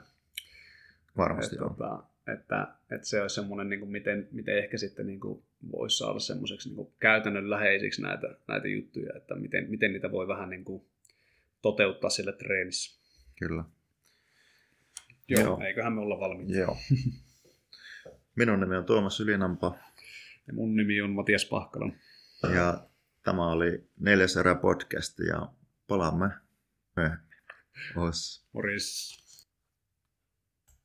varmasti että, on. tota, että, että se olisi semmoinen, niin kuin miten, miten ehkä sitten niin kuin voisi saada semmoiseksi niin käytännönläheisiksi näitä, näitä juttuja, että miten, miten niitä voi vähän niin kuin toteuttaa sillä treenissä. Kyllä. Joo, Joo. Eiköhän me olla valmiita. Joo. Minun nimi on Tuomas Ylinampa Ja mun nimi on Matias Pahkala. ja tämä oli neljäs erä podcast ja palaamme myöhemmin. Ois. Morjes.